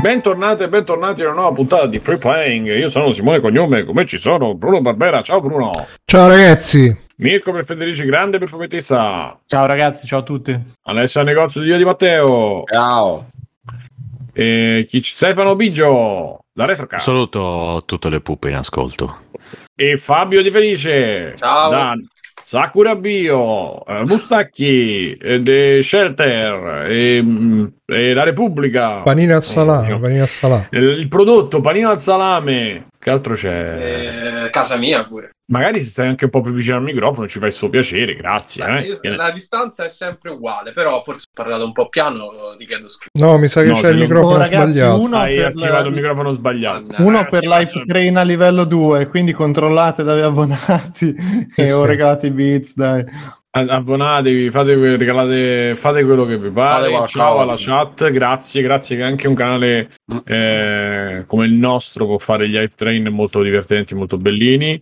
Bentornati e bentornati a una nuova puntata di Free Playing. Io sono Simone Cognome, come ci sono Bruno Barbera. Ciao Bruno. Ciao ragazzi. Mirko per Federici Grande per Fumettista. Ciao ragazzi, ciao a tutti. Alessio Negozio di Dio di Matteo. Ciao. E chi c- Stefano Biggio, da Retrocast. Saluto tutte le pupe in ascolto. E Fabio Di Felice. Ciao. Da Sakura Bio, eh, Mustacchi, eh, The Shelter e, mm, e La Repubblica. Panini al salame, diciamo. panini al salame. Il, il prodotto panino al salame. Che altro c'è? Eh, casa mia pure. Magari se stai anche un po' più vicino al microfono ci fai il suo piacere, grazie. Beh, eh. io- ne- la distanza è sempre uguale, però forse ho parlato un po' piano, vi chiedo scusa. No, mi sa che No, c'è il microfono Oh, ragazzi, sbagliato. uno Hai per attivato la- il microfono sbagliato. Mannaggia. Uno per Life Train a livello 2, quindi controllate dagli abbonati e sì. ho regalato i bits, dai. Abbonatevi, fate, regalate, fate quello che vi pare. Ciao alla chat, grazie, grazie che anche un canale eh, come il nostro può fare gli hype train molto divertenti, molto bellini.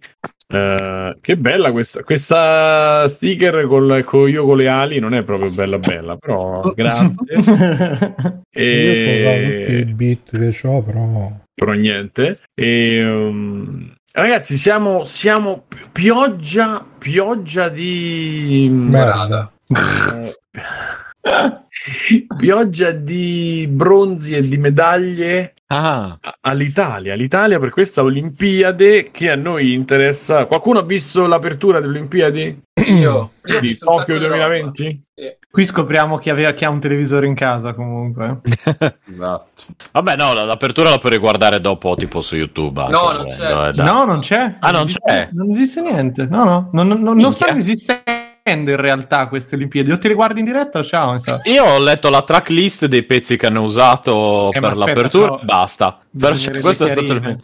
Eh, che bella questa, questa sticker col, con io con le ali, non è proprio bella bella, però grazie. Io sto usando tutti i E... bit che ho, però. però niente. E, um, ragazzi, siamo, siamo pi- pioggia, pioggia di Merda. eh, pioggia di bronzi e di medaglie Ah, all'Italia. L'Italia per questa Olimpiade che a noi interessa. Qualcuno ha visto l'apertura delle Olimpiadi Io, di Tokyo di roba. 2020? Qui scopriamo chi, aveva, chi ha un televisore in casa comunque. Esatto. vabbè, no, la- l'apertura la puoi riguardare dopo, tipo su YouTube. anche, No, non c'è. eh, dai. No, non c'è. Ah, non esiste- c'è? Non esiste niente. No, no, non, non, non stanno esistendo in realtà queste Olimpiadi. O te le guardi in diretta ciao, sa. Io ho letto la tracklist dei pezzi che hanno usato Eh, per aspetta, l'apertura però- basta. Per- Bisognerebbe questo è stato il.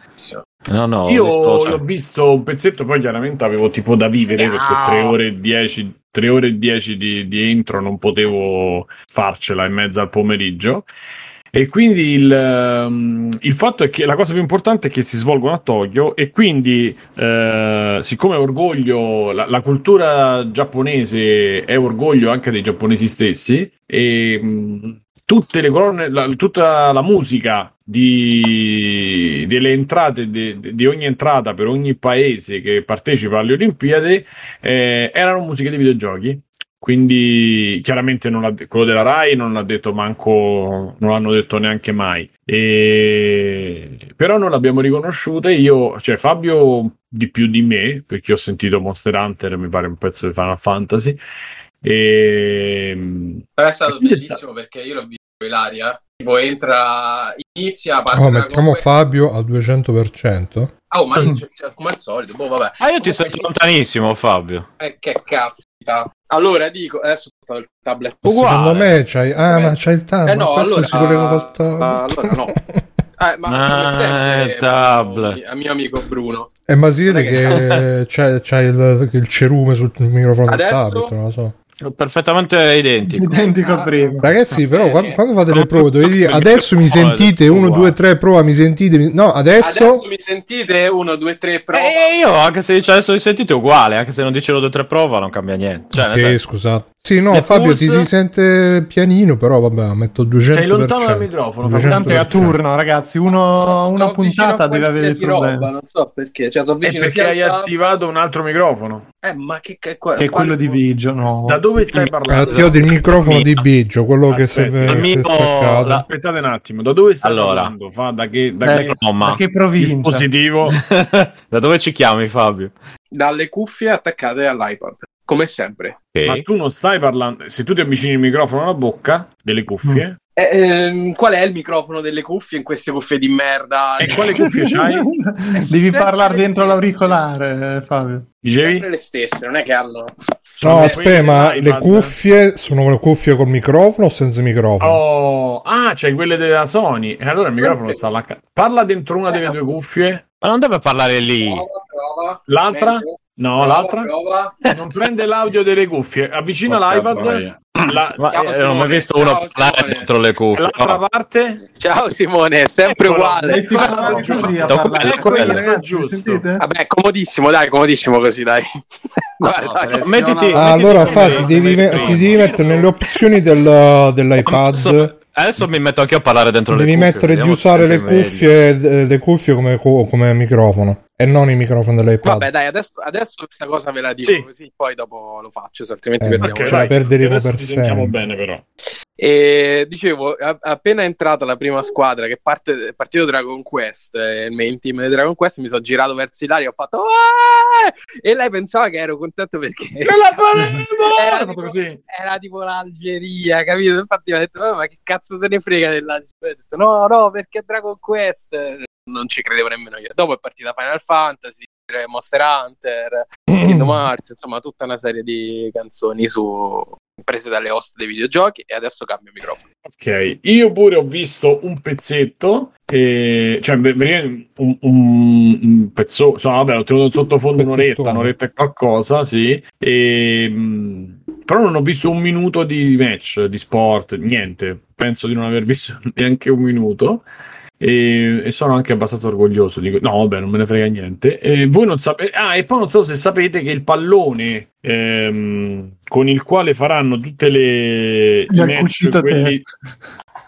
No, no, Io dispiace. l'ho visto un pezzetto, poi chiaramente avevo tipo da vivere perché 3 ore e 10, 3 ore e 10 di, di intro non potevo farcela in mezzo al pomeriggio. E quindi il, ehm, il fatto è che la cosa più importante è che si svolgono a Tokyo e quindi eh, siccome orgoglio, la, la cultura giapponese è orgoglio anche dei giapponesi stessi e mh, tutte le colonne, la- tutta la musica di, delle entrate de- di ogni entrata per ogni paese che partecipa alle Olimpiadi eh, erano musiche di videogiochi. Quindi chiaramente non l'ha- quello della Rai non l'ha detto manco, non l'hanno detto neanche mai. E... Però non l'abbiamo riconosciuta. Io, cioè Fabio di più di me, perché ho sentito Monster Hunter, mi pare un pezzo di Final Fantasy. E... Però è stato bellissimo perché io l'ho visto Ilaria. Tipo entra, inizia, parte Oh, mettiamo Fabio al 200%. Ah, oh, ma io- cioè, come al solito, boh, vabbè. Ah, io ti sento lontanissimo, Fabio. Eh, che cazzo. Allora dico, adesso ho il tablet. Uguale. Secondo me c'hai. Ah, ma c'hai il tablet. Eh no, allora- si collega col tablet. allora no. Eh, ma Ah, sempre, il tablet. A mio amico Bruno. Eh, ma si vede è che c'hai, c'hai il, il cerume sul microfono del Adesso? tablet, non lo so. Perfettamente identico. Identico al primo. Ragazzi, però, quando, quando fate le prove, dovete dire adesso mi sentite 1, 2, 3, prova, mi sentite. mi- No, adesso. Adesso mi sentite? 1, 2, 3, prova. E io, anche se dice adesso vi sentite, è uguale. Anche se non dice lo due tre prova, non cambia niente. Cioè, nel Ok, senso- scusate. Sì, no, Le Fabio pulse? ti si sente pianino, però vabbè, metto 200%. Sei lontano dal microfono, Fabio. Tanto è a 200%. turno, ragazzi. Uno, una puntata deve avere il roba, non so perché. Cioè, sono È vicino perché hai attivato un altro microfono. Eh, ma che, che, qua- Che è quello di Vigio, no. Da dove stai parlando? attivato il microfono di Biggio, quello che si è, Aspetta, staccato. la- Aspettate un attimo, da dove stai Allora. parlando? Fa, da che, da Eh, che Roma. Da che provincia? dispositivo? da dove ci chiami, Fabio? Dalle cuffie attaccate all'iPad, come sempre. Ok. Ma tu non stai parlando. Se tu ti avvicini il microfono alla bocca delle cuffie, Eh, ehm, qual è il microfono delle cuffie in queste cuffie di merda? e quale cuffie c'hai? Devi Sempre parlare le dentro l'auricolare, eh, Fabio. Dicevi? Sempre le stesse, non è che hanno. Sono No, aspetta, ma le cuffie sono le cuffie col microfono o senza microfono? Oh, ah, c'hai quelle della Sony. E allora il microfono sta là. Parla dentro una delle due cuffie. Ma non deve parlare lì. Prova, prova. L'altra? No, Prova, l'altra? prova. Non prende l'audio delle cuffie. Avvicina Porca l'iPad. La- Ma Ciao, non ho mai visto uno ciao, parlare Simone. dentro le cuffie. l'altra No. parte? Ciao Simone, è sempre Eccolo. uguale. Si fa giusto. parlare. Ecco, Quello, è ragazzi, giusto. sentite? Vabbè, comodissimo, dai, comodissimo così, dai. Guarda, no, mettiti- Ah, allora come- fa, ti devi, ti devi mettere nelle opzioni del- dell'iPad Adesso mi metto anche a parlare dentro Devi le cuffie. mettere di usare le cuffie, le cuffie come, co- come microfono e non i microfoni dell'iPad. Vabbè, dai, adesso, adesso questa cosa ve la dico Sì. così, poi dopo lo faccio, se altrimenti Eh, perdiamo. Ok, ce la perderemo per ci sentiamo sempre. bene però. E dicevo, a- appena è entrata la prima squadra che parte, è partito Dragon Quest, eh, il main team di Dragon Quest, mi sono girato verso Ilaria e ho fatto "Ah!" e lei pensava che ero contento perché Ce la faremo! Era tipo- così. era tipo l'Algeria, capito? Infatti mi ha detto, "Oh, ma che cazzo te ne frega dell'Algeria? Ho detto, no, no, perché Dragon Quest. Non ci credevo nemmeno io. Dopo è partita Final Fantasy, Monster Hunter, Kingdom Hearts, insomma tutta una serie di canzoni su prese dalle host dei videogiochi e adesso cambio microfono. Ok, io pure ho visto un pezzetto, e, cioè un, un, un pezzo, insomma, vabbè, ho tenuto sottofondo un'oretta, Pezzettone. un'oretta e qualcosa, sì, e, mh, però non ho visto un minuto di match, di sport, niente, penso di non aver visto neanche un minuto. E, e sono anche abbastanza orgoglioso di no vabbè non me ne frega niente. E voi non sapete ah e poi non so se sapete che il pallone ehm, con il quale faranno tutte le ha match, quelli-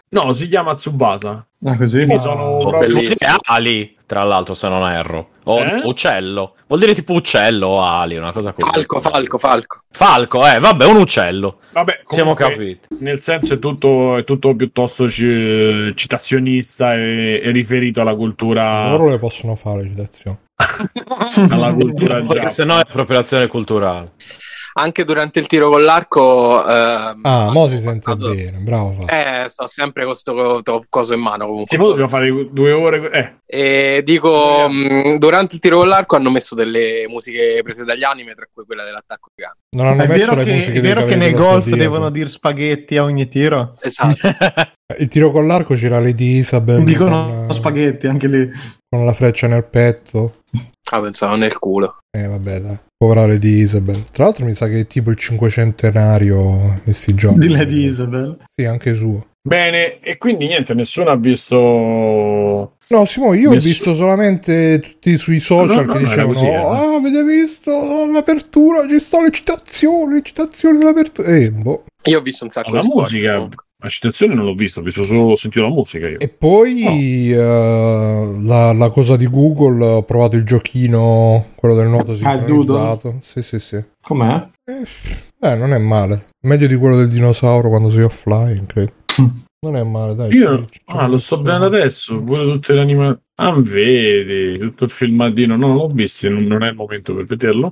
no si chiama Tsubasa Ah, così? Quindi Ah, sono oh, proprio- bellissimo. Vuol dire ali, tra l'altro, se non erro. O Eh? uccello. Vuol dire tipo uccello o ali, una cosa così. Falco, falco, falco. Falco, eh, vabbè, un uccello. vabbè Siamo comunque, capiti. nel senso è tutto, è tutto piuttosto ci- citazionista e, e riferito alla cultura Loro le possono fare citazioni. alla cultura Perché già se no è appropriazione culturale. Anche durante il tiro con l'arco. ehm, Ah, mo si sente postato- bene, bravo. Fabio. Eh, sto sempre con questo coso in mano comunque. sì, dobbiamo fare due ore eh, E dico, mh, durante il tiro con l'arco hanno messo delle musiche prese dagli anime, tra cui quella dell'attacco gigante. Non hanno È messo vero, le che, musiche è vero che dello golf Zodiaco. devono dire spaghetti a ogni tiro? Esatto. Il tiro con l'arco c'era Lady Isabel Dicono con, spaghetti anche lì. Con la freccia nel petto. ah, pensavo nel culo. Eh vabbè dai, povera Lady Isabel. Tra l'altro mi sa che è tipo il cinquecentenario di questi giochi. Di Lady Isabel. Sì, anche suo. bene e quindi niente nessuno ha visto No, Simone, io ho Nessuno- visto solamente tutti sui social No, no, che dicevano: così, eh. Ah, avete visto l'apertura? Ci stanno le citazioni, le citazioni dell'apertura. Eh, boh. Io ho visto un sacco la di sport, musica comunque. La citazione non l'ho visto ho visto solo ho sentito la musica io E poi eh, la, la cosa di Google, ho provato il giochino, quello del nuoto Ah, sincronizzato. Sì, sì, sì. Com'è? Eh, non è male. Meglio di quello del dinosauro quando sei offline, credo. Non è male, dai. Io ci- ah, lo sto vedendo adesso, pure tutte le animazioni. Ah, vedi, tutto il filmatino, no, non l'ho visto, non, non è il momento per vederlo.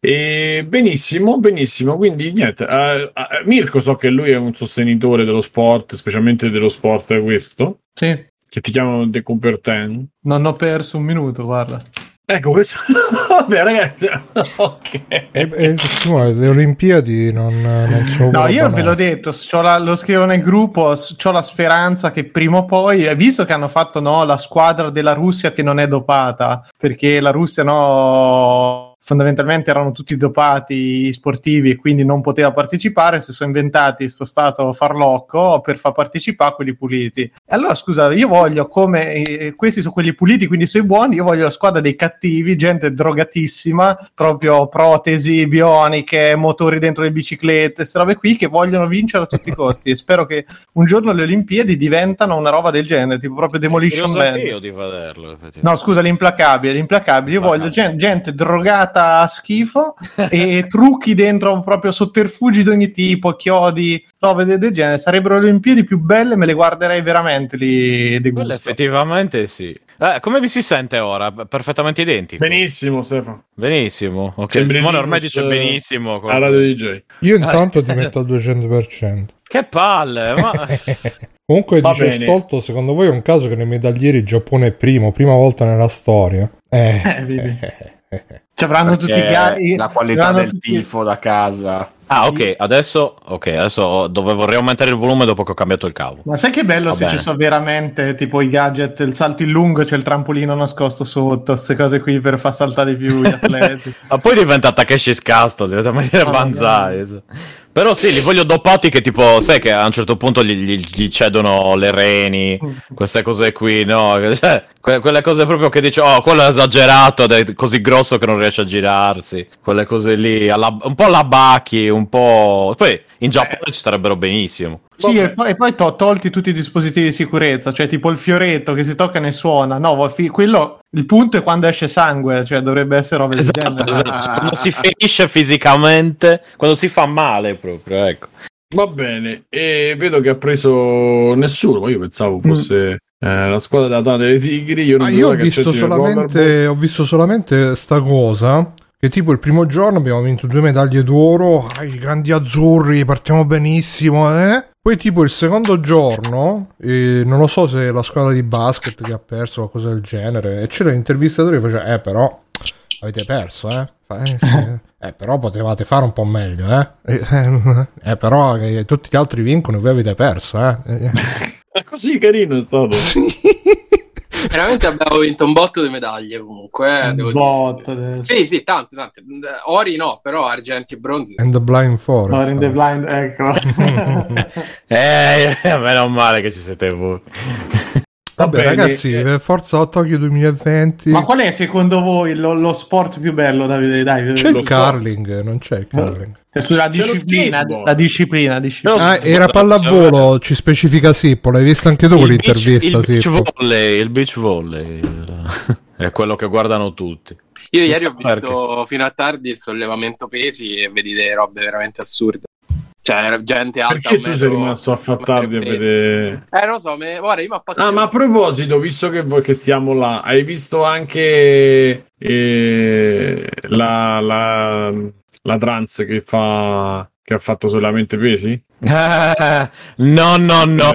E benissimo, benissimo. Quindi niente, eh, eh, Mirko so che lui è un sostenitore dello sport, specialmente dello sport questo, Sì. che ti chiamano The Coubertin. Non ho perso un minuto, guarda. Ecco, questo. Vabbè, ragazzi, ok. E, e, Simone, le Olimpiadi non, non sono No, io ve l'ho detto, c'ho la- lo scrivo nel gruppo, ho la speranza che prima o poi, visto che hanno fatto no, la squadra della Russia che non è dopata, perché la Russia no, fondamentalmente erano tutti dopati sportivi e quindi non poteva partecipare, si sono inventati questo stato farlocco per far partecipare quelli puliti. Allora scusa, io voglio come eh, questi sono quelli puliti, quindi sono i buoni, io voglio la squadra dei cattivi, gente drogatissima, proprio protesi bioniche, motori dentro le biciclette, queste robe qui che vogliono vincere a tutti i costi. E spero che un giorno le Olimpiadi diventano una roba del genere, tipo proprio Demolition Man. io di vederlo. No, scusa, l'implacabile, l'implacabile. Io voglio gen- gente drogata a schifo e trucchi dentro proprio sotterfugi di ogni tipo, chiodi, robe de- del genere. Sarebbero le Olimpiadi più belle, me le guarderei veramente lì di Quello effettivamente sì. Eh, come vi si sente ora? Perfettamente identico. Benissimo, Stefano. Benissimo. Ok, Sembri Simone ormai dice eh, benissimo. A Radio DJ. Io intanto ti metto al 200%. Che palle, ma... Comunque Va dice bene. Stolto, secondo voi è un caso che nei medaglieri il Giappone è primo, prima volta nella storia? Eh, Eh, vedi. Ci avranno tutti i gari. la qualità del tutti- tifo da casa. Ah, ok, adesso, ok, adesso dovevo riaumentare il volume dopo che ho cambiato il cavo. Ma sai che bello Va se bene. ci sono veramente tipo i gadget, il salto in lungo, c'è il trampolino nascosto sotto, queste cose qui per far saltare di più gli atleti. Ma poi diventa Takeshi Scasto, diventa maniera Oh, banzai. Però sì, li voglio dopati che tipo, sai che a un certo punto gli, gli- gli cedono le reni, queste cose qui, no? Cioè, que- quelle cose proprio che dici, oh, quello è esagerato ed è così grosso che non riesce a girarsi. Quelle cose lì, alla- un po' alla Baki, un po'... Poi in Giappone ci starebbero benissimo. Sì, e poi, e poi to- tolti tutti i dispositivi di sicurezza, cioè tipo il fioretto che si tocca e ne suona. No, fi- quello il punto è quando esce sangue, cioè dovrebbe essere roba del Esatto, genere. esatto. Quando si ferisce fisicamente, quando si fa male proprio, ecco. Va bene, e vedo che ha preso nessuno, ma io pensavo fosse eh, la squadra da Tana dei Tigri. Io, non Ah, vedo io ho che visto, ho visto solamente sta cosa. Che tipo il primo giorno abbiamo vinto due medaglie d'oro. Ah, i grandi azzurri, partiamo benissimo, eh? Poi, tipo, il secondo giorno, eh, non lo so se la squadra di basket che ha perso o qualcosa del genere. E c'era l'intervistatore che faceva, eh, però avete perso, eh? Eh, sì, eh. Però potevate fare un po' meglio, eh? Eh, eh, però eh, tutti gli altri vincono e voi avete perso, eh? Eh, È così carino è stato. Veramente abbiamo vinto un botto di medaglie comunque. eh, devo Un dire. botto, eh. Sì, sì, tante, tante. Ori no, però argenti e bronzi. And the Blind Forest. Or in the blind, ecco. Eh, meno male che ci siete voi. Vabbè, bene, ragazzi, eh. eh, Forza Tokyo 2020. Ma qual è secondo voi lo, lo sport più bello, Davide? Dai, C'è il curling, non c'è il curling. Cioè, sulla disciplina, la disciplina, disciplina. Però- Ah, era pallavolo, ci specifica Sippo, l'hai visto anche tu Il beach, quell'intervista, il beach volley, il beach volley è quello che guardano tutti. Io ieri ho Perché? visto fino a tardi il sollevamento pesi e vedi delle robe veramente assurde. Cioè, era gente alta. Perché tu sei rimasto a far tardi a vedere... Eh, non so, me... guarda, io mi appassiono. Ah, ma a proposito, visto che, voi- che stiamo là, hai visto anche eh, la, la, la trans che fa che ha fatto solamente pesi? Ah, no, no, no,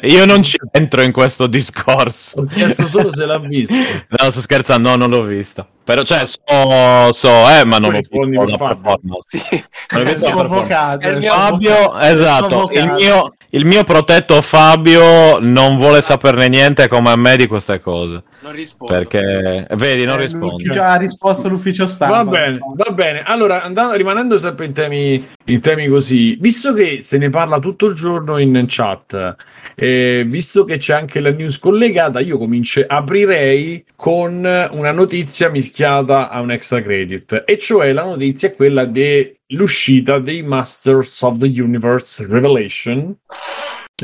io non ci entro in questo discorso. Ho chiesto solo se l'ha visto. No, sto scherzando, no, non l'ho vista. Però, cioè, so, so eh, ma non ho rispondi visto la Fabio. performance. Sì. Visto Fabio, esatto, il mio, il mio protetto Fabio non vuole saperne niente come me di queste cose. Non rispondo. Perché, vedi, non Eh, risponde. l'ufficio- Ha risposto l'ufficio stampa. Va bene, va bene. Allora, andando, rimanendo sempre in temi, in temi così, visto che se ne parla tutto il giorno in chat, eh, visto che c'è anche la news collegata, io comincio, aprirei con una notizia mischiata a un extra credit, e cioè la notizia è quella dell'uscita dei Masters of the Universe Revelation.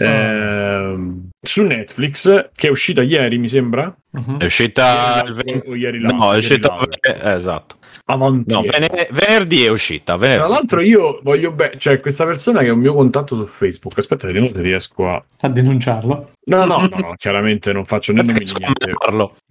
Ehm, su Netflix che è uscita ieri mi sembra Mhm. È uscita Ieri il l'altro- 20 o ieri No, è uscita eh, esatto. avanti No, vene- venerdì è uscita, venerdì. Tra l'altro io voglio bene, cioè questa persona che è un mio contatto su Facebook, aspetta, vediamo se riesco a... A denunciarlo. No, no, no, chiaramente non faccio né nomi né niente.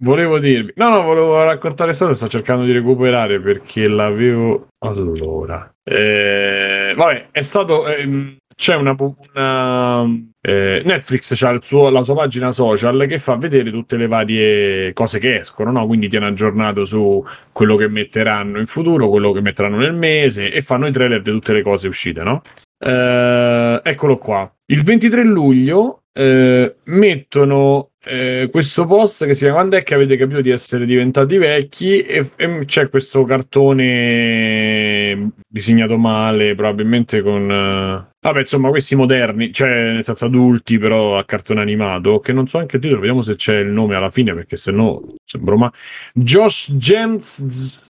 Volevo dirvi, no, no, volevo raccontare storia, sto cercando di recuperare perché l'avevo... Allora... Eh, vabbè, è stato... ehm, c'è una... una eh, Netflix suo- la sua pagina social che fa vedere tutte le varie cose che escono, no? Quindi tiene aggiornato su quello che metteranno in futuro, quello che metteranno nel mese e fanno i trailer di tutte le cose uscite, no? Eh, eccolo qua. Il 23 luglio eh, mettono eh, questo post che si chiama Quando è che avete capito di essere diventati vecchi? E, e c'è questo cartone disegnato male, probabilmente con... Vabbè, insomma, questi moderni, cioè nel senso adulti, però a cartone animato, che non so anche il titolo, vediamo se c'è il nome alla fine, perché se no sembro ma... Josh James...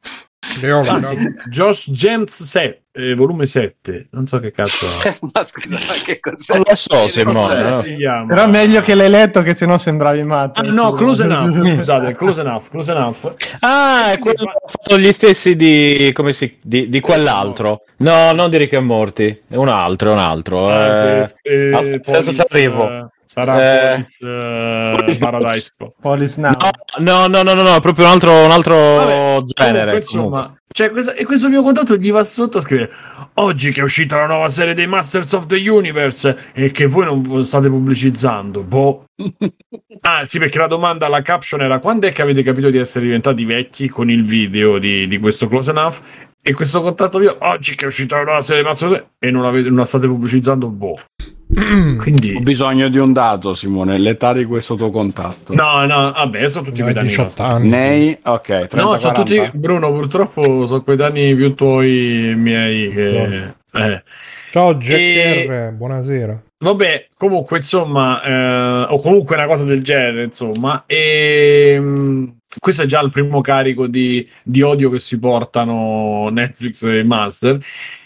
Ah, sì. Josh James 7, eh, volume 7, non so che cazzo è. ma scusa, ma che cos'è? Non lo so. Come no? chiama? Però meglio che l'hai letto che sennò sembravi matto. Ah, no, close enough, scusate, close enough, close enough. Ah, è quello che fatto gli stessi di, come si, di, di quell'altro. No, non di Rick e Morty, è un altro, è un altro. Ah, eh. eh, aspetta, adesso ci arrivo. Sarà Eh, Police, eh, Police Paradise. po'. Police Now. No, no, no, no, no, è proprio un altro, un altro Vabbè, genere. comunque, insomma, cioè, questa- e questo mio contatto gli va sotto a scrivere oggi che è uscita la nuova serie dei Masters of the Universe e che voi non state pubblicizzando boh ah sì perché la domanda la caption era quando è che avete capito di essere diventati vecchi con il video di, di questo Close Enough e questo contatto mio oggi che è uscita la nuova serie dei Masters of the Universe e non, avete, non la state pubblicizzando boh Mm. Ho quindi bisogno di un dato, Simone, l'età di questo tuo contatto. no no vabbè sono tutti quei danni 18 nostri. anni. Nei, ok, 30, No, sono 40. tutti Bruno, purtroppo sono quei danni più tuoi miei che eh. Ciao Jack E- R, buonasera. Vabbè, comunque, insomma, eh, o comunque una cosa del genere, insomma. E, mh, questo è già il primo carico di, di odio che si portano Netflix e Master.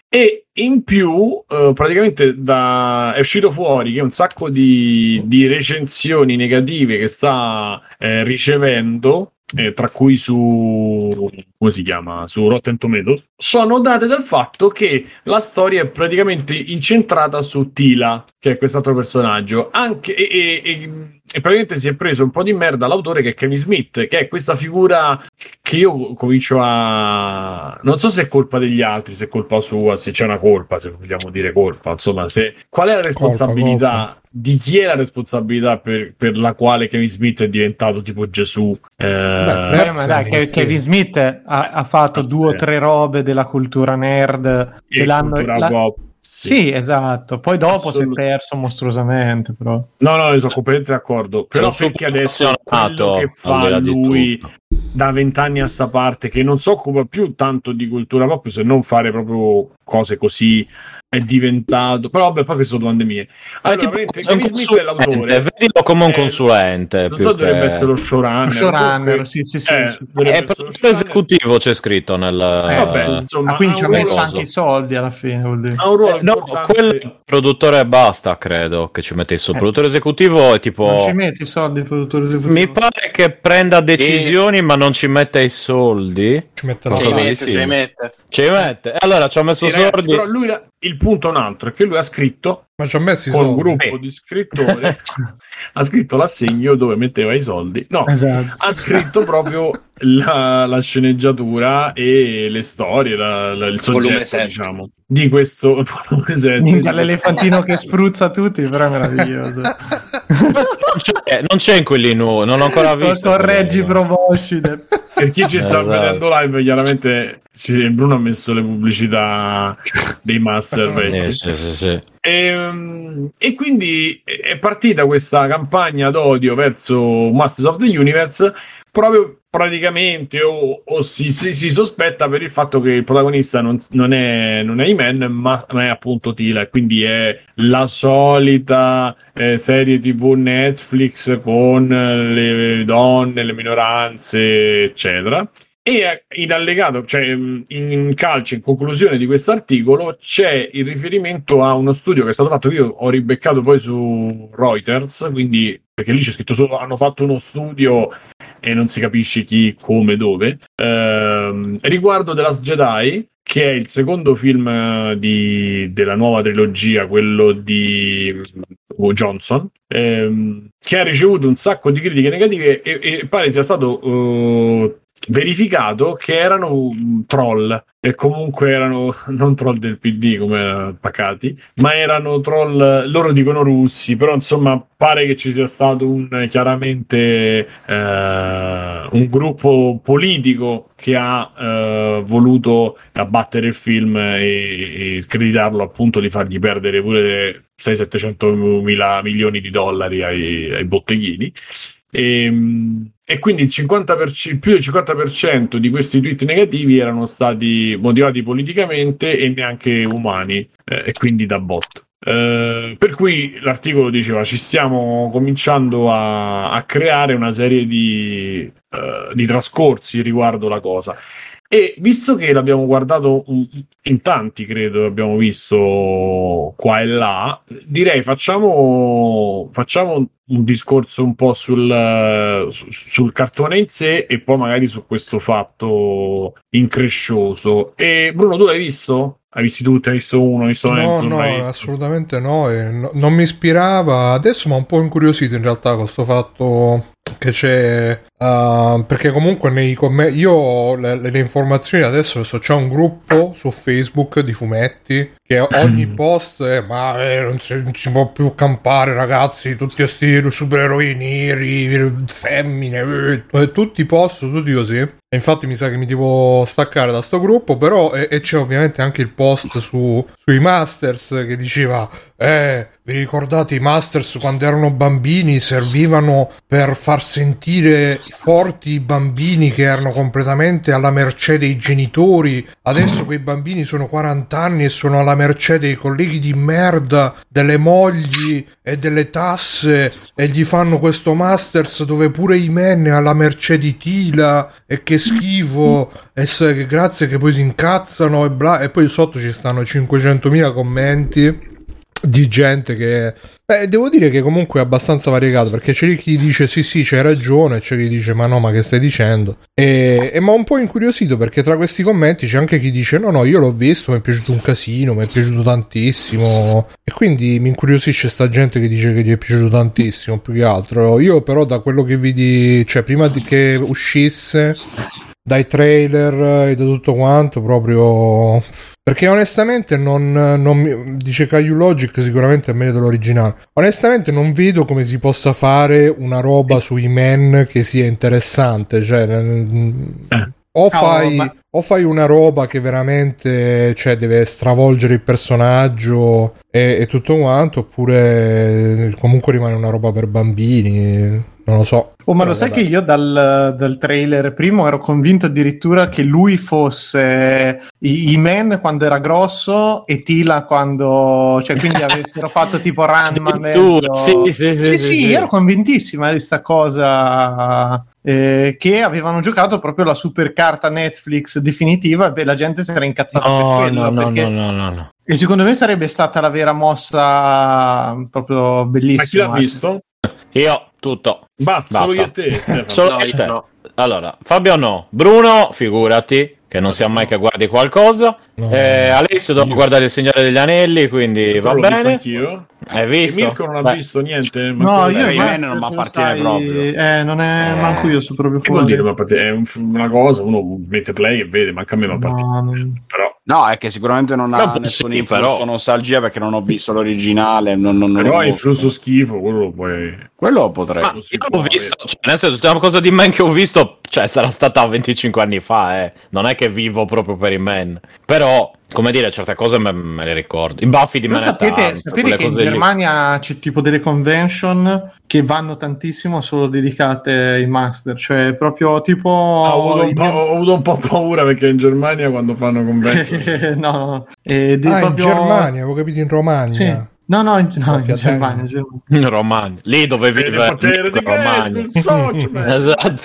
E in più, eh, praticamente da, è uscito fuori che un sacco di, di recensioni negative che sta eh, ricevendo eh, tra cui su come si chiama? Su Rotten Tomatoes sono date dal fatto che la storia è praticamente incentrata su Tila che è quest'altro personaggio. Anche e, e, e, e praticamente si è preso un po' di merda l'autore che è Kevin Smith che è questa figura che io comincio a non so se è colpa degli altri se è colpa sua se c'è una colpa se vogliamo dire colpa insomma se qual è la responsabilità Colpa, colpa. di chi è la responsabilità per, per la quale Kevin Smith è diventato tipo Gesù eh, Beh, Eh, ma dai, che-. Kevin Smith ha, ha fatto Aspetta. due o tre robe della cultura nerd che e l'hanno cultura la- pop. Sì, esatto. Poi dopo si è Assolut- perso mostruosamente, però. No, no, io sono completamente d'accordo. Però perché adesso quello che fa lui da vent'anni a sta parte, che non si occupa più tanto di cultura pop, se non fare proprio cose così, è diventato. Però vabbè, poi queste sono domande mie. Allora, un Kevin Smith è l'autore. vedilo come un Eh, consulente. Non più so, che- dovrebbe essere lo showrunner. Showrunner, Comunque, sì, sì, sì. eh, È lo produttore showrunner. esecutivo c'è scritto nel... Eh, vabbè, insomma, ah, quindi ci ha messo anche i soldi alla fine, vuol dire. Ha un ruolo Eh, no, quel produttore basta, credo, che ci mette il Eh. produttore esecutivo è tipo... Non ci metti i soldi il produttore esecutivo. Mi pare che prenda decisioni ma non ci mette i soldi. Ci mette la li di mette, sì. ce li mette. Ci mette. Allora ci ho messo Sì, ragazzi, soldi. però lui il punto è un altro, è che lui ha scritto Ma ci ho messo con un gruppo Eh. di scrittori ha scritto l'assegno dove metteva i soldi no Esatto. ha scritto proprio la, la sceneggiatura e le storie la- la- il Volume soggetto diciamo di questo volume sette, di Minchia, questo- l'elefantino che spruzza tutti, però è meraviglioso. Non c'è, non c'è in quelli nuovi, non ho ancora visto. Correggi promotion. Per chi ci sta Esatto. vedendo live chiaramente ci- Bruno ha messo le pubblicità dei master vecchi Sì, sì, sì, sì. Ehm, E, quindi è partita questa campagna d'odio verso Masters of the Universe proprio praticamente o, o si, si- si sospetta per il fatto che il protagonista non, non è, non è Iman ma, ma è appunto Tila quindi è la solita eh, serie tv Netflix con le donne, le minoranze eccetera. E in allegato, cioè in calcio, in conclusione di questo articolo, c'è il riferimento a uno studio che è stato fatto, io ho ribeccato poi su Reuters, quindi perché lì c'è scritto solo hanno fatto uno studio e non si capisce chi, come, dove, ehm, riguardo The Last Jedi, che è il secondo film eh, di- della nuova trilogia, quello di mm, Johnson, ehm, che ha ricevuto un sacco di critiche negative e, e pare sia stato eh, verificato che erano troll e comunque erano non troll del PD come pacati ma erano troll loro dicono russi però insomma pare che ci sia stato un chiaramente eh, un gruppo politico che ha eh, voluto abbattere il film e, e screditarlo appunto di fargli perdere pure 600-700 mila milioni di dollari ai, ai botteghini. E, e quindi il 50%, più del 50% di questi tweet negativi erano stati motivati politicamente e neanche umani, eh, e quindi da bot. Eh, per cui l'articolo diceva ci stiamo cominciando a, a creare una serie di, eh, di trascorsi riguardo la cosa. E visto che l'abbiamo guardato in tanti, credo, abbiamo visto qua e là, direi facciamo, facciamo un- discorso un po' sul, su- sul cartone in sé e poi magari su questo fatto increscioso. E Bruno, tu l'hai visto? Hai visti tutti? Hai visto uno? Hai visto No, Enzo? No, visto? assolutamente no, no- Non mi ispirava. Adesso mi ha un po' incuriosito in realtà questo fatto che c'è. ah, perché comunque nei commenti. Io ho le, le informazioni adesso. so, C'è un gruppo su Facebook di fumetti che ogni post è ma eh, non, si, non si può più campare ragazzi tutti questi supereroi neri femmine eh, tutti i post tutti così e infatti mi sa che mi devo staccare da sto gruppo però e, e c'è ovviamente anche il post su, sui Masters che diceva eh vi ricordate i Masters quando erano bambini servivano per far sentire forti bambini che erano completamente alla mercé dei genitori, adesso quei bambini sono 40 anni e sono alla mercé dei colleghi di merda, delle mogli e delle tasse e gli fanno questo Masters dove pure i men è alla mercé di Tila e che schifo e se- grazie che poi si incazzano e bla e poi sotto ci stanno 500.000 commenti di gente che Beh, devo dire che comunque è abbastanza variegato perché c'è chi dice sì sì c'hai ragione e c'è chi dice ma no ma che stai dicendo? E, e mi ha un po' incuriosito perché tra questi commenti c'è anche chi dice no no io l'ho visto mi è piaciuto un casino mi è piaciuto tantissimo. E quindi mi incuriosisce sta gente che dice che gli è piaciuto tantissimo più che altro. Io però da quello che vidi cioè prima di che uscisse dai trailer e da tutto quanto proprio perché onestamente non, non mi- dice Caillou Logic sicuramente è meglio dell'originale. Onestamente non vedo come si possa fare una roba sui men che sia interessante cioè Eh. o fai ma- o fai una roba che veramente cioè, deve stravolgere il personaggio e, e tutto quanto oppure comunque rimane una roba per bambini non lo so Oh, ma lo sai vabbè. che io dal, dal trailer primo ero convinto addirittura che lui fosse i, i Men quando era grosso e Tila quando... cioè quindi avessero fatto tipo Ranma sì, sì, sì, sì, sì, sì, sì. ero convintissima di sta cosa eh, che avevano giocato proprio la super carta Netflix definitiva e la gente si era incazzata per No, quello no, no, perché- no, no, no, no. e secondo me sarebbe stata la vera mossa proprio bellissima Ma chi l'ha visto? Io tutto. Basta, Basta. solo io e te. Stefano. Solo No, io io te. no. Allora, Fabio no. Bruno, figurati, che non sia mai che guardi qualcosa. No. Eh, Alessio devo guardare il Signore degli Anelli, quindi va l'ho visto bene. anch'io. Hai E visto? Mirko non ha Beh, visto niente. No, io Master, non mi appartiene sai, proprio. Eh, non è Eh. manco io so proprio Che vuol fuori. dire? Ma è un- una cosa, uno mette play e vede, manca a me, ma appartiene. No, non- Però, No, è che sicuramente non ha sì, nessun influsso però- nostalgia perché non ho visto l'originale. Non, non, non però è influsso schifo, quello lo puoi. Quello potrei. Ma io l'ho visto, cioè, nel senso, tutta una cosa di man che ho visto, cioè, sarà stata 25 anni fa, eh. Non è che vivo proprio per i man. Però, come dire, certe cose me, me le ricordo. I baffi di Manhattan, sapete, sapete quelle che in cose lì. Germania c'è tipo delle convention che vanno tantissimo solo dedicate ai master, cioè proprio tipo... ho, avuto po', ho avuto un po' paura perché in Germania quando fanno convention no, no, eh, ah in proprio- Germania avevo capito in Romagna Sì. No, no, in, no, in Germania, Germania. In Romagna. Lì dove Per vive il potere di in Romagna. il socio, man. Esatto.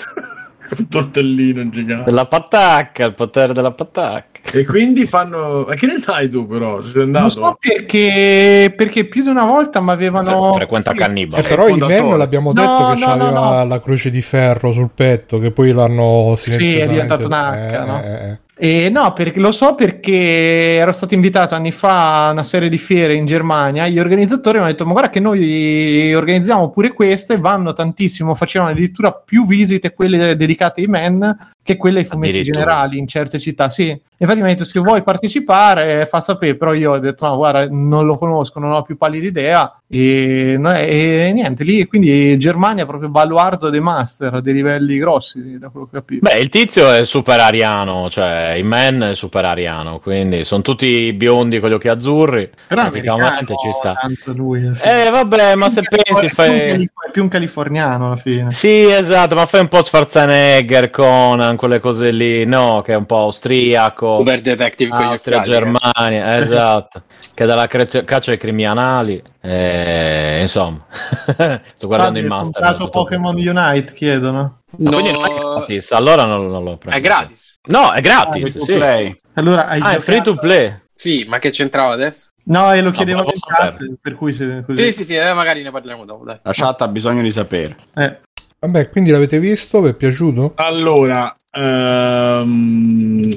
Un tortellino gigante. Della patacca, il potere della patacca. E quindi fanno. Ma che ne sai tu, però? Se sei andato. Non so perché, perché più di una volta mi avevano... Fre- frequenta cannibale. Eh, però i fondatore. men l'abbiamo detto No, che no, no, aveva no. la croce di ferro sul petto, che poi l'hanno Sì, è diventato un H, eh, no? Eh, no, perché lo so perché ero stato invitato anni fa a una serie di fiere in Germania. Gli organizzatori mi hanno detto: Ma guarda, che noi organizziamo pure queste, vanno tantissimo. Facevano addirittura più visite quelle dedicate ai men che quelle ai fumetti generali in certe città. Sì, infatti mi ha detto: Se vuoi partecipare, fa sapere. Però io ho detto: No, guarda, non lo conosco, non ho più pallida idea. E, e niente, lì quindi Germania è proprio baluardo dei master, dei livelli grossi, da quello che ho capito. Beh, il tizio è super ariano, cioè il man è super ariano, quindi sono tutti biondi con gli occhi azzurri. Però praticamente ci sta. lui. Eh, vabbè, ma se pensi fai... È più un californiano alla fine. Sì, esatto, ma fai un po' Schwarzenegger, Conan, quelle cose lì, no? Che è un po' austriaco. Uber Detective con gli Austria, occhiali. eh. Germania, esatto. che dalla cre- caccia ai criminali. eh, insomma, sto guardando il Fabio, hai master. comprato tutto Pokémon Unite, chiedono. Ma No, quindi non è gratis, allora non, non lo prendo. è gratis. No, è gratis, to sì. play. Allora, hai Ah, è giocato- free to play. Sì, ma che c'entrava adesso? No, e lo chiedevo volevo in chat, per cui se, così. Sì, sì, sì, eh, magari ne parliamo dopo, dai. La chat ha bisogno di sapere. Eh, Vabbè, quindi l'avete visto? Vi è piaciuto? Allora, ehm,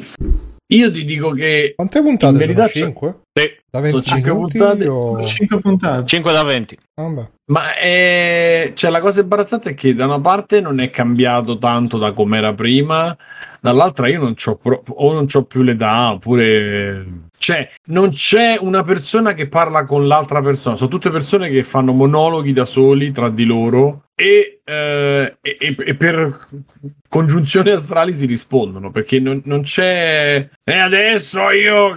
io ti dico che Quante puntate verità sono? c'è- 5? Sì. Da 20 cinque minuti puntate. o... 5 puntate. 5 da 20. Vabbè. Ma è... cioè, la cosa imbarazzante è che da una parte non è cambiato tanto da com'era prima, dall'altra io non c'ho pro- o non c'ho più l'età, oppure Cioè, non c'è una persona che parla con l'altra persona, sono tutte persone che fanno monologhi da soli tra di loro e, eh, e- e- per congiunzioni astrali si rispondono perché non, non c'è e adesso io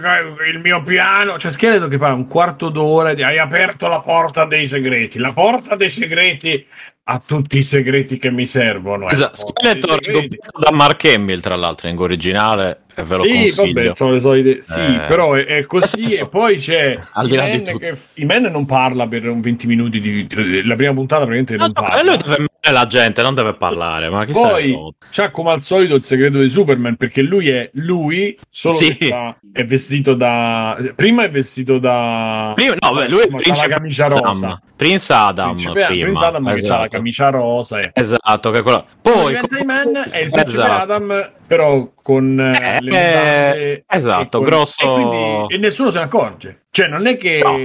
il mio piano c'è Scheletro che parla un quarto d'ora di hai aperto la porta dei segreti la porta dei segreti ha tutti i segreti che mi servono eh. Esatto, doppiato da Mark Hamill, tra l'altro, in originale, e ve lo sì, consiglio. vabbè, sono le solite. Sì, Eh. però è, è così. E poi c'è al di là Iman che Iman non parla per un 20 minuti. Di, la prima puntata, praticamente No, non no, parla. e lui deve la gente, non deve parlare. Ma chi Poi c'ha come al solito il segreto di Superman perché lui è lui, solo Sì. fa- è vestito da. Prima è vestito da. Prima- no, beh, lui è principe la camicia Adam. rosa. Prince Adam. Principe- prima. Prince Adam che ha la Esatto. camicia rosa. E... Esatto, che è quello. Poi Poi diventa com- è il principe Esatto. Adam, però con eh, Eh, le mutande esatto, e con- grosso- E, quindi- e nessuno se ne accorge. Cioè, non è che. No.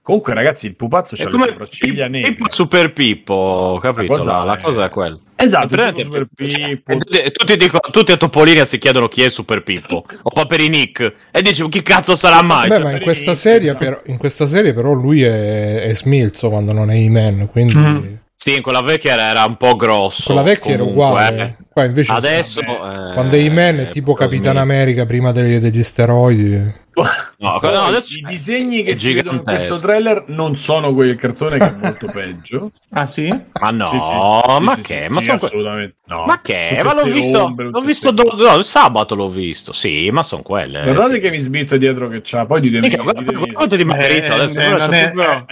Comunque, ragazzi, il pupazzo c'ha le sopracciglia Pippo nere. Super Pippo, capito? cosa La, la è- cosa è quella. Esatto, È? Super Cioè, Pippo. e tutti, dicono- tutti a Topolinia si chiedono chi è Super Pippo o Paperi Nick e dici chi cazzo sarà mai? Beh, Cioè, ma in questa, serie, esatto. però, in questa serie però lui è, è smilzo quando non è He-Man, quindi Mhm. Sì, in quella vecchia era, era un po' grosso. con la vecchia era comunque, uguale. eh. Qua invece Adesso vabbè, eh, quando è He-Man è tipo. Capitan America prima degli, degli steroidi. No, no, adesso I disegni che si vedono in questo trailer non sono quel cartone che è molto peggio. Ah sì? Ma no, Sì, sì. ma Sì, sì, che? sì, ma sì, sono que- assolutamente no. Ma che? Tutte Ma l'ho visto, ombre, l'ho visto do- no, sabato l'ho visto. Sì, ma sono quelle. Guardate che mi sbizza dietro che c'ha. Poi ditemi. Di Margherita, Eh, adesso eh,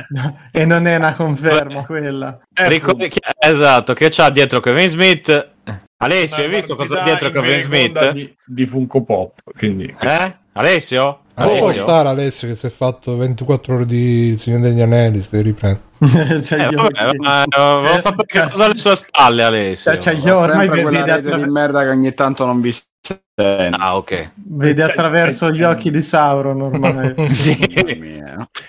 e non è una conferma quella. Eh, che- esatto, che c'ha dietro Kevin Smith. Alessio, hai visto cosa dietro Kevin Smith? Di, di Funko Pop. Quindi. Eh? Alessio? Ma può Alessio? stare Alessio che si è fatto 24 ore di Signore degli Anelli, stai riprendendo. C'ha Eh, vabbè, ma, eh, volevo sapere che cosa ha alle sue spalle, Alessio. C'ha gli Ho ormai sempre quella rete di merda che ogni tanto non vi. Ah, ok. vede attraverso gli occhi di Sauron ormai. Sì.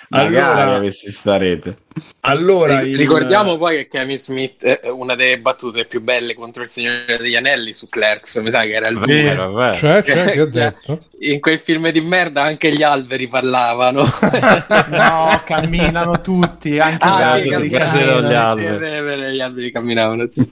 Allora- avessi sta rete. Allora, il- Ricordiamo poi che Kevin Smith, eh, una delle battute più belle contro il Signore degli Anelli su Clerks, mi sa che era il Sì. Vero, vero. Cioè, cioè, che ho Cioè, detto? In quel film di merda anche gli alberi parlavano. no, camminano tutti, anche Ah, gli sì, altri camminano gli. Sì, sì, sì, gli alberi camminavano. Sì.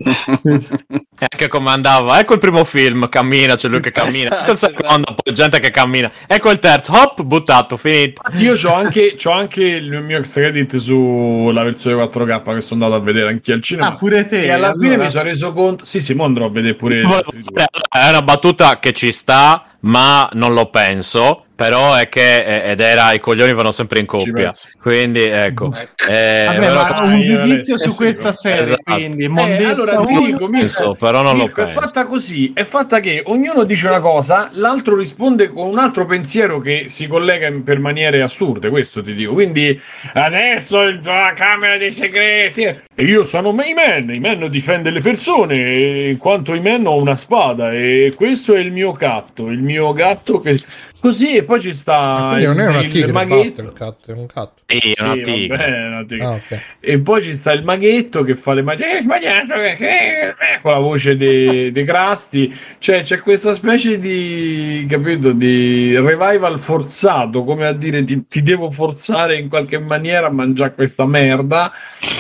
E anche come andava, ecco il primo film, cammina, c'è lui che cammina, ecco il Esatto, secondo, poi gente che cammina, ecco il terzo, hop, buttato, finito. Io c'ho anche, c'ho anche il mio extra credit sulla versione 4K che sono andato a vedere anche al cinema. Ah, pure te. e alla fine allora. mi sono reso conto. Sì, sì, mo andrò a vedere pure. È una battuta che ci sta, ma non lo penso. Però è che eh, ed era i coglioni vanno sempre in coppia. Quindi ecco. Ecco. Eh, Vabbè, però- ma un giudizio su questa serie, Esatto. quindi Eh, mondezza allora ti uno. dico, penso, però non lo Mirko, è penso. fatta così, è fatta che ognuno dice una cosa, l'altro risponde con un altro pensiero che si collega in- per maniere assurde, questo ti dico. Quindi adesso la Camera dei Segreti e io sono Iman, Iman difende le persone e in quanto Iman ho una spada e questo è il mio gatto, il mio gatto che così e poi ci sta Quindi non è una il, tigre, il Battle maghetto. Cat, è un gatto. Sì, è una Sì, tigre. vabbè, è una tigre. Ah, ok. E poi ci sta il maghetto che fa le magie. Hai sbagliato che- eh", con la voce dei, dei crasti. Cioè, c'è questa specie di capito di revival forzato, come a dire ti, ti devo forzare in qualche maniera a mangiare questa merda.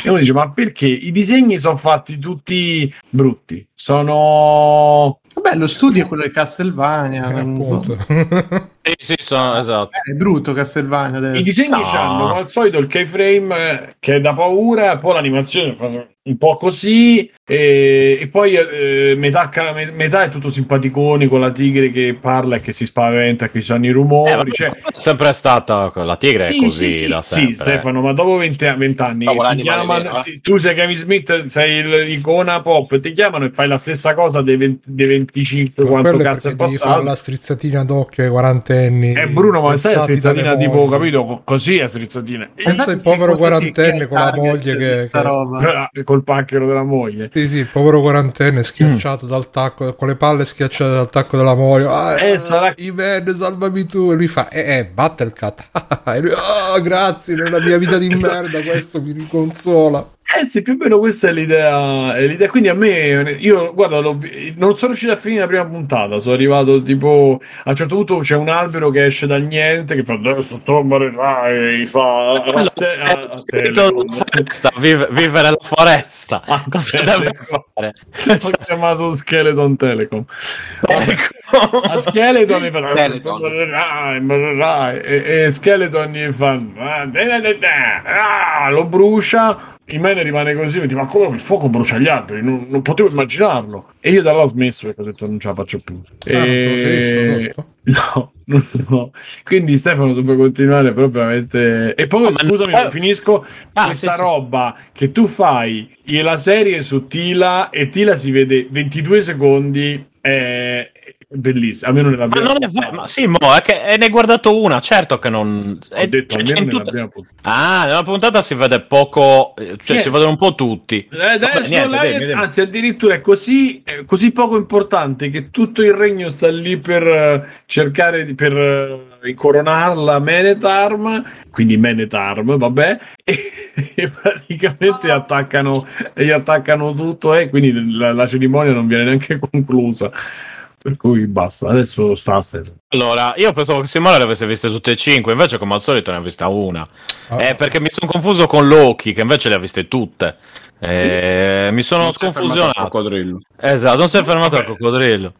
E uno dice: Ma perché i disegni sono fatti tutti brutti? Sono Vabbè, lo studio è quello di Castlevania. Eh, appunto. Sì, sì, sono, esatto. È brutto Castlevania adesso. I disegni No. hanno come al solito il keyframe eh, che è da paura, poi l'animazione fa un po' così, e, e poi eh, metà, metà è tutto simpaticoni con la tigre che parla e che si spaventa, che c'hanno i Eh, rumori. vabbè, cioè, è sempre stata la tigre sì, è così sì, sì, da sì, sempre. Stefano, ma dopo 20, 20 anni Dopo ti l'animale chiamano, vero, eh. tu sei Kevin Smith, sei il- l'icona pop, ti chiamano e fai la stessa cosa dei, 20 dei 25 Ma quanto è cazzo è passato. la strizzatina d'occhio ai quarantenni. Eh Bruno, ma sai la strizzatina tipo, capito? Così è strizzatina. Pensa il povero è quarantenne con la moglie che- sta che- roba? Col pacchero della moglie. Sì, sì, il povero quarantenne schiacciato dal tacco, con le palle schiacciate dal tacco della moglie. Ah, Eh, sarà- Ivan, salvami tu. E lui fa, eh, eh, Battlecat. e lui, ah, grazie, nella mia vita di Esatto. merda questo mi riconsola. Eh sì, più o meno questa è l'idea, è l'idea. Quindi a me, io guarda, non sono riuscito a finire la prima puntata. Sono arrivato tipo a un certo punto c'è un albero che esce dal niente che fa adesso tomberai, fa a, te- a- foresta, vive- vivere la foresta. A Cosa Telecom. deve fare? Ho chiamato Skeleton Telecom. Ecco. A Skeleton gli fa Skeleton. morirai, morirai. e, e Skeleton gli fa ah, da, da, da, da. Ah, lo brucia il mene rimane così mi dice ma come il fuoco brucia gli alberi? Non, non potevo immaginarlo. E io da là ho smesso perché ho detto non ce la faccio più. Ah, e... no, no, no. quindi Stefano se puoi continuare però veramente e poi ma- scusami eh, finisco. Ah, questa sì, sì. roba che tu fai la serie su Tila e Tila si vede 22 secondi è bellissima almeno nella Ma non è ma sì, mo, è che e ne hai guardato una, certo che non... è- detto cioè, c'è almeno tutta- Ah, nella puntata si vede poco, eh, cioè si vedono un po' tutti. Eh, Adesso Vabbè, niente, dimmi, dimmi. anzi, addirittura è così, è così poco importante che tutto il regno sta lì per eh, cercare di per eh, incoronarla Menetarm, quindi Menetarm, vabbè, e, e praticamente attaccano, gli attaccano tutto e quindi la, la cerimonia non viene neanche conclusa. Per cui basta, adesso sta. Allora, io pensavo che Simone le avesse viste tutte e cinque, invece come al solito ne ha vista una. Ah, Eh, perché mi sono confuso con Loki, che invece le ha viste tutte. Eh, mi sono Non si è fermato al sconfusionato. coccodrillo. Esatto, non si è fermato al coccodrillo.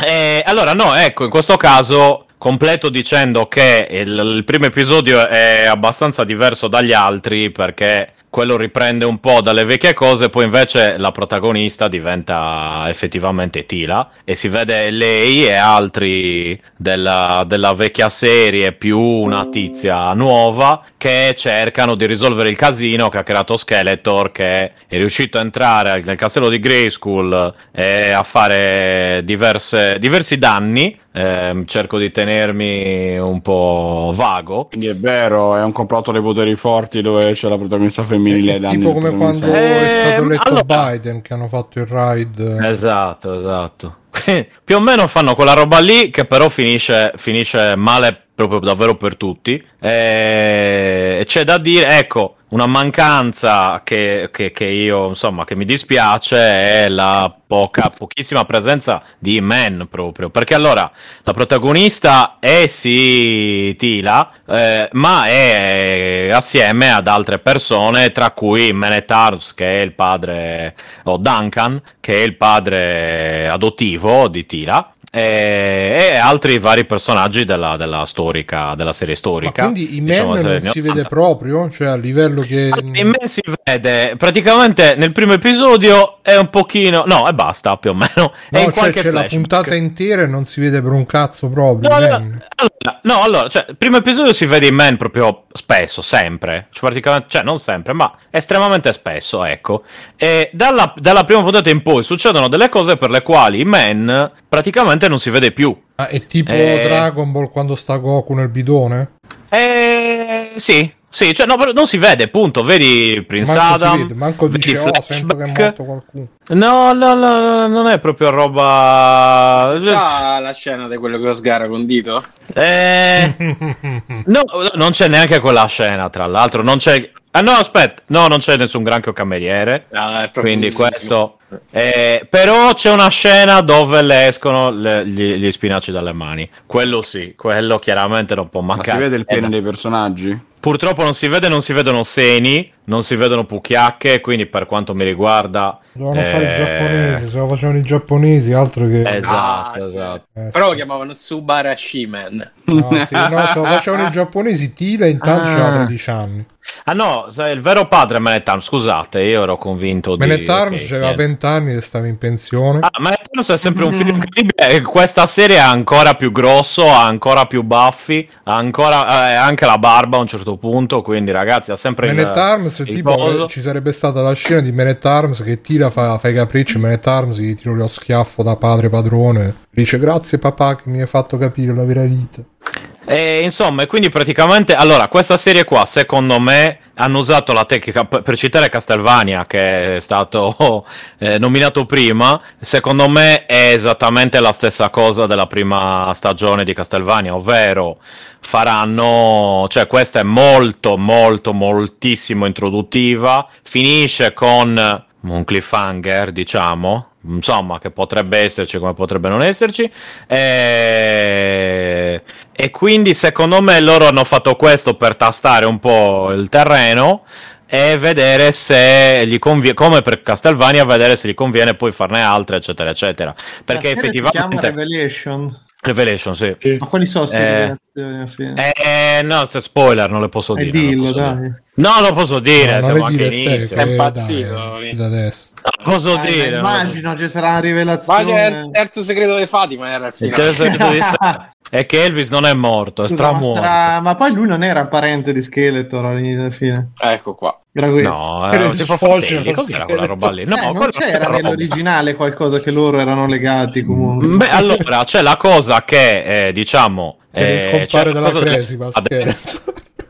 Eh, allora, no, ecco, in questo caso completo dicendo che il, il primo episodio è abbastanza diverso dagli altri perché quello riprende un po' dalle vecchie cose, poi invece la protagonista diventa effettivamente Tila e si vede lei e altri della, della vecchia serie più una tizia nuova che cercano di risolvere il casino che ha creato Skeletor che è riuscito a entrare nel castello di Grayskull e a fare diverse- diversi danni. Ehm, cerco di tenermi un po' vago. Quindi è vero, è un complotto dei poteri forti dove c'è la protagonista femminile. È ai danni tipo come quando Eh, è stato eletto allora- Biden che hanno fatto il ride. Esatto, esatto. Più o meno fanno quella roba lì che però finisce, finisce male proprio davvero per tutti. E c'è da dire, ecco, una mancanza che, che- che io, insomma, che mi dispiace è la poca, pochissima presenza di Man proprio. Perché allora la protagonista è sì Tila, eh, ma è assieme ad altre persone, tra cui Menetars, che è il padre, o Duncan, che è il padre adottivo di Tila. E, e altri vari personaggi della, della storica della serie Ma storica quindi i diciamo, men non si vede 80. proprio? Cioè a livello che... Allora, in me si vede praticamente nel primo episodio è un pochino no e basta più o meno No, in cioè c'è la flashback. puntata intera e non si vede per un cazzo proprio. No, i men. allora, no, allora, cioè, primo episodio si vede in Man proprio spesso, sempre, cioè, praticamente, cioè non sempre, ma estremamente spesso, ecco. E dalla, dalla prima puntata in poi succedono delle cose per le quali in Man praticamente non si vede più. Ah, è tipo Eh. Dragon Ball quando sta Goku nel bidone? Eh, sì, sì, cioè no, però non si vede, punto, vedi Prince Manco Adam, vede, manco vedi dice, oh, sento che è flashback. morto qualcuno. No, no, no, no, non è proprio roba... Sa la scena di quello che lo sgara con dito? Eh... No, non c'è neanche quella scena, tra l'altro. Non c'è. Ah, no, aspetta, no, non c'è nessun granchio cameriere. Ah, è proprio Quindi un- questo. eh, però c'è una scena dove le escono le- gli, gli spinaci dalle mani. Quello sì, quello chiaramente non può Ma mancare. si vede il pene Eh, dei personaggi? Purtroppo non si vede, non si vedono seni, non si vedono pucchiacche. Quindi, per quanto mi riguarda, Dovevano fare i eh, giapponesi, se lo facevano i giapponesi, altro che... Esatto, Ah, sì. esatto. Eh, Però lo sì. chiamavano Subarashi Man. No, sì, no, se lo facevano i giapponesi, Tila intanto Ah. c'ha 13 anni. Ah no, sai, il vero padre è Manetarm, scusate, io ero convinto di... Menet Arms ok, c'aveva niente. 20 anni e stava in pensione. Ah, ma Thanos è sempre un film incredibile. Questa serie è ancora più grosso, ha ancora più baffi, ha ancora eh, anche la barba a un certo punto. Quindi, ragazzi, ha sempre il- Menet Arms, tipo, coso. ci sarebbe stata la scena di Menet Arms che tira, fa, fa i capricci, Menet Arms gli tira lo schiaffo da padre padrone, dice grazie papà che mi hai fatto capire la vera vita. E insomma, e quindi praticamente, allora, questa serie qua, secondo me, hanno usato la tecnica, per citare Castlevania, che è stato eh, nominato prima, secondo me è esattamente la stessa cosa della prima stagione di Castlevania, ovvero faranno, cioè questa è molto, molto, moltissimo introduttiva, finisce con un cliffhanger, diciamo, insomma, che potrebbe esserci come potrebbe non esserci. E... e quindi secondo me loro hanno fatto questo per tastare un po' il terreno e vedere se gli conviene, come per Castlevania, vedere se gli conviene poi farne altre, eccetera, eccetera. Perché La serie Si chiama effettivamente... Revelation. Revelation, sì. Ma quali sono Eh, fine? Eh, no, se- spoiler, non le posso Eh, dire. dillo, posso dai. dire. No, lo posso dire, No, siamo anche dire, inizio. È che, impazzito, dai, è lì. uscito adesso. Non posso Eh, dire. immagino ci sarà una Ma rivelazione. c'è il terzo segreto di Fatima era il Il terzo segreto di è che Elvis non è morto, è Scusa, ma, stramuorto. sarà- ma poi lui non era parente di Skeletor all'inizio alla fine. Ecco qua. Era questo. No, Era era tipo fratelli, cos'era quella roba lì? No, Eh, non c'era nell'originale qualcosa che loro erano legati comunque. Beh, allora c'è la cosa che eh, diciamo eh, c'è compare la della cosa ma spade, scherzo.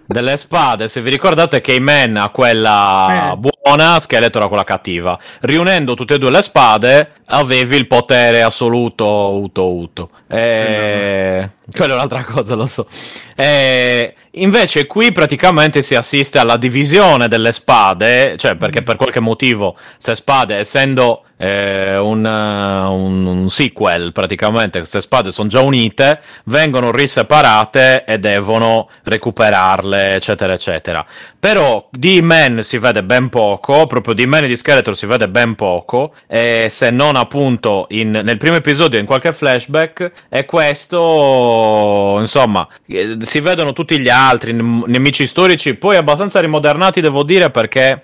Delle spade. Se vi ricordate che Iman ha quella Eh. buona, Skeletor ha quella cattiva. Riunendo tutte e due le spade, avevi il potere assoluto Uto Uto. Eh, Quella è un'altra cosa, lo so. Eh, invece qui praticamente si assiste alla divisione delle spade, cioè perché per qualche motivo se spade, essendo eh, un, eh, un- un sequel praticamente, queste spade sono già unite, vengono riseparate e devono recuperarle, eccetera, eccetera. Però di Man si vede ben poco, proprio di Man e di Skeletor si vede ben poco, e se non appunto in- nel primo episodio in qualche flashback, e questo, insomma, eh, si vedono tutti gli altri nem- nemici storici, poi abbastanza rimodernati devo dire perché...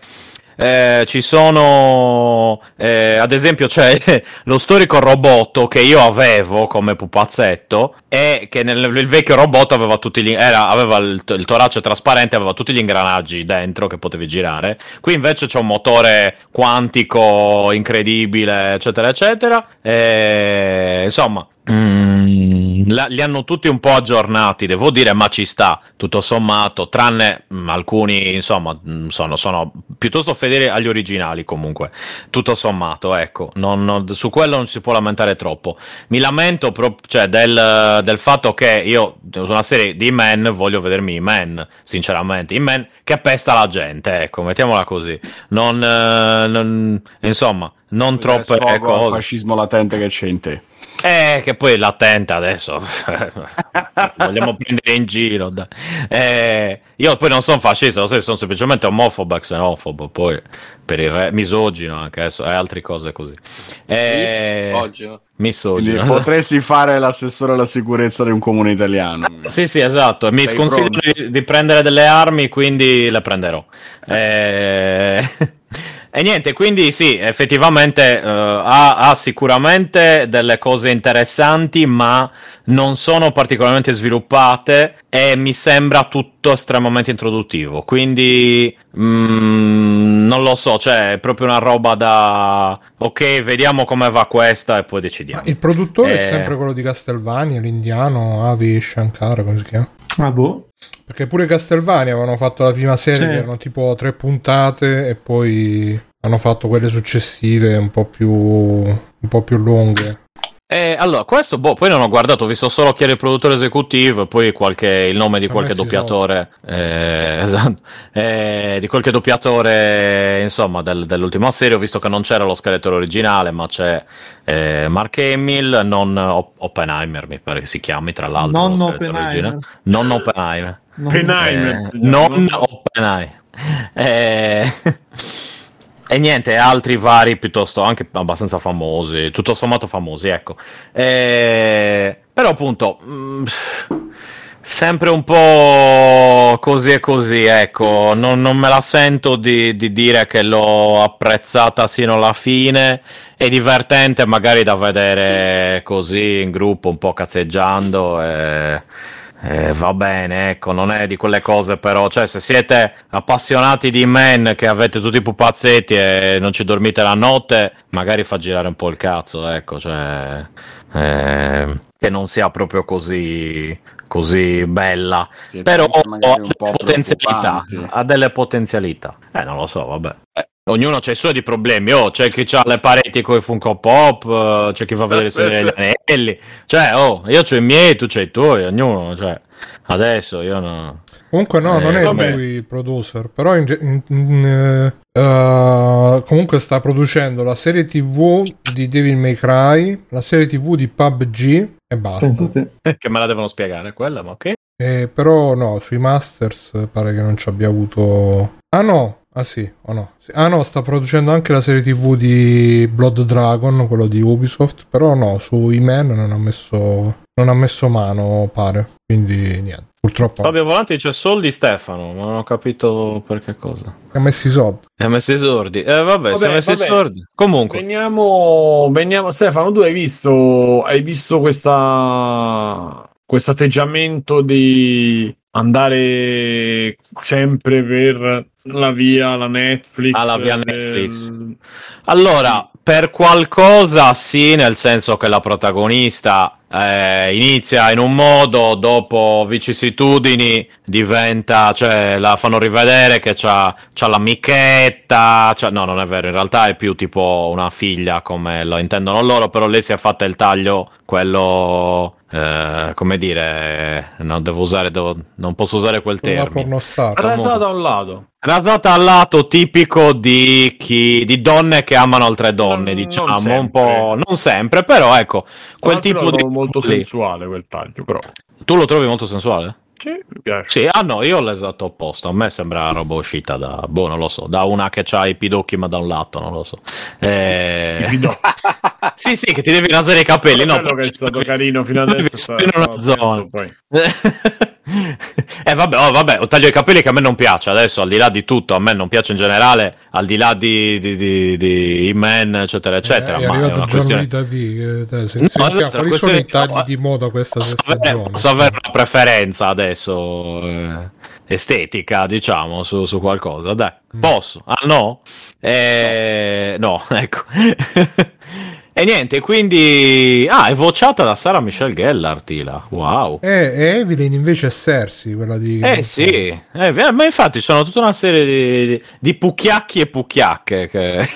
eh, ci sono eh, ad esempio c'è lo storico robotto che io avevo come pupazzetto e che nel il vecchio robot aveva tutti gli era- aveva il, il torace trasparente aveva tutti gli ingranaggi dentro che potevi girare. Qui invece c'è un motore quantico incredibile eccetera eccetera. E, insomma mm, la- li hanno tutti un po' aggiornati, devo dire, ma ci sta, tutto sommato, tranne mm, alcuni, insomma, mm, sono, sono piuttosto fedeli agli originali comunque, tutto sommato, ecco, non- non- su quello non si può lamentare troppo. Mi lamento pro- cioè, del, del fatto che io, su una serie di Men, voglio vedermi i Men, sinceramente, i Men che pesta la gente, ecco, mettiamola così, non, eh, non- insomma, non troppe cose. fascismo latente che c'è in te. Eh, che poi è latente adesso. Vogliamo prendere in giro. dai. Eh, io poi non sono fascista, lo so, sono semplicemente omofobo e xenofobo. Poi per il re, misogino anche adesso e altre cose così. Eh, Oggi, no? Quindi misogino. esatto. potresti fare l'assessore alla sicurezza di un comune italiano. Sì, sì, esatto. Mi Sei sconsigliano pronto? di, di prendere delle armi, quindi le prenderò. Eh, E niente, quindi sì, effettivamente eh, ha, ha sicuramente delle cose interessanti, ma non sono particolarmente sviluppate e mi sembra tutto estremamente introduttivo. Quindi mm, non lo so, cioè è proprio una roba da ok, vediamo come va questa e poi decidiamo. Ma il produttore è Eh. sempre quello di Castelvania, l'indiano Avi Shankar, come si chiama? Ah, boh. Perché pure Castelvania avevano fatto la prima serie Sì. che erano tipo tre puntate e poi hanno fatto quelle successive un po' più un po' più lunghe. Eh, allora, questo, boh, poi non ho guardato, ho visto solo chi era il produttore esecutivo e poi qualche, il nome di qualche doppiatore, eh, esatto, eh, di qualche doppiatore, insomma, del- dell'ultima serie. Ho visto che non c'era lo scheletro originale, ma c'è eh, Mark Hamill, non Op- Oppenheimer, mi pare che si chiami, tra l'altro. Non Oppenheimer. Non Oppenheimer. No. Oppenheimer. Eh, non Oppenheimer. E niente, altri vari piuttosto anche abbastanza famosi, tutto sommato famosi, ecco. Eh, però appunto, mm, sempre un po' così e così, ecco, non, non me la sento di, di dire che l'ho apprezzata sino alla fine. È divertente magari da vedere così in gruppo, un po' cazzeggiando. E... Eh, va bene, ecco, non è di quelle cose però, cioè se siete appassionati di men che avete tutti i pupazzetti e non ci dormite la notte, magari fa girare un po' il cazzo, ecco, cioè eh, che non sia proprio così, così bella. Siete Però ha delle po' potenzialità. Ha delle potenzialità. Eh, non lo so, vabbè. Eh, ognuno ha i suoi di problemi. Oh, c'è chi ha le pareti con i Funko Pop, eh, c'è chi fa vedere solo gli anelli. Cioè, oh, io ho i miei, tu c'hai i tuoi, ognuno, cioè, adesso io no. Comunque no, Eh, non è vabbè. lui il producer, però in- in- in, eh, eh, comunque sta producendo la serie TV di Devil May Cry, la serie TV di PUBG e basta. Pensate. che me la devono spiegare quella, ma ok. Eh, però no, sui Masters pare che non ci abbia avuto... Ah no, ah sì, o no. Sì. Ah no, sta producendo anche la serie TV di Blood Dragon, quello di Ubisoft, però no, su E-Man non ha messo, non ha messo mano, pare. Quindi niente, purtroppo Fabio Volante dice soldi Stefano, ma non ho capito per che cosa. ha messo i soldi. Ha messo i sordi. Eh vabbè, si è Vabbè, messo i vabbè. sordi. Comunque, Veniamo, veniamo, Stefano, tu hai visto, hai visto questa, questo atteggiamento di andare sempre per la via, la Netflix. Ah, la via eh, Netflix. Allora, per qualcosa sì, nel senso che la protagonista eh, inizia in un modo, dopo vicissitudini diventa, cioè la fanno rivedere che c'ha, c'ha l'amichetta, c'ha- no non è vero, in realtà è più tipo una figlia come lo intendono loro, però lei si è fatta il taglio, quello... eh, come dire, no, devo usare, devo- non posso usare quel termine. Rasata da un lato. Rasata al lato tipico di, chi, di donne che amano altre donne, Non- diciamo, non un sempre. po'. Non sempre, però ecco, quel tipo di. molto sensuale quel taglio, però. Tu lo trovi molto sensuale? Sì, mi piace. Sì, ah no, io ho l'esatto opposto. A me sembra una roba uscita da. Boh, non lo so, da una che ha i pidocchi, ma da un lato, non lo so. Eh... Sì, sì, che ti devi rasare i capelli. No, quello che è stato carino fino adesso. in una stava zona. poi. eh vabbè, oh, vabbè, taglio i capelli che a me non piace adesso, al di là di tutto, a me non piace in generale, al di là di, di, di, di He-Man, eccetera, eccetera. Eh, è ma è una questione... di David. eh, se- No, sentiamo, esatto, quali sono i tagli no, di moda questa Posso avere, stagione? posso avere una preferenza adesso eh, estetica, diciamo, su, su qualcosa. Dai, Mm. posso? Ah, no? Eh, no, ecco. E niente, quindi... Ah, è vociata da Sara Michelle Gellar, Tila. Wow. E Evelyn invece è Cersei, quella di... Eh sì, eh, ma infatti sono tutta una serie di, di, pucchiacchi e pucchiacche, che-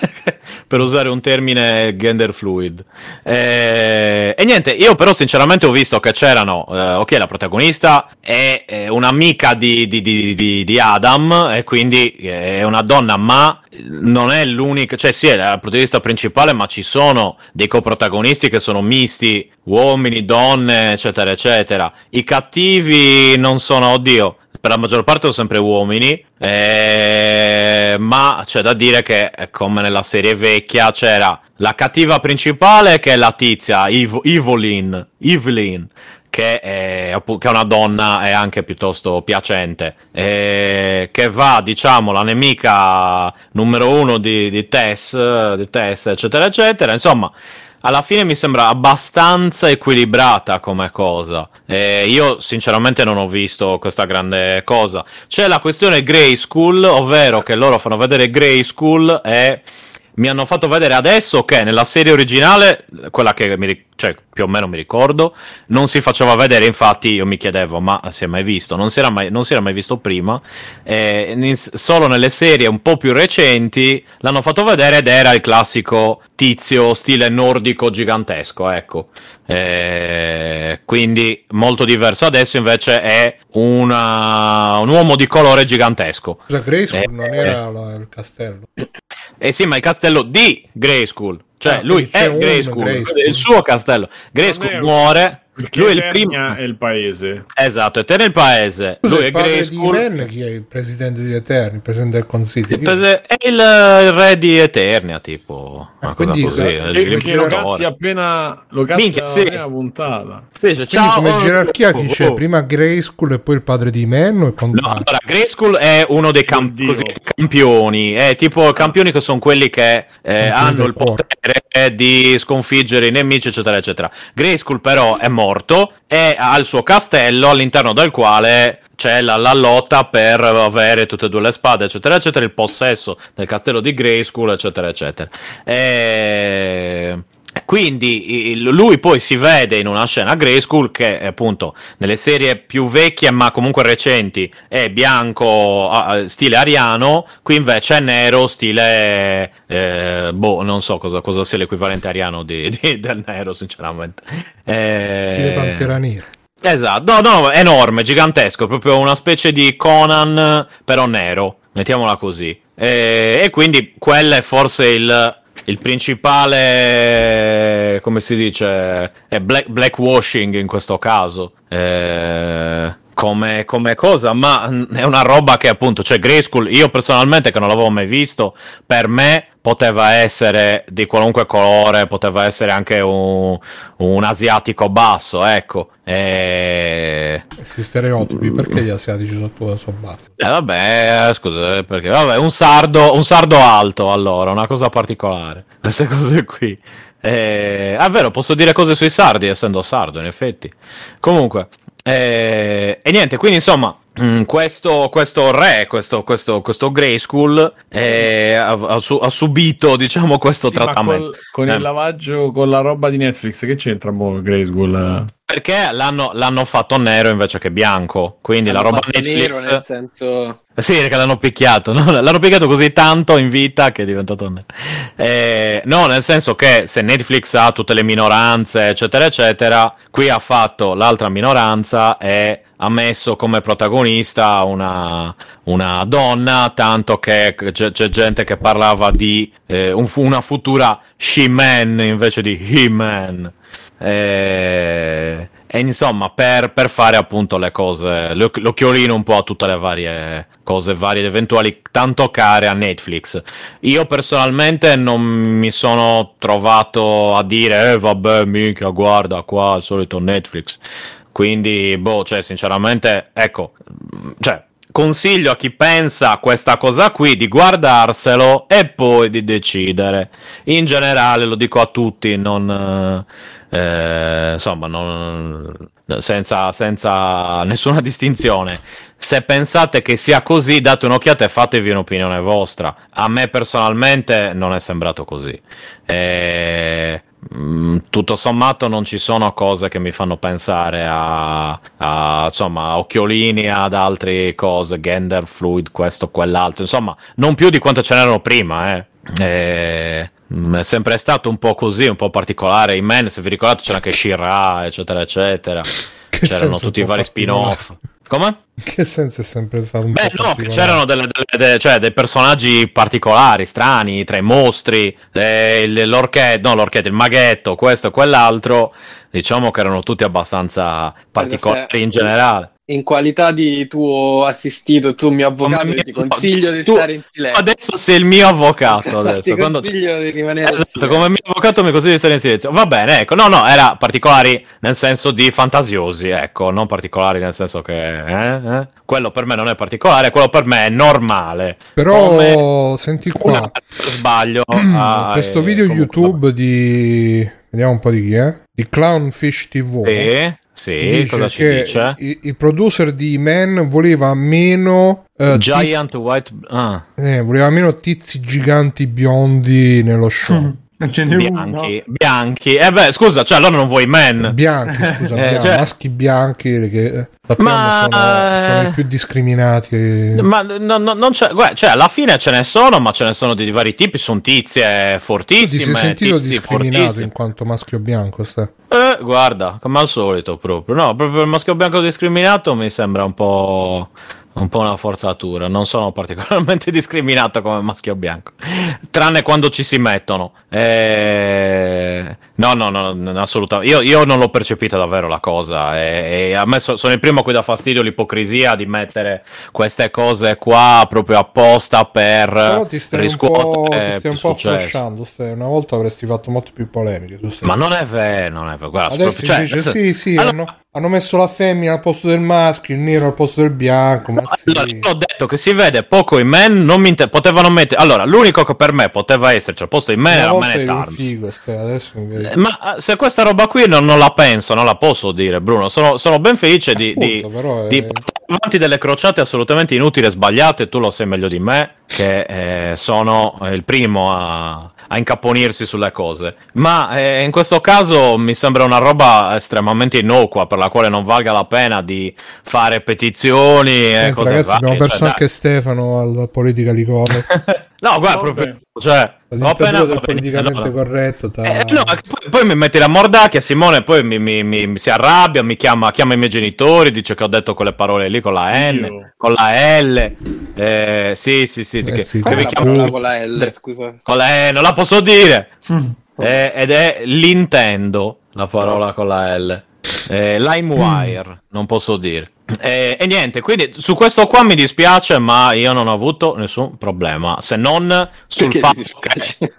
per usare un termine gender fluid. Eh, e niente, io però sinceramente ho visto che c'erano, eh, ok, la protagonista è, è un'amica di- di- di Adam e quindi è una donna, ma non è l'unica, cioè sì, è la protagonista principale, ma ci sono dei coprotagonisti che sono misti, uomini, donne, eccetera, eccetera. I cattivi non sono, oddio, per la maggior parte sono sempre uomini, eh, ma c'è da dire che, eh, come nella serie vecchia, c'era la cattiva principale che è la tizia, Ev- Evelyn, Evelyn che è, che è una donna e anche piuttosto piacente, eh, che va, diciamo, la nemica numero uno di, di Tess, di Tess, eccetera, eccetera. Insomma, alla fine mi sembra abbastanza equilibrata come cosa. Eh, io sinceramente non ho visto questa grande cosa. C'è la questione Grey School, ovvero che loro fanno vedere Grey School e mi hanno fatto vedere adesso che nella serie originale, quella che mi, cioè, più o meno mi ricordo, non si faceva vedere, infatti io mi chiedevo, ma si è mai visto? Non si era mai, non si era mai visto prima, eh, in- solo nelle serie un po' più recenti l'hanno fatto vedere ed era il classico tizio stile nordico gigantesco, ecco. Eh, quindi molto diverso. Adesso invece è una- un uomo di colore gigantesco. Scusa, Grayskull Eh, non era la- il castello. Eh sì, ma il castello di Grayskull. Cioè, Ah, lui è Grayskull, Grayskull. il suo castello. Grayskull muore. Perché Lui è il primo. è il paese. Esatto, Eterno è il paese. Scusa, lui è il padre di Grayskull. Ren, chi è il presidente di Eterni, il presidente del consiglio? Il prese- È il, il re di Eternia, tipo. Una Ah, cosa quindi- così. eh, il E perché lo cazzi appena lo cazzi Minchia, sì. puntata. Sì, Quindi ciao, come oh, gerarchia chi oh, c'è? oh. Prima Grayskull e poi il padre di Men o il No, allora, Grayskull è uno dei cam- campioni. È tipo campioni che sono quelli che eh, hanno il potere di sconfiggere i nemici, eccetera, eccetera. Grayskull, però, è morto e ha il suo castello all'interno del quale c'è la, la lotta per avere tutte e due le spade, eccetera, eccetera. Il possesso del castello di Grayskull, eccetera, eccetera. E... quindi lui poi si vede in una scena Grayskull che è appunto nelle serie più vecchie ma comunque recenti è bianco stile ariano, qui invece è nero stile eh, boh, non so cosa, cosa sia l'equivalente ariano di- di- del nero sinceramente. Eh, Le Pantera Nera. Esatto, no, no, enorme, gigantesco, proprio una specie di Conan, però nero, mettiamola così. E, e quindi quello è forse il, il principale, come si dice, è black, blackwashing in questo caso. Eh, come, come cosa, ma è una roba che appunto, cioè Grayskull, io personalmente che non l'avevo mai visto, per me poteva essere di qualunque colore, poteva essere anche un, un asiatico basso, ecco. E... Questi stereotipi, perché gli asiatici sotto sono bassi? Eh, vabbè, eh, scusa, eh, perché vabbè, un sardo, un sardo alto allora, una cosa particolare. Queste cose qui. Eh, è vero, posso dire cose sui sardi, essendo sardo, in effetti. Comunque, eh, e niente, quindi insomma, mm, questo, questo re, questo, questo, questo Grayskull eh, ha, ha su- ha subito, diciamo, questo Sì, trattamento. col- con Eh. il lavaggio, con la roba di Netflix, che c'entra mo Grayskull? Perché l'hanno, l'hanno fatto nero invece che bianco. Quindi la Hanno roba Netflix. nero, nel senso... Sì, perché l'hanno picchiato, no? l'hanno picchiato così tanto in vita che è diventato nero. Eh, no, nel senso che se Netflix ha tutte le minoranze, eccetera, eccetera, qui ha fatto l'altra minoranza e ha messo come protagonista una, una donna, tanto che c'è, c'è gente che parlava di eh, un una futura She-Man invece di He-Man. Eh, e insomma, per, per fare appunto le cose, l'oc- l'occhiolino un po' a tutte le varie cose, varie ed eventuali, tanto care a Netflix. Io personalmente non mi sono trovato a dire, eh vabbè, mica, guarda qua, il solito Netflix. Quindi, boh, cioè, sinceramente, ecco, cioè, consiglio a chi pensa questa cosa qui di guardarselo e poi di decidere. In generale, lo dico a tutti, non. eh, insomma, non- senza, senza nessuna distinzione. Se pensate che sia così, date un'occhiata e fatevi un'opinione vostra. A me personalmente non è sembrato così. E, mm, tutto sommato non ci sono cose che mi fanno pensare a, a, insomma, occhiolini, ad altre cose, gender fluid, questo, quell'altro. Insomma, non più di quanto ce n'erano prima, eh. E, mm, è sempre stato un po' così, un po' particolare. In Men, se vi ricordate, c'era anche Shira, eccetera, eccetera. Che C'erano tutti i vari spin-off. Come? In Che senso è sempre stato un Beh, po' no, che c'erano delle, delle- delle- cioè, dei personaggi particolari, strani, tra i mostri, le- le- l'orchetto, no, l'orchetto, il maghetto, questo e quell'altro. Diciamo che erano tutti abbastanza particolari in generale. In qualità di tuo assistito, tu mio avvocato, Come io ti consiglio di tu- stare in silenzio. Adesso sei il mio avvocato. Adesso. ti Quando- consiglio di rimanere in Esatto, silenzio. come mio avvocato mi consiglia di stare in silenzio. Va bene, ecco. No, no, era particolari nel senso di fantasiosi, ecco, non particolari nel senso che eh, eh. quello per me non è particolare, quello per me è normale. Però Come senti una qua, sbaglio. ah, questo eh, video comunque, YouTube di... Vediamo un po' di chi è. Di Clownfish TV. Sì, sì, dice cosa ci che dice? i- il producer di Man voleva meno... eh, Giant White ah, eh, voleva meno tizi giganti biondi nello show. Mm. Ce n'è bianchi, bianchi. Eh beh, scusa, cioè allora non vuoi men. Bianchi, scusa, Eh, bianchi, cioè- maschi bianchi che eh, sappiamo Ma- sono, sono i più discriminati. Ma no, no, non c'è, guarda, cioè, alla fine ce ne sono, ma ce ne sono di, vari tipi. Sono tizie Tu ti fortissime. sei sentito discriminato fortissimi. in quanto maschio bianco? Ste? Eh, guarda, come al solito proprio. No, proprio il maschio bianco discriminato mi sembra un po'. Un po' una forzatura, non sono particolarmente discriminato come maschio bianco, tranne quando ci si mettono. Eh, No, no, no, no, assolutamente. Io, io non l'ho percepita davvero la cosa. E, e a me so- sono il primo a cui dà fastidio l'ipocrisia di mettere queste cose qua proprio apposta per Però ti stai un po', riscuotere ti stai un po'. Ste. Una volta avresti fatto molto più polemiche. Ma non è vero, non è vero. Guarda, Adesso proprio- cioè, dice sì, sì, Allora- hanno, hanno messo la femmina al posto del maschio, il nero al posto del bianco. Ma sì. Allora, io ho detto che si vede poco in Man, non mi inter- potevano mettere... Allora, l'unico che per me poteva esserci al posto di Una era Man at Arms. figo, ste, adesso mi Ma eh, se questa roba qui non, non la penso, non la posso dire, Bruno. Sono, sono ben felice di, di, Appunto, è- di portare avanti delle crociate assolutamente inutili e sbagliate. Tu lo sai meglio di me, che eh, sono il primo a, a incaponirsi sulle cose. Ma eh, in questo caso mi sembra una roba estremamente innocua per la quale non valga la pena di fare petizioni e Senti, cose ragazzi, varie, abbiamo cioè, perso dai. anche Stefano al politically correct. No, guarda, Vabbè. proprio. Cioè, La dittatura del politicamente no. corretto. ta- Eh, no, che poi, poi mi metti la mordacchia, Simone poi mi, mi- mi- mi si arrabbia, mi chiama, chiama i miei genitori, dice che ho detto quelle parole lì con la N, Io. con la L. Eh, sì, sì, sì, Eh, che, sì, che chiamo- parola con la L, scusa? con la E, non la posso dire. Mm. Eh, ed è l'intendo, la parola con la L. Eh, LimeWire, non posso dire. Eh, e niente, quindi su questo qua mi dispiace, ma io non ho avuto nessun problema, se non sul Perché fatto che...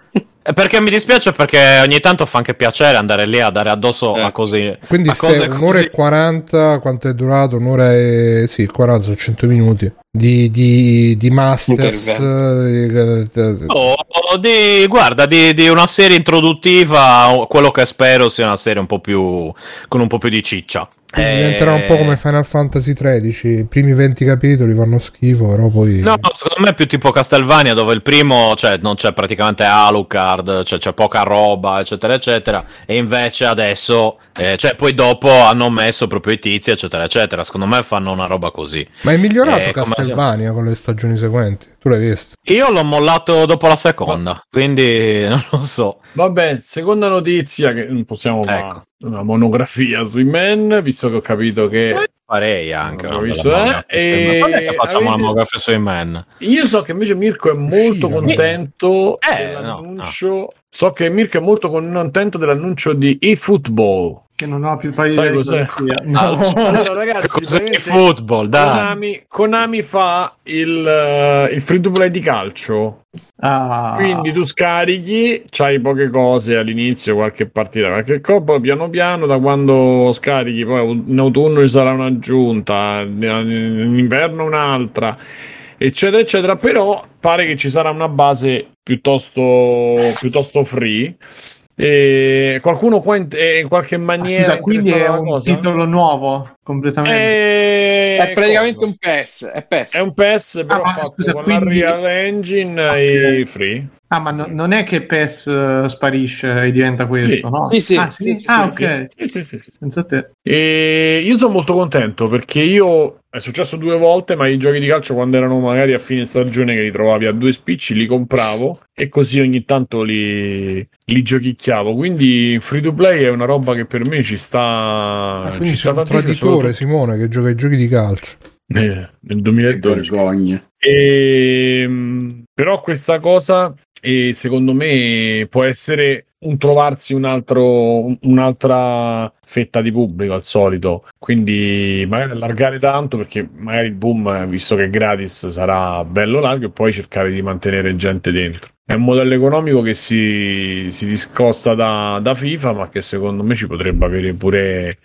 Eh, Perché mi dispiace perché ogni tanto fa anche piacere andare lì a dare addosso Eh. a cose Quindi a cose un'ora così. e 40, quanto è durato? Un'ora e... sì, 40, sono 100 minuti. Di, di, di Masters. eh, eh, Oh, di, guarda, di, di una serie introduttiva, quello che spero sia una serie un po' più con un po' più di ciccia. Quindi Eh, diventerà un po' come Final Fantasy XIII. I primi 20 capitoli fanno schifo, però poi... No, secondo me è più tipo Castlevania, dove il primo, cioè, non c'è praticamente Alucard, cioè, c'è poca roba, eccetera, eccetera. E invece adesso, eh, cioè, poi dopo hanno messo proprio i tizi, eccetera, eccetera. Secondo me fanno una roba così. Ma è migliorato Eh, come- Castlevania con le stagioni seguenti? Tu l'hai visto? Io l'ho mollato dopo la seconda, quindi non lo so. Vabbè, seconda notizia che non possiamo fare Ecco. una monografia sui men, visto che ho capito che Farei anche. Una visto, eh, e quando è che facciamo avete- una monografia sui men? io so che invece Mirko è molto Sì, contento Eh, dell'annuncio. So che Mirko è molto contento dell'annuncio di eFootball. Che non ho più il paio di cos'è? cosa sia. Allora, ragazzi, Cos'è il football? Dai. Konami, Konami fa il, eh, il free to play di calcio. Ah. Quindi tu scarichi, c'hai poche cose all'inizio, qualche partita, qualche coppa, piano piano, da quando scarichi, poi in autunno ci sarà un'aggiunta, in inverno un'altra, eccetera, eccetera. Però pare che ci sarà una base piuttosto, piuttosto free. E qualcuno qua in, eh, in qualche maniera Scusa, quindi è un cosa? titolo nuovo completamente. Eh, È praticamente cosa? un PES. È PES. È un PES però ma fatto scusa, con quindi- la Real Engine Ok. e free. Ah, ma no- non è che PES eh, sparisce e diventa questo, Sì. no? Sì, sì, Ah, sì, sì, ah, Sì, ok. sì, sì, sì, sì. Pensa a te. E io sono molto contento perché io è successo due volte, ma i giochi di calcio quando erano magari a fine stagione che li trovavi a due spicci li compravo e così ogni tanto li, li giochicchiavo. Quindi free to play è una roba che per me ci sta. Ah, ci sta un traditore, Simone, che gioca ai giochi di calcio. eh, nel Che 2012. vergogna. Ehm, però questa cosa, eh, secondo me, può essere un trovarsi un altro, un- un'altra fetta di pubblico al solito. Quindi magari allargare tanto perché magari il boom, visto che è gratis, sarà bello largo e poi cercare di mantenere gente dentro. È un modello economico che si, si discosta da, da FIFA, ma che secondo me ci potrebbe avere pure,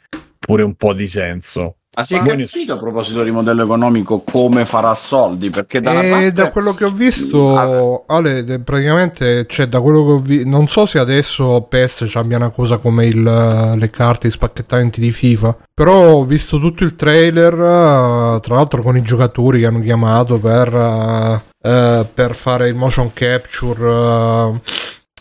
pure un po' di senso. Ah, sì, Si è capito a proposito di modello economico come farà soldi? Perché da una E parte... da quello che ho visto, Ale, de- praticamente, cioè, da quello che ho visto, non so se adesso PES abbia una cosa come il, le carte, i spacchettamenti di FIFA, però ho visto tutto il trailer, eh, tra l'altro con i giocatori che hanno chiamato per, eh, eh, per fare il motion capture. eh,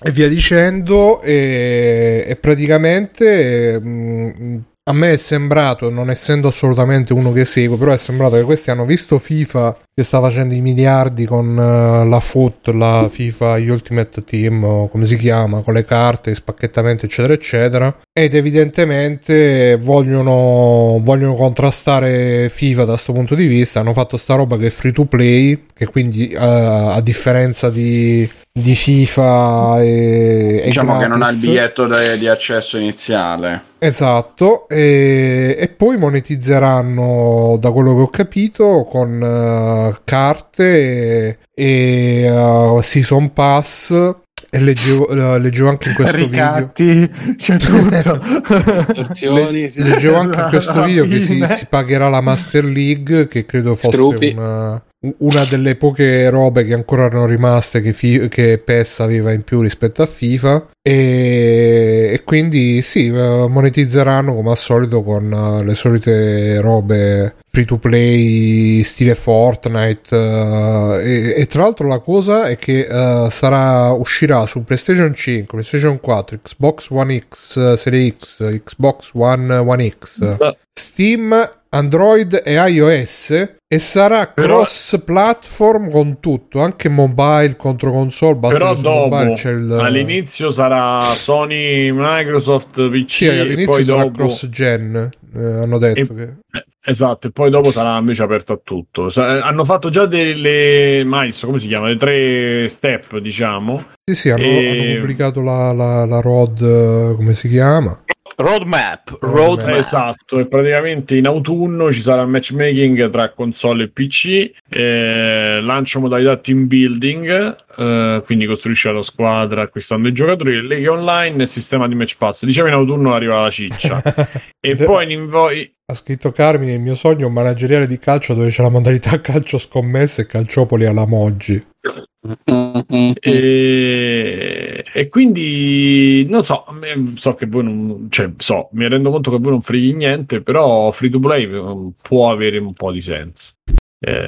e via dicendo, e, e praticamente mm, a me è sembrato, non essendo assolutamente uno che segue, però è sembrato che questi hanno visto FIFA che sta facendo i miliardi con eh, la FUT, la FIFA Ultimate Team, come si chiama, con le carte, spacchettamento, eccetera, eccetera, ed evidentemente vogliono, vogliono contrastare FIFA da questo punto di vista. Hanno fatto sta roba che è free to play, che quindi eh, a differenza di, di FIFA e, e Diciamo che non ha il biglietto de- di accesso iniziale. Esatto, e, e poi monetizzeranno, da quello che ho capito, con eh, carte e, e eh, Season Pass. E leggevo, leggevo anche in questo video. Ricatti, c'è tutto. Sì. Leggevo anche in questo video che si, si pagherà la Master League, che credo fosse Strupi. una, una delle poche robe che ancora erano rimaste che, Fi- che PES aveva in più rispetto a FIFA. E, E, quindi sì, eh, monetizzeranno come al solito con eh, le solite robe free to play stile Fortnite. eh, e, e tra l'altro la cosa è che eh, sarà, uscirà su PlayStation 5, PlayStation 4, Xbox One X, Serie X, Xbox One One X. Steam, Android e iOS e sarà Però- cross platform con tutto, anche mobile contro console. Basta Però dopo, il all'inizio sarà Sony, Microsoft, PC, sì, e all'inizio poi sarà dopo... cross gen. eh, hanno detto E- che Eh, Esatto, e poi dopo sarà invece aperto a tutto. Sa- eh, hanno fatto già delle milestone, come si chiama? Le tre step, diciamo. sì, sì, hanno, E- hanno pubblicato la, la, la road, eh, come si chiama? Roadmap, Roadmap. Esatto, e praticamente in autunno ci sarà il matchmaking tra console e PC, eh, lancio modalità team building, eh, quindi costruisce la squadra acquistando i giocatori, leghe online e sistema di match pass. Diciamo in autunno arriva la ciccia. e poi in invoi... Ha scritto Carmine, il mio sogno è un manageriale di calcio dove c'è la modalità calcio scommesse e calciopoli alla Moggi. E, e quindi non so, so che voi non, cioè, so, mi rendo conto che voi non freghi niente, però free to play eh, può avere un po' di senso. Eh,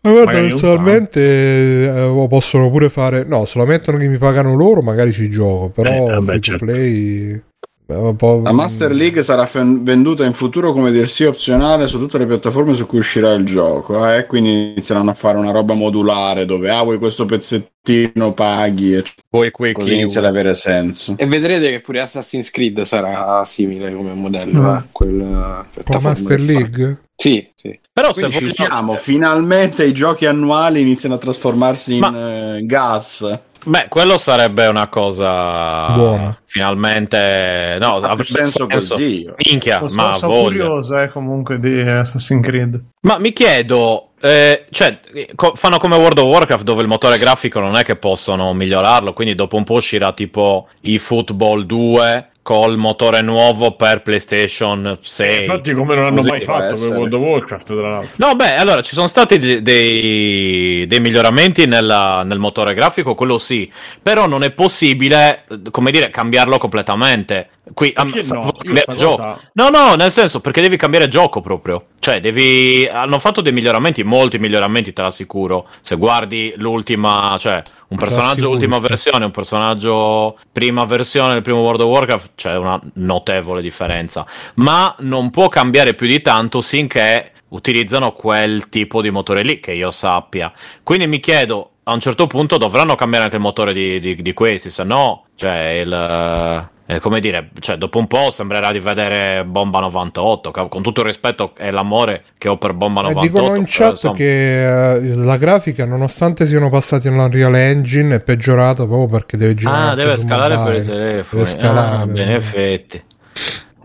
Ma guarda, non personalmente eh, possono pure fare... No, se lo mettono che mi pagano loro, magari ci gioco, però Eh, vabbè, free certo. to play... eh, La Master League sarà fen- venduta in futuro come DLC opzionale su tutte le piattaforme su cui uscirà il gioco, eh? quindi inizieranno a fare una roba modulare dove ah vuoi questo pezzettino paghi e Poi quei così inizia ad avere senso. E vedrete che pure Assassin's Creed sarà simile come modello. Mm. eh, quel, Con piattaforma Master. League? Sì, sì. Però se Quindi ci vogliamo- siamo, finalmente i giochi annuali iniziano a trasformarsi in Ma- eh, gas. Beh, quello sarebbe una cosa Buona. Finalmente, no, avrebbe senso così. Minchia, Lo ma sono curioso eh, comunque di Assassin's Creed. Ma mi chiedo, eh, cioè, co- fanno come World of Warcraft dove il motore grafico non è che possono migliorarlo, quindi dopo un po' uscirà tipo eFootball 2 col motore nuovo per PlayStation 6. infatti, come non hanno Così mai fatto per. World of Warcraft, tra l'altro. No, beh, allora ci sono stati de- dei, dei miglioramenti nella- nel motore grafico, quello sì, però non è possibile, eh, come dire, cambiarlo completamente. Qui Perché sa- no? cambiare gioco. cosa- No, no, nel senso, perché devi cambiare gioco proprio. Cioè, devi. Hanno fatto dei miglioramenti, molti miglioramenti, te l'assicuro. Se guardi l'ultima, cioè, un personaggio ultima versione, un personaggio prima versione del primo World of Warcraft, c'è una notevole differenza. Ma non può cambiare più di tanto finché utilizzano quel tipo di motore lì, che io sappia. Quindi mi chiedo, a un certo punto dovranno cambiare anche il motore di, di- di questi, se no, cioè, il... eh, come dire, cioè, dopo un po' sembrerà di vedere Bomba 98, ca- con tutto il rispetto e l'amore che ho per Bomba Eh, 98. dicono in però, chat insomma- che eh, la grafica, nonostante siano passati all'Unreal Engine, è peggiorata proprio perché deve girare. Ah, deve scalare per i telefoni. Deve scalare. Ah, bene, effetti.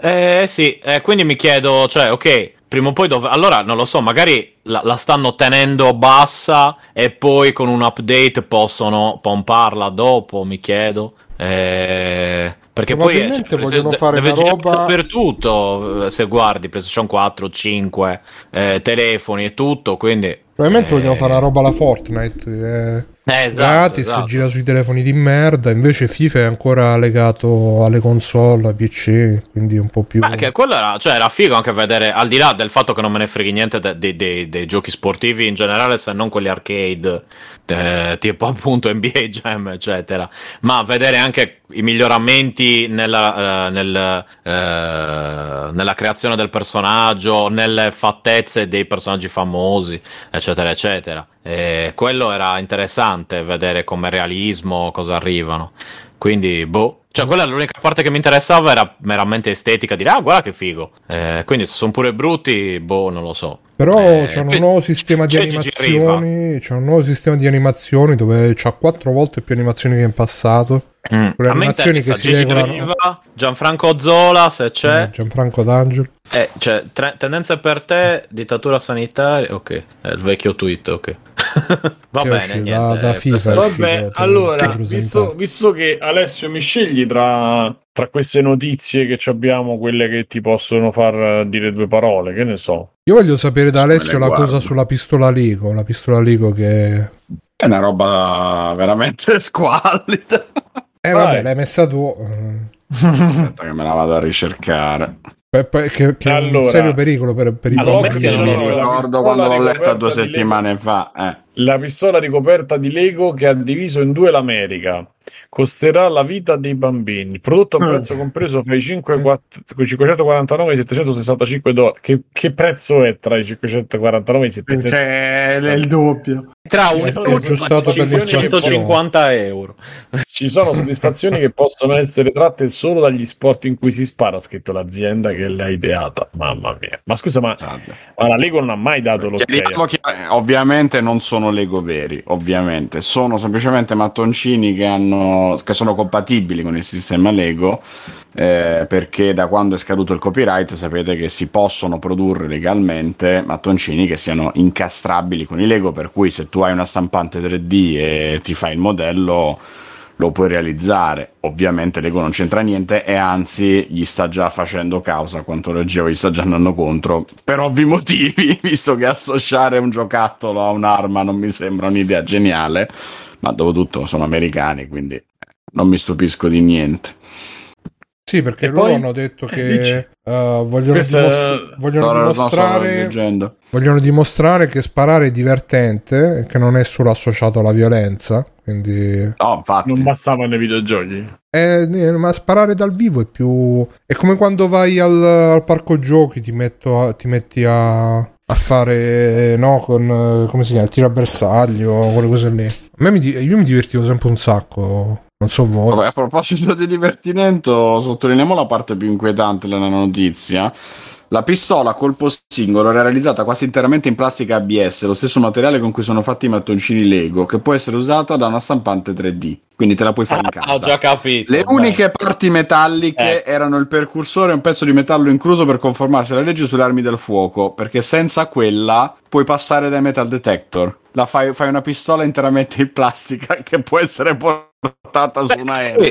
Eh sì, eh, quindi mi chiedo, cioè, ok, prima o poi dove... Allora, non lo so, magari la, la stanno tenendo bassa e poi con un update possono pomparla dopo, mi chiedo. Eh, perché poi eh, cioè, vogliono fare una roba- dappertutto, eh, se guardi PlayStation 4, 5, eh, telefoni e tutto, quindi... Probabilmente eh, vogliono fare una roba alla Fortnite. eh, eh, esatto, gratis, esatto. gira sui telefoni di merda. Invece FIFA è ancora legato alle console, a PC, quindi un po' più. Ma che quello era, cioè, era figo anche vedere, al di là del fatto che non me ne freghi niente de- de- de- dei giochi sportivi in generale, se non quelli arcade, eh, tipo appunto NBA Jam, eccetera, ma vedere anche i miglioramenti nella, eh, nel, eh, nella creazione del personaggio, nelle fattezze dei personaggi famosi, eccetera, eccetera. E quello era interessante vedere come realismo, cosa arrivano. Quindi, boh. Cioè, quella è l'unica parte che mi interessava, era meramente estetica, dire, ah, guarda che figo. Eh, quindi, se sono pure brutti, boh, non lo so. Però Eh, c'è un nuovo sistema di animazioni. C'è un nuovo sistema di animazioni dove c'ha quattro volte più animazioni che in passato. Mm. Quelle A me animazioni che si Gigi regolano- Riva, Gianfranco Zola, se c'è. Eh, Gianfranco D'Angelo. Eh, cioè, tre- tendenze per te, dittatura sanitaria, ok. È il vecchio tweet, ok. Va Che bene, niente. da- da eh, FIFA. Vabbè, allora, visto, visto che Alessio mi scegli tra, tra queste notizie che ci abbiamo, quelle che ti possono far dire due parole, che ne so. Io voglio sapere da le Alessio la guardo. cosa sulla pistola Lico. La pistola Lico che. È una roba veramente squallida. Eh, Vai. vabbè, l'hai messa tu. Aspetta che me la vado a ricercare. Pe- pe- che, che è un Allora- serio pericolo per, per i Allora, bambini. no, mi ricordo quando l'ho letta due settimane fa. Eh. La pistola ricoperta di Lego che ha diviso in due l'America. Costerà la vita dei bambini. Prodotto a Eh. prezzo compreso fra i 5 quatt- 549 e i 765 dollari. Che, che prezzo è tra i 549 e i 765? Cioè, è il doppio. Tra un sono e aggiustato per l'inflazione. 150 euro. Ci sono soddisfazioni che possono essere tratte solo dagli sport in cui si spara, ha scritto l'azienda che l'ha ideata. Mamma mia. Ma scusa, ma, ma la Lego non ha mai dato l'ok. Chiariamo che ovviamente non sono Lego veri, ovviamente, sono semplicemente mattoncini che, hanno, che sono compatibili con il sistema Lego, eh, perché da quando è scaduto il copyright sapete che si possono produrre legalmente mattoncini che siano incastrabili con i Lego, per cui se tu hai una stampante 3D e ti fai il modello lo puoi realizzare. Ovviamente Lego non c'entra niente e anzi gli sta già facendo causa, quanto leggevo, gli sta già andando contro per ovvi motivi, visto che associare un giocattolo a un'arma non mi sembra un'idea geniale, ma dopo tutto sono americani, quindi eh, non mi stupisco di niente. Sì, perché E loro poi- hanno detto eh, che dici. eh, vogliono, Questa- dimos- vogliono No, no, no, dimostrare, leggendo. vogliono dimostrare che sparare è divertente e che non è solo associato alla violenza. Quindi, No, infatti. Non bastava nei videogiochi. Eh, ma sparare dal vivo è più. È come quando vai al, al parco giochi, ti, metto a- ti metti a, a fare, no, con come si chiama, il tiro a bersaglio, quelle cose lì. Me mi, io mi divertivo sempre un sacco. Non so voi. Vabbè, a proposito di divertimento, sottolineiamo la parte più inquietante della notizia. La pistola a colpo singolo era realizzata quasi interamente in plastica ABS, lo stesso materiale con cui sono fatti i mattoncini Lego, che può essere usata da una stampante 3D. Quindi te la puoi fare in Ah, ho casa. già capito. Le Beh. uniche parti metalliche Ecco. erano il percursore e un pezzo di metallo incluso per conformarsi alla legge sulle armi del fuoco, perché senza quella puoi passare dai metal detector. Fai, fai una pistola interamente in plastica che può essere portata su un aereo.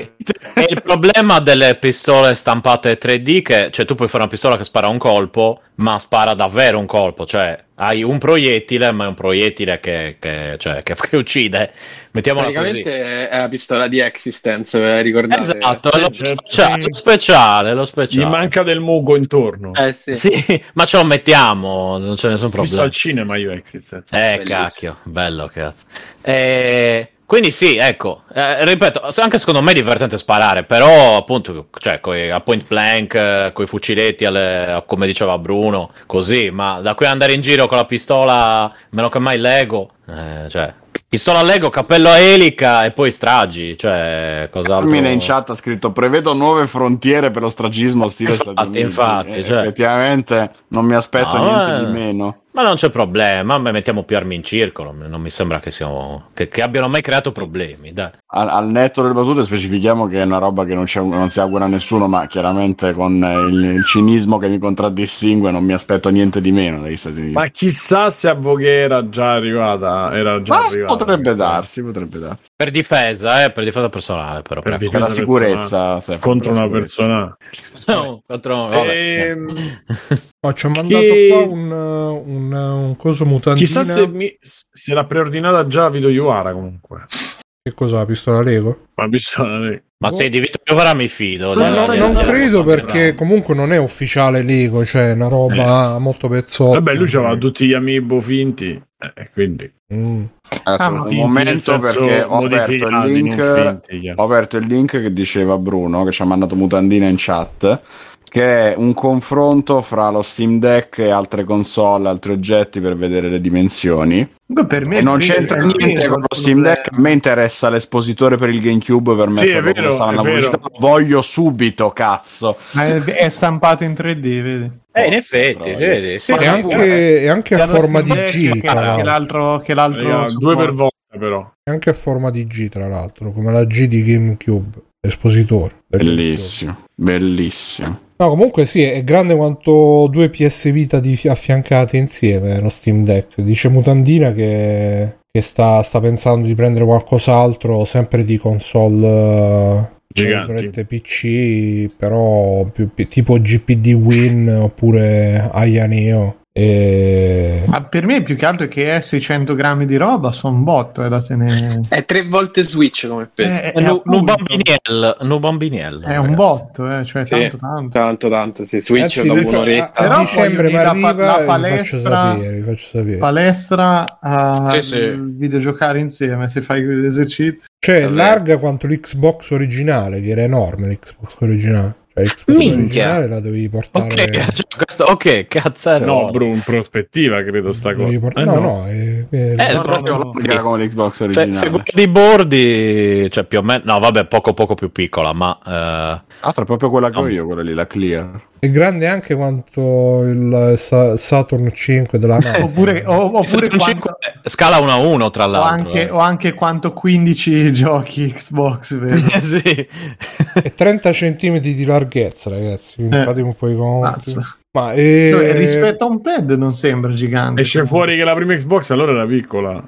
E il problema delle pistole stampate 3D che cioè tu puoi fare una pistola che spara un colpo, ma spara davvero un colpo, cioè hai un proiettile, ma è un proiettile che, che, cioè, che, che uccide. Mettiamola così. Praticamente è la pistola di Existence, eh, ricordate? Esatto, è lo, Certo. speciale, lo speciale, lo Gli speciale. manca del muco intorno. Eh sì. Sì, ma ce lo mettiamo, non c'è nessun Ho visto problema. al cinema io Existence. Eh, Bellissimo. cacchio, bello, cazzo. Eh, quindi sì, ecco, eh, ripeto, anche secondo me è divertente sparare, però appunto, cioè, coi, a point blank, eh, coi fuciletti, alle- come diceva Bruno, così, ma da qui andare in giro con la pistola, meno che mai Lego, eh, cioè, pistola Lego, cappello a elica e poi stragi, cioè, cos'altro... Carmine in chat ha scritto prevedo nuove frontiere per lo stragismo stile Infatti, Stati Uniti. infatti, Eh, cioè. Effettivamente non mi aspetto No, niente eh. di meno. Ma non c'è problema, ma mettiamo più armi in circolo, non mi sembra che, siamo, che, che abbiano mai creato problemi, dai. Al, al netto delle battute specifichiamo che è una roba che non, c'è- non si augura a nessuno, ma chiaramente con eh, il, il cinismo che mi contraddistingue non mi aspetto niente di meno dagli Stati Uniti. Ma chissà se a Vogue era già arrivata. Era già Ma arrivata potrebbe darsi, potrebbe darsi. Per difesa, eh, per difesa personale, però. Per. Per la Difesa sicurezza, Stefano, contro per la una sicurezza. persona. No, contro- vabbè. Ehm, No, ci ha mandato Che- qua un, un, un coso mutandina. chissà se, mi, se l'ha preordinata già Vito Iuara comunque. Che cosa? La pistola Lego? Ma visto lei. Ma sei di Vito Piovara mi fido. No, dai, non credo perché comunque non è ufficiale Lego, cioè è una roba molto pezzotta. Vabbè, lui aveva tutti gli amiibo finti. eh, quindi Mm. Adesso, Ah, un momento perché ho aperto il modificati, link finti, ho aperto il link che diceva Bruno che ci ha mandato mutandina in chat che è un confronto fra lo Steam Deck e altre console, altri oggetti per vedere le dimensioni. Comunque per me E non c'entra il- niente con lo Steam Deck. A me interessa l'espositore per il GameCube per Sì, è metterlo come vero, è vero. pubblicità. Lo Voglio subito, cazzo. Ma È, è stampato in 3D, vedi? Eh, in effetti, Però, vedi, sì, E sì. anche, è anche a forma Steam di G, che, l'altro. che l'altro Raga, due per volta però. È anche a forma di G, tra l'altro, come la G di GameCube, l'espositore. del Bellissimo, bellissimo. No, comunque sì, è grande quanto due PS Vita di- affiancate insieme lo Steam Deck. Dice Mutandina che, che sta, sta pensando di prendere qualcos'altro, sempre di console eh, Giganti. PC, però più- tipo GPD Win oppure Aya Neo. E... Ma per me più che altro è che è 600 grammi di roba, sono un botto, è da tenere... È tre volte Switch come peso. Eh, Eh, nu- appunto. un bambiniel, un bambiniel. È un botto, eh, cioè Sì. tanto tanto. Tanto, tanto, sì. Switch Ragazzi, dopo un'oretta. a, a Però dicembre mi dire, la arriva la e vi faccio palestra- sapere, vi faccio sapere. Palestra a Sì, sì. videogiocare insieme se fai gli esercizi. Cioè, Vabbè. larga quanto l'Xbox originale, che era enorme l'Xbox originale. Minchia. la dovevi portare... Ok, cioè, questo- ok, cazzaro. No, bro, in prospettiva credo sta cosa. dovevi port- Eh, no, no, è, è- Eh, No, proprio no, larga come l'Xbox Se, originale. se guardi i bordi, cioè più o meno, no, vabbè, poco poco più piccola, ma eh, Ah, tra proprio quella che ho No. io, quella lì, la Clear. È grande anche quanto il Sa- Saturn 5 della NASA. Oppure, o- oppure Saturn quanto, 5 scala 1 a 1 tra o, l'altro. anche, eh. o anche quanto 15 giochi Xbox, vero? Eh, sì. È 30 cm di larghezza, ragazzi. Eh. fate un po' i conti. Ma eh, Cioè, rispetto a un pad non sembra gigante. Esce fuori che la prima Xbox allora era piccola.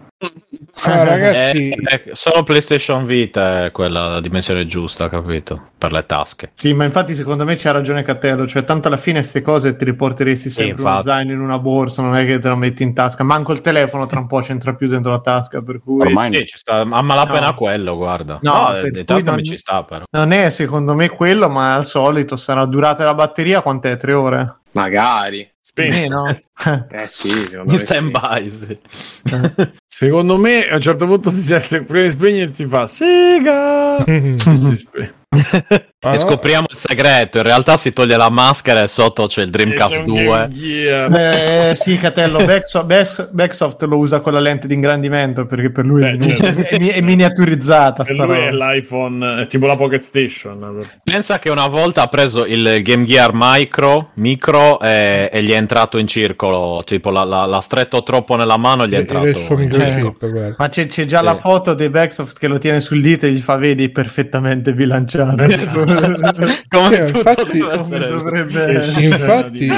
Ah, ragazzi, Eh, eh, solo PlayStation Vita è quella la dimensione giusta, capito? Per le tasche. Sì, ma infatti secondo me c'ha ragione Cattello, cioè tanto alla fine queste cose ti riporteresti sempre un infatti. zaino in una borsa, non è che te lo metti in tasca, manco il telefono tra un po' c'entra più dentro la tasca, per cui Ormai Sì, ci sta a malapena No. quello, guarda. No, No, per di tasca non- mi ci sta però. non è secondo me quello, ma al solito sarà durata la batteria quant'è? Tre ore? Magari. Spento. Meno? Eh sì, secondo In me. stand sì. by, sì. Secondo me a un certo punto si sente prima di spegnersi fa Sega e si spegne. Ah, e scopriamo il segreto. In realtà si toglie la maschera e sotto c'è il Dreamcast c'è un 2. Game Gear. Eh, sì, Catello, Backsoft, Back- Backsoft lo usa con la lente di ingrandimento perché per lui è, Beh, certo. è mi- è miniaturizzata. Per lui è l'iPhone, è tipo la Pocket Station. Pensa che una volta ha preso il Game Gear Micro, micro e, e gli è entrato in circolo. Tipo l'ha, l'ha- stretto troppo nella mano e gli è entrato. quello. Ma c'è, c'è già Sì. la foto di Backsoft che lo tiene sul dito e gli fa vedi perfettamente bilanciato. Come tutto infatti- dovrebbe. Infatti,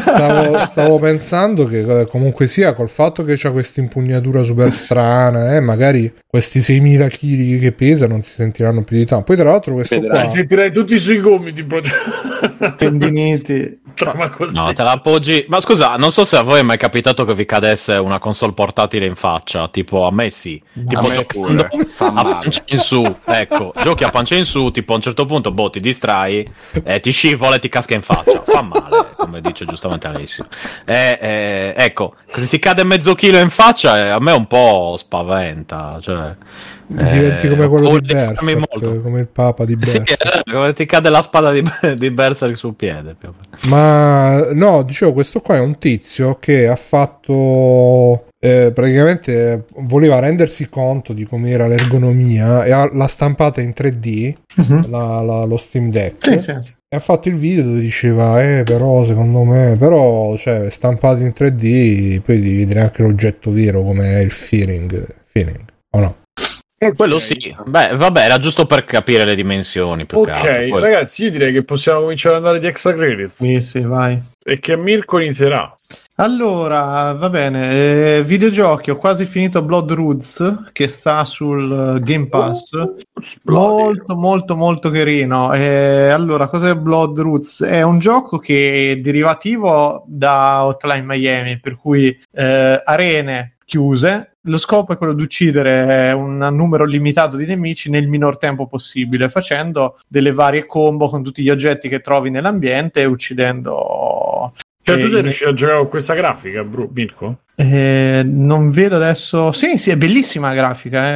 stavo, stavo pensando che eh, comunque sia col fatto che c'ha questa impugnatura super strana, eh, magari questi 6.000 kg che pesa non si sentiranno più di tanto. Poi, tra l'altro, questo Vedrai, qua. Sentirai tutti sui gomiti. bro. tendiniti. No, te la appoggi. Ma scusa, non so se a voi è mai capitato che vi cadesse una console portatile in faccia. Tipo, a me sì. Tipo, me giocando pure, fa a male. pancia in su. Ecco, giochi a pancia in su. Tipo, a un certo punto, boh, ti distrai, eh, ti scivola e ti casca in faccia. Fa male, come dice giustamente Alessio. Eh, eh, ecco, se ti cade mezzo chilo in faccia, eh, a me un po' spaventa. Cioè, Diventi eh, come quello di Berserk, molto. come il papa di Sì, Berserk. eh, come ti cade la spada di, di Berserk sul piede. Ma no, dicevo, questo qua è un tizio che ha fatto. eh, praticamente voleva rendersi conto di com'era l'ergonomia e ha- l'ha stampata in 3D Mhm. la- la- lo Steam Deck Sì, sì, sì. e ha fatto il video dove diceva eh però secondo me però cioè stampato in 3D poi devi vedere anche l'oggetto vero come il feeling feeling o no Quello sì. Beh, vabbè, era giusto per capire le dimensioni. Più che Ok, altro. Poi- ragazzi, io direi che possiamo cominciare ad andare di extra credits. Sì, sì, vai. E che Mirko inizierà. Allora, va bene, eh, videogiochi, ho quasi finito Blood Roots che sta sul eh, Game Pass. Molto, molto, molto carino. Eh, allora, cos'è Blood Roots? È un gioco che è derivativo da Hotline Miami, per cui eh, arene chiuse. Lo scopo è quello di uccidere un numero limitato di nemici nel minor tempo possibile, facendo delle varie combo con tutti gli oggetti che trovi nell'ambiente e uccidendo. Cioè, tu eh, sei riuscito a giocare con questa grafica, Mirko? Eh, non vedo adesso. Sì, sì, è bellissima la grafica.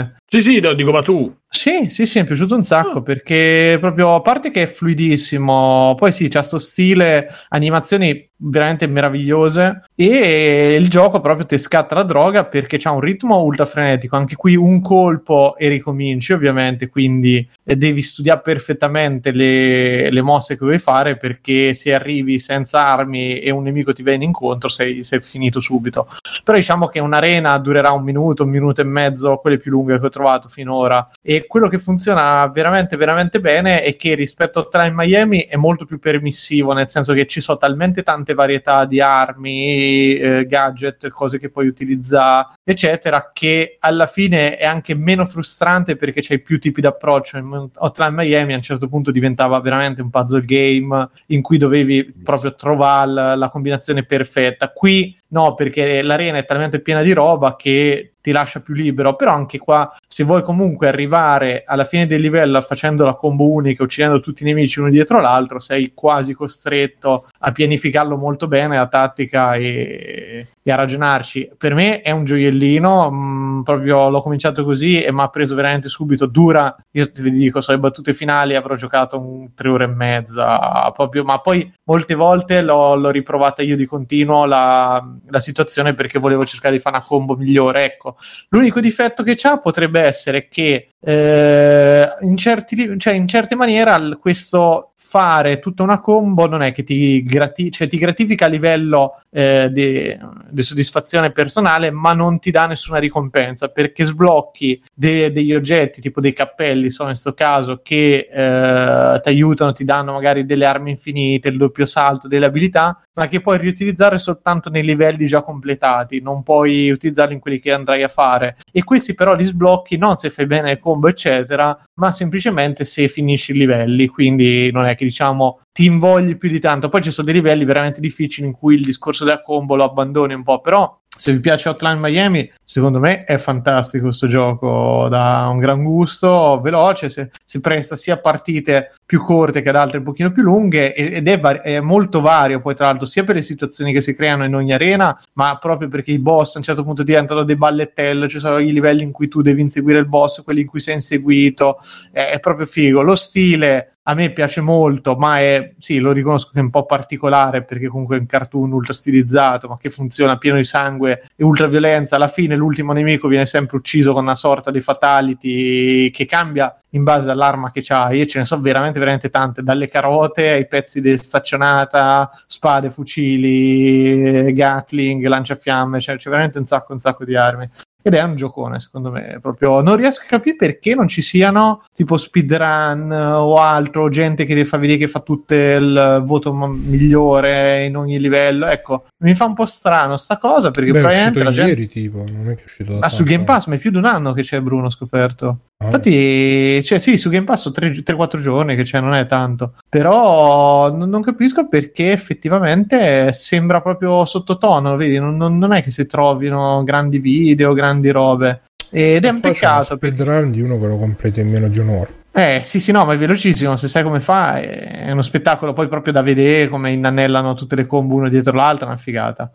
eh. Sì, sì, no, dico, ma tu. Sì, sì, sì, mi è piaciuto un sacco Ah. perché proprio a parte che è fluidissimo, poi sì, c'ha sto stile, animazioni veramente meravigliose e il gioco proprio ti scatta la droga perché c'ha un ritmo ultra frenetico, anche qui un colpo e ricominci ovviamente, quindi eh, devi studiare perfettamente le, le mosse che vuoi fare perché se arrivi senza armi e un nemico ti viene incontro sei, sei finito subito. Però diciamo che un'arena durerà un minuto, un minuto e mezzo, quelle più lunghe che ho trovato finora. E quello che funziona veramente, veramente bene è che rispetto a Time Miami è molto più permissivo, nel senso che ci sono talmente tante varietà di armi, eh, gadget, cose che puoi utilizzare, eccetera, che alla fine è anche meno frustrante perché c'hai più tipi di approccio. In Hotline Miami a un certo punto diventava veramente un puzzle game in cui dovevi proprio trovare la, la combinazione perfetta. Qui no, perché l'arena è talmente piena di roba che ti lascia più libero, però anche qua se vuoi comunque arrivare alla fine del livello facendo la combo unica, uccidendo tutti i nemici uno dietro l'altro, sei quasi costretto a pianificarlo molto bene, la tattica e, e a ragionarci. Per me è un gioiellino, mh, mm, proprio l'ho cominciato così e mi ha preso veramente subito, dura, io ti dico, sulle battute finali avrò giocato un tre ore e mezza, proprio, ma poi molte volte l'ho, l'ho riprovata io di continuo la, la situazione perché volevo cercare di fare una combo migliore, ecco L'unico difetto che ha potrebbe essere che eh, in, certi, cioè in certe maniere questo fare tutta una combo non è che ti, grati- cioè ti gratifica a livello eh, di, di, soddisfazione personale, ma non ti dà nessuna ricompensa perché sblocchi de- degli oggetti, tipo dei cappelli, sono in questo caso, che eh, ti aiutano, ti danno magari delle armi infinite, il doppio salto, delle abilità, ma che puoi riutilizzare soltanto nei livelli già completati, non puoi utilizzarli in quelli che andrai a fare. E questi però li sblocchi non se fai bene il combo, eccetera, ma semplicemente se finisci i livelli, quindi non è che diciamo ti invogli più di tanto. Poi ci sono dei livelli veramente difficili in cui il discorso della combo lo abbandoni un po', però se vi piace Hotline Miami, secondo me è fantastico questo gioco, dà un gran gusto, veloce, si, si presta sia a partite più corte che ad altre un pochino più lunghe ed è, var- è, molto vario poi tra l'altro sia per le situazioni che si creano in ogni arena, ma proprio perché i boss a un certo punto diventano dei ballettelli, ci sono i livelli in cui tu devi inseguire il boss, quelli in cui sei inseguito, è, è proprio figo. Lo stile a me piace molto, ma è, sì, lo riconosco che è un po' particolare perché comunque è un cartoon ultra stilizzato, ma che funziona pieno di sangue e ultra violenza. Alla fine l'ultimo nemico viene sempre ucciso con una sorta di fatality che cambia in base all'arma che c'hai e ce ne sono veramente veramente tante, dalle carote ai pezzi di staccionata, spade, fucili, gatling, lanciafiamme, cioè c'è veramente un sacco un sacco di armi ed è un giocone secondo me proprio non riesco a capire perché non ci siano tipo speedrun o altro gente che fa vedere che fa tutto il voto migliore in ogni livello ecco mi fa un po' strano sta cosa perché Beh, probabilmente la gente ieri tipo non è che è uscito ah, su Game Pass ma è più di un anno che c'è Bruno scoperto. Infatti, cioè, sì, su Game Pass sono 3-4 giorni, che cioè, non è tanto. Però non, non, capisco perché effettivamente sembra proprio sottotono, vedi? Non, non, è che si trovino grandi video, grandi robe. Ed è un peccato. Perché... speedrun di uno che lo completi in meno di un'ora. Eh sì sì no ma è velocissimo se sai come fa è uno spettacolo poi proprio da vedere come inanellano tutte le combo uno dietro l'altro è una figata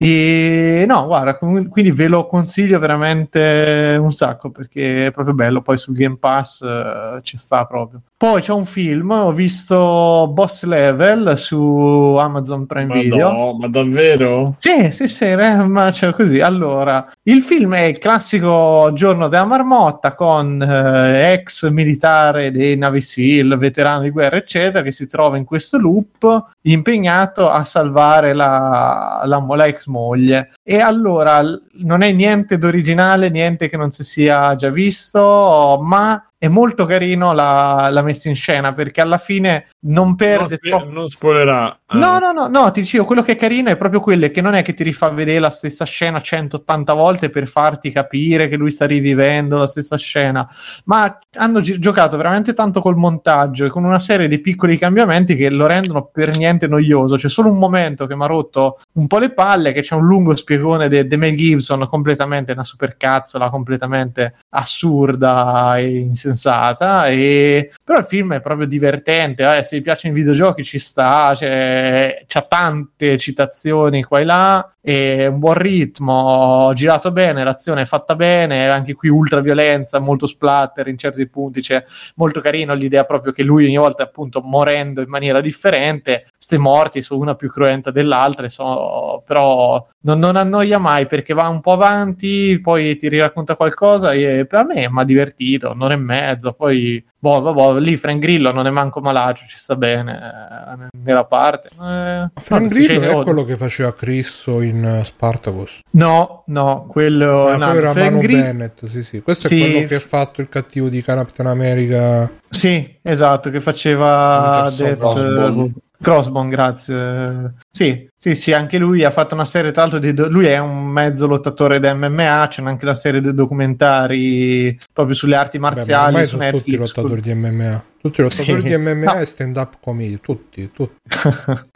e no, guarda, quindi ve lo consiglio veramente un sacco perché è proprio bello. Poi sul Game Pass uh, ci sta proprio. Poi c'è un film, ho visto Boss Level su Amazon Prime ma Video. No, ma davvero? Sì, sì, sì, ma c'è così. Allora, il film è il classico giorno della marmotta con eh, ex militare dei Navy SEAL, veterano di guerra, eccetera, che si trova in questo loop impegnato a salvare la, la, la ex moglie. E allora non è niente d'originale, niente che non si sia già visto, ma è molto carino la, la, messa in scena perché alla fine non perde non, spe- troppo... non spoilerà no no no no ti dicevo quello che è carino è proprio quello che non è che ti rifà vedere la stessa scena 180 volte per farti capire che lui sta rivivendo la stessa scena ma hanno gi- giocato veramente tanto col montaggio e con una serie di piccoli cambiamenti che lo rendono per niente noioso. C'è solo un momento che mi ha rotto un po' le palle che c'è un lungo spiegone di Mel Gibson completamente una supercazzola completamente assurda e insensata insensata. E... Però il film è proprio divertente. Eh, se vi piacciono i videogiochi, ci sta. Cioè, c'ha tante citazioni qua e là. E un buon ritmo, girato bene, l'azione è fatta bene. Anche qui ultra violenza, molto splatter in certi punti. C'è molto carino l'idea proprio che lui ogni volta, appunto, morendo in maniera differente, ste morti sono una più cruenta dell'altra. So, però non, non, annoia mai perché va un po' avanti, poi ti riracconta qualcosa. E per me mi ha divertito, un'ora e mezzo. Poi Boh, boh, boh, lì Frank Grillo non è manco malagio, ci sta bene eh, nella parte. Eh, Frank no, Grillo è quello che faceva Crisso in uh, Spartacus. No, no, quello, no, no, era Frank Mano Grill... Bennett, sì, sì. Questo sì, è quello che ha fatto il cattivo di Captain America. Sì, esatto, che faceva Death, Crossbone, grazie. Sì, sì, sì, anche lui ha fatto una serie, tra l'altro, di do- lui è un mezzo lottatore da MMA, c'è anche la serie di documentari proprio sulle arti Beh, ma marziali su sono tutti i Netflix. lottatori di MMA. Tutti i lottatori Sì. di MMA No. e stand up comedy, tutti, tutti.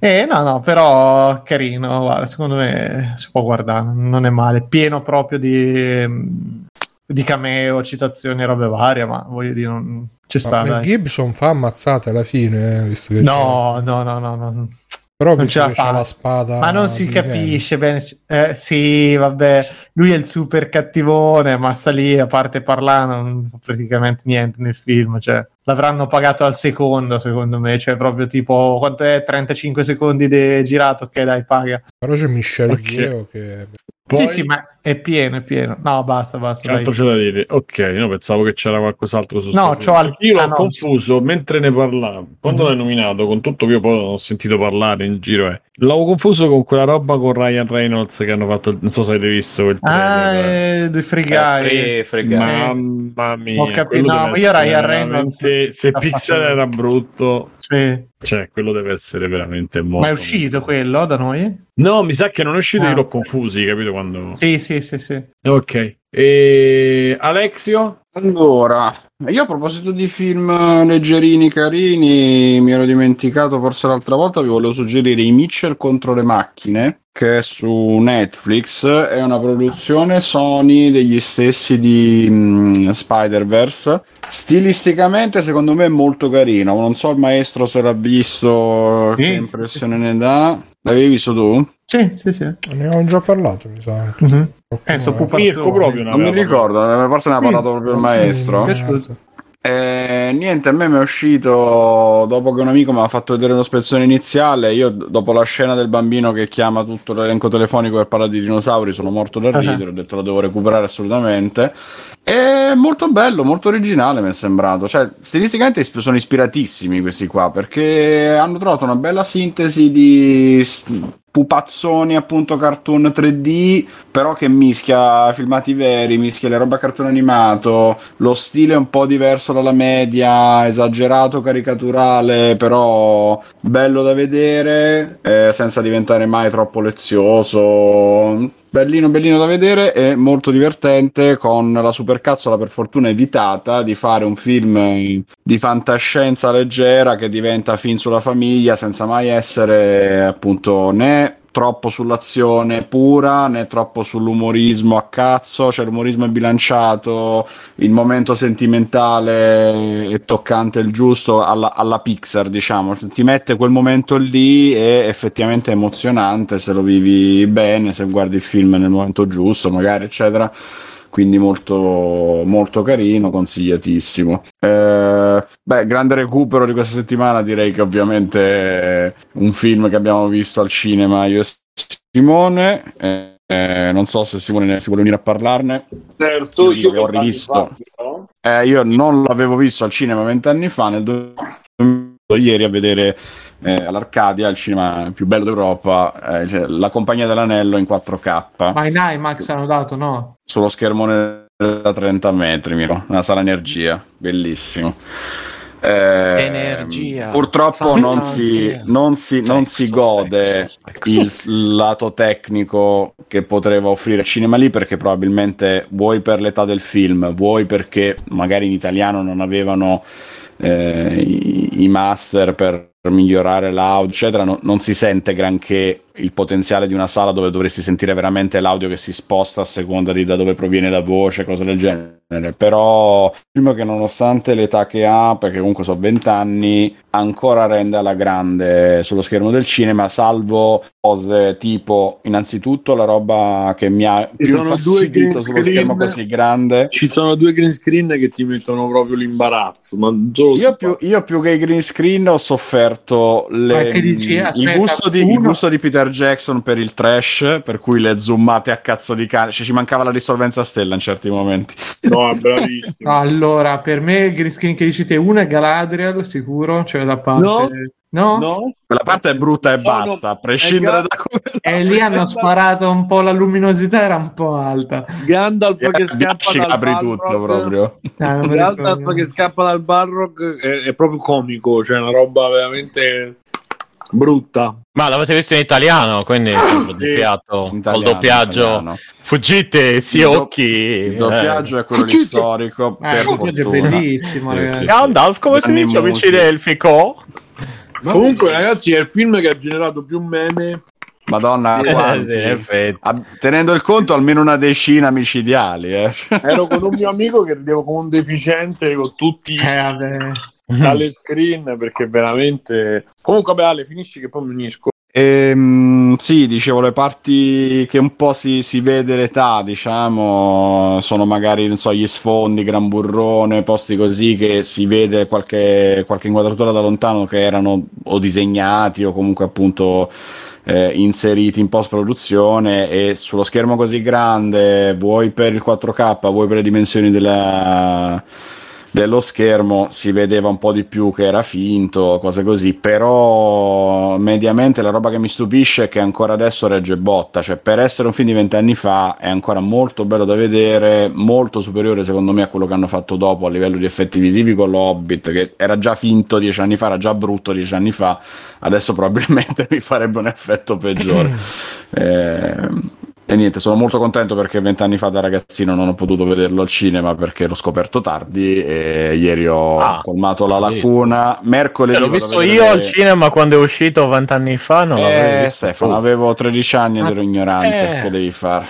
eh, no, no, però carino, guarda, secondo me si può guardare, non è male, pieno proprio di, di cameo, citazioni robe varie, ma voglio dire, non ci Ma sta, dai. Gibson fa ammazzate alla fine, eh, visto che No, no, no, no, no. però non ce la fa. la spada Ma non si capisce bene. Eh, sì, vabbè, lui è il super cattivone, ma sta lì a parte parlare, non fa praticamente niente nel film. Cioè, l'avranno pagato al secondo, secondo me. Cioè, proprio tipo, quanto è? 35 secondi di girato? Ok, dai, paga. Però c'è Michelle Ok. Yeo che Poi, Sì, sì, ma è pieno, è pieno. No, basta, basta. c'è da dire? Ok, no, pensavo che c'era qualcos'altro su No, c'ho al- Io l'ho ah, no. confuso mentre ne parlavo. Quando Mhm. l'hai nominato, con tutto che io poi ho sentito parlare in giro, eh. l'avevo confuso con quella roba con Ryan Reynolds che hanno fatto. Non so se avete visto quel Ah, trailer. eh. eh, The Free Guy. Eh, frega. sì. Mamma mia, Ho capito, no, ma io Ryan Reynolds- Se Pixar fatto- era brutto, Sì. cioè quello deve essere veramente molto. Ma è uscito quello da noi? No, mi sa che non è uscito, Ah, io l'ho ok. confusi, capito? Quando... Sì, sì, sì, sì. Ok. E Alexio? Allora, io a proposito di film leggerini, carini, mi ero dimenticato forse l'altra volta, vi volevo suggerire I Mitchell contro le macchine, che è su Netflix, è una produzione Sony degli stessi di mm, Spider-Verse. Stilisticamente secondo me è molto carino, non so il maestro se l'ha visto, Sì, che sì, impressione ne dà. L'avevi visto tu? Sì, sì, sì. ne avevamo già parlato, mi sa. anche. Mhm. Qualcuno Eh, so proprio Non mi ricordo, forse ne ha Sì, parlato proprio il maestro. mi è Piaciuto. piaciuto. Eh, niente, a me mi è uscito dopo che un amico mi ha fatto vedere lo spezzone iniziale. Io, dopo la scena del bambino che chiama tutto l'elenco telefonico per parlare di dinosauri, sono morto da Ah. ridere. Ho detto lo devo recuperare assolutamente. È molto bello, molto originale. Mi è sembrato. Cioè, stilisticamente sono ispiratissimi questi qua perché hanno trovato una bella sintesi di pupazzoni, appunto, cartoon 3D, però che mischia filmati veri, mischia le robe a cartone animato. Lo stile è un po' diverso dalla media, esagerato, caricaturale, però bello da vedere, eh, senza diventare mai troppo lezioso. Bellino, bellino da vedere e molto divertente con la supercazzola per fortuna evitata di fare un film eh, di fantascienza leggera che diventa film sulla famiglia senza mai essere appunto né troppo sull'azione pura né troppo sull'umorismo a cazzo, cioè l'umorismo è bilanciato, il momento sentimentale e toccante il giusto alla, alla Pixar, diciamo, Cioè, ti mette quel momento lì e effettivamente è emozionante se lo vivi bene, se guardi il film nel momento giusto, magari, eccetera. Quindi molto, molto carino, consigliatissimo. Eh, beh, grande recupero di questa settimana, direi che ovviamente è un film che abbiamo visto al cinema io e Simone. Eh, eh, non so se Simone ne- si vuole unire a parlarne. Certo, Io che ho rivisto. no? Eh, io non l'avevo visto al cinema vent'anni fa, nel 2000 ieri a vedere eh, all'Arcadia, il cinema più bello d'Europa, eh, cioè, La Compagnia dell'Anello in 4K, Ma in IMAX hanno dato, no? Sullo schermone da 30 metri, miro, una sala energia, bellissimo. Eh, Energia. Purtroppo non si, non si, non si gode sexo, sexo. il lato tecnico che poteva offrire il cinema lì perché probabilmente vuoi per l'età del film, vuoi perché magari in italiano non avevano eh, i, i master per migliorare l'audio, eccetera, no- non si sente granché il potenziale di una sala dove dovresti sentire veramente l'audio che si sposta a seconda di da dove proviene la voce, cose del genere. Però film che nonostante l'età che ha, perché comunque sono 20 anni, ancora rende alla grande sullo schermo del cinema, salvo cose tipo innanzitutto la roba che mi ha più infastidito sullo schermo screen. così grande. Ci sono due green screen che ti mettono proprio l'imbarazzo. Ma Io più, io più che i green screen ho sofferto le- dici? il, Aspetta, gusto di, il gusto di Peter Jackson per il trash, per cui le zoomate a cazzo di cane, cioè ci mancava la risolvenza stella in certi momenti. No, bravissimo. Allora, per me il green screen che dici te, uno è Galadriel, sicuro, cioè da parte... No. No? No? Quella parte è brutta e Sono- basta, a prescindere è da come E lì hanno sparato un po' la luminosità, era un po' alta. Gandalf che Eh, scappa ci dal apri tutto proprio. Ah, Gandalf che scappa dal Balrog è, è proprio comico, cioè una roba veramente Brutta. Ma l'avete visto in italiano, quindi sempre doppiato In col italiano, doppiaggio. italiano. Fuggite, do- occhi. Il doppiaggio è quello Fuggite. storico. Eh, per doppiaggio è fortuna. bellissimo, Sì, ragazzi. sì. Gandalf, come si Gianni dice? Amici Musi. elfico? Comunque, ragazzi, è il film che ha generato più meme. Madonna, Eh, quanti? sì. Ah, tenendo il conto almeno una decina micidiali. Eh. Ero con un mio amico che ridevo come un deficiente con tutti Eh. Dalle screen perché veramente. Comunque, vabbè, Ale, finisci che poi mi unisco. Ehm, sì, dicevo, le parti che un po' si, si vede l'età, diciamo, sono magari, non so, gli sfondi, Gran Burrone, posti così che si vede qualche, qualche inquadratura da lontano che erano o disegnati o comunque appunto eh, inseriti in post-produzione e sullo schermo così grande, vuoi per il 4K, vuoi per le dimensioni della dello schermo si vedeva un po' di più che era finto, cose così, però mediamente la roba che mi stupisce è che ancora adesso regge botta, cioè per essere un film di vent'anni fa è ancora molto bello da vedere, molto superiore secondo me a quello che hanno fatto dopo a livello di effetti visivi con l'Hobbit, che era già finto dieci anni fa, era già brutto dieci anni fa, adesso probabilmente mi farebbe un effetto peggiore. Eh, e niente, sono molto contento perché vent'anni fa da ragazzino non ho potuto vederlo al cinema perché l'ho scoperto tardi e ieri ho Ah, colmato la sì. lacuna. Mercoledì Eh, l'ho visto vedere- io al cinema quando è uscito vent'anni fa. Non l'avevo Eh, visto Stefano, tu. avevo 13 anni ed ero ignorante. Eh. Che devi fare?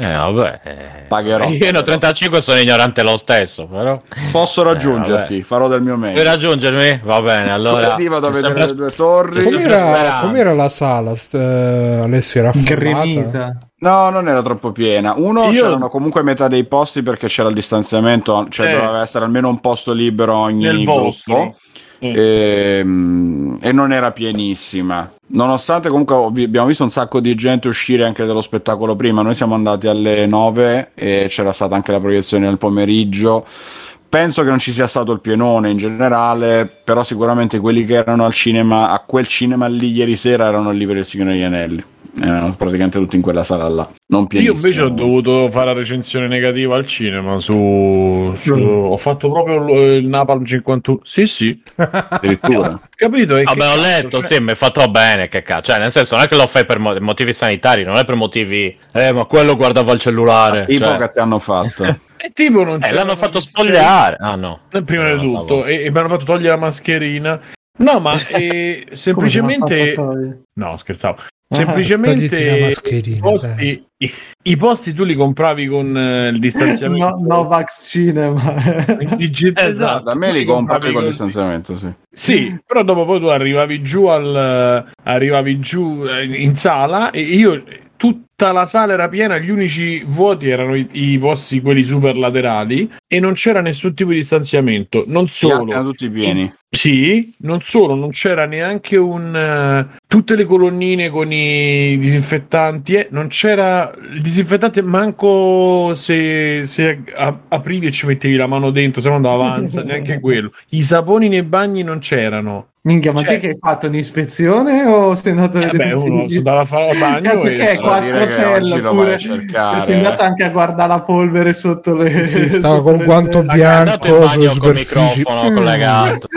Eh, vabbè. eh. Pagherò. Io ne ho 35 sono ignorante lo stesso, però. Posso raggiungerti, vabbè. farò del mio Puoi meglio. raggiungermi? Va bene, allora. Mercoledì vado a vedere sempre le due torri. Com'era, com'era la sala, st- eh, Alessio? Era affollata? No, non era troppo piena. Uno, Io- c'erano comunque metà dei posti perché c'era il distanziamento, cioè Eh. doveva essere almeno un posto libero ogni Nel gruppo. vostro. Mm. Ehm, E, non era pienissima. Nonostante comunque abbiamo visto un sacco di gente uscire anche dallo spettacolo prima, noi siamo andati alle 9 e c'era stata anche la proiezione al pomeriggio. Penso che non ci sia stato il pienone in generale, però sicuramente quelli che erano al cinema, a quel cinema lì ieri sera erano lì per il Signore degli Anelli. Erano praticamente tutti in quella sala là. Non Io pienissimo. invece ho dovuto fare la recensione negativa al cinema su, su- ho fatto proprio il, il Napalm 51 sì sì addirittura. capito Vabbè, che ho cazzo, letto, cioè- sì, mi hai fatto bene, che cazzo. Cioè, nel senso, non è che lo fai per mo- motivi sanitari, non è per motivi... Eh, ma quello guardava il cellulare. Tipo cioè- che ti hanno fatto. e tipo non Eh, l'hanno fatto spogliare. Ah, no. Eh, prima Eh, di tutto e, e mi hanno fatto togliere la mascherina no ma eh, semplicemente no scherzavo semplicemente mascherina, i posti, i, i posti tu li compravi con eh, il distanziamento No, Novax Cinema. il digit- Esatto, Da me tu li compravi con il distanziamento, sì. Sì, però dopo poi tu arrivavi giù al arrivavi giù eh, in sala e io tutta la sala era piena, gli unici vuoti erano i, i posti, quelli super laterali, e non c'era nessun tipo di distanziamento. Non solo. Erano tutti pieni. Sì, non solo, non c'era neanche un... Uh, tutte le colonnine con i disinfettanti, eh, non c'era il disinfettante manco se, se a, aprivi e ci mettevi la mano dentro, se no andava avanza, neanche quello. I saponi nei bagni non c'erano. Minchia, ma cioè, te che hai fatto un'ispezione o sei andato a eh, vedere? Beh, uno si dava a fare bagno Cazzo e... che 4 fratello pure. si è andata anche a guardare la polvere sotto le sì, stava con quanto le... bianco bagno con microfono mm. collegato.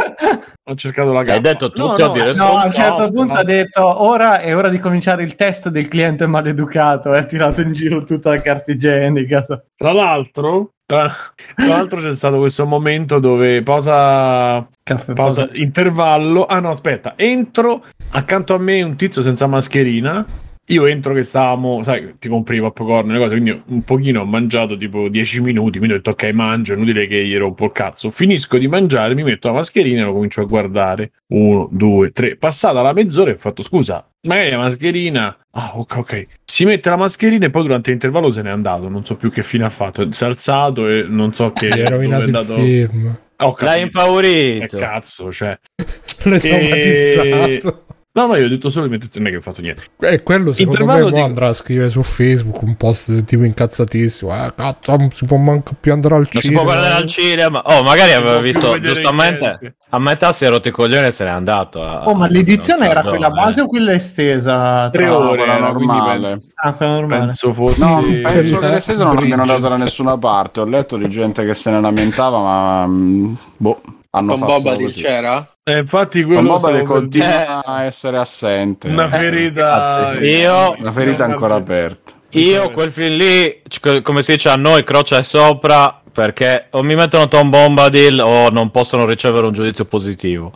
Ho cercato la gamba. hai detto tutto no, no, no, a un certo no. ha detto ora è ora di cominciare il test del cliente maleducato e ha tirato in giro tutta la carta igienica tra l'altro tra, l'altro c'è stato questo momento dove posa, Caffè, pausa, intervallo. Ah no, aspetta, entro accanto a me un tizio senza mascherina. Io entro che stavamo, sai, ti compri i popcorn e le cose, quindi un pochino ho mangiato tipo 10 minuti, quindi ho detto ok mangio, è inutile che gli rompo il cazzo. Finisco di mangiare, mi metto la mascherina e lo comincio a guardare. Uno, due, tre. Passata la mezz'ora e ho fatto scusa, magari la mascherina... Ah ok ok. Si mette la mascherina e poi durante l'intervallo se n'è andato, non so più che fine ha fatto. Si è alzato e non so che... Gli hai dove è rovinato il andato. film. Ho L'hai capito. Che impaurito. cazzo, cioè... L'hai E- traumatizzato. No, no, io ho detto solo è che ho fatto niente. E quello secondo Intervallo me di- andrà a scrivere su Facebook un post tipo incazzatissimo. Eh, cazzo, non si può manco più andare al Non si cinema. può guardare al cinema. Oh, magari aveva visto giustamente. A metà si è rotto i coglioni e se n'è andato. a- Oh, ma l'edizione era quella eh. base o quella estesa? Tre Tra- ore quella era, quindi normale. penso, Ah, normale. penso fosse... No, penso che Eh, le stesse non abbiano Bridget. dato da nessuna parte. Ho letto di gente che se ne lamentava, ma mm, boh, hanno Con fatto Boba così. c'era? Eh, infatti quello per continua a essere assente. una ferita. Io- Una ferita ancora aperta. Io quel film lì, come si dice a noi, croce è sopra perché o mi mettono Tom Bombadil o non possono ricevere un giudizio positivo.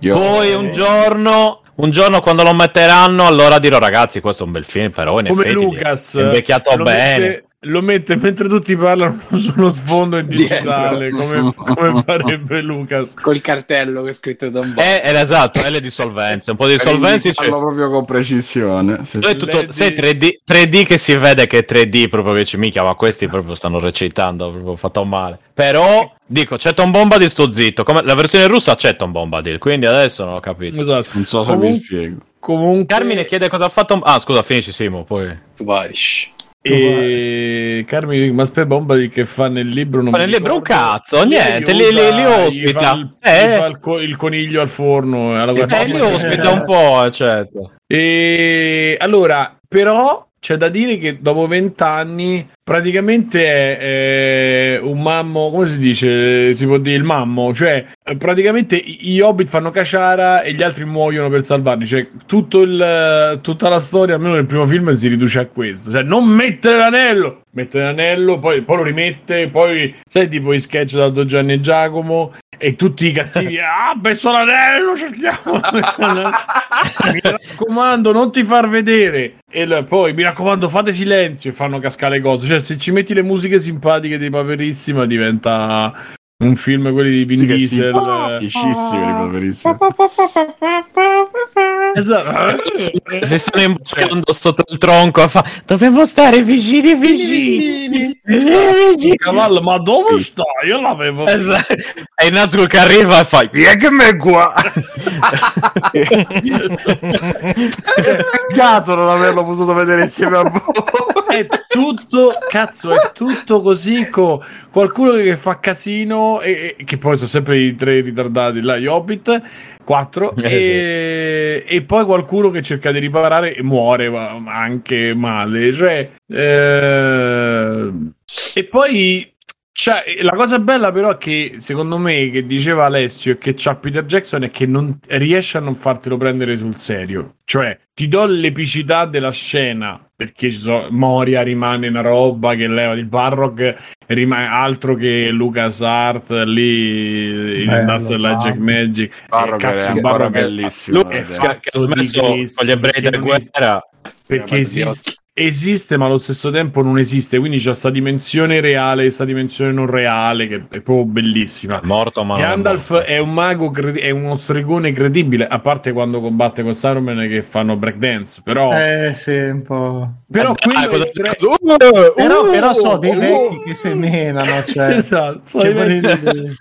Io- Poi un giorno, un giorno quando lo metteranno, allora dirò ragazzi, questo è un bel film, però in come effetti Lucas è invecchiato bene. mette, lo mette mentre tutti parlano sullo sfondo in digitale come, come farebbe Lucas Col cartello che è scritto da un Eh, eh, esatto, è le dissolvenze, un po' di dissolvenze. cioè- farlo proprio con precisione. È sì. tutto, sei 3D, 3D che si vede che è 3D proprio che ci minchia, ma questi proprio stanno recitando, proprio fatto male. Però dico, c'è Tom Bombadil, sto zitto. Come, la versione russa c'è Tom Bombadil, quindi adesso non ho capito. esatto Non so se mi Comun- spiego. comunque Carmine chiede cosa ha fatto. Ah, scusa, finisci Simo, poi. Vai. E Carmine ma aspetta bomba di che fa nel libro non mi nel libro un cazzo, niente, li- li- li ospita. gli fa il, Eh. gli fa il, co- il coniglio al forno alla Eh, li ospita un po', eccetera. E allora, però c'è da dire che dopo vent'anni praticamente è, è un mammo, come si dice? Si può dire il mammo, cioè eh, praticamente gli hobbit fanno caciara e gli altri muoiono per salvarli, cioè tutto il, tutta la storia, almeno nel primo film, si riduce a questo, cioè non mettere l'anello, mettere l'anello, poi, poi lo rimette, poi sai tipo i sketch da Don Gianni e Giacomo e tutti i cattivi, ah, messo l'anello, cerchiamo. mi raccomando, non ti far vedere. E poi mi raccomando, fate silenzio e fanno cascare le cose. Cioè, se ci metti le musiche simpatiche di Paperissima, diventa un film quelli di Vin Sì, Diesel. simpaticissimi, di poverissimi. Esatto. Si stanno imboscando sotto il tronco. Fa... Dobbiamo stare vicini, vicini. vicini. Cavallo, ma dove sta? Io l'avevo. Esatto. E Nazgul che arriva e fa Yegme qua Peccato non averlo potuto vedere insieme a voi. è tutto cazzo è tutto così co- qualcuno che fa casino e, e- che poi sono sempre i tre ritardati là gli hobbit quattro Eh, e, e poi qualcuno che cerca di riparare e muore ma anche male. Cioè eh, e poi cioè, la cosa bella però è che secondo me che diceva Alessio e che c'ha Peter Jackson è che non riesce a non fartelo prendere sul serio cioè ti do l'epicità della scena perché so, Moria rimane una roba che leva il Barrock rimane altro che Lucas Art lì il Industrial Light Jack. Magic Barrock Eh, cazzo, è il ancora Barrock è- bellissimo. Che, vedere. che ha smesso con gli ebrei Perché della guerra perché Eh, esiste, esiste ma allo stesso tempo non esiste quindi c'è sta dimensione reale e sta dimensione non reale che è proprio bellissima è morto ma è Gandalf morto. è un mago, credi- è uno stregone credibile, a parte quando combatte con Saruman che fanno breakdance, però... Eh sì, un po'. però Ah, è tre- Uh, Però, Oh, però so dei oh. vecchi che semenano, cioè. esatto, so Cioè,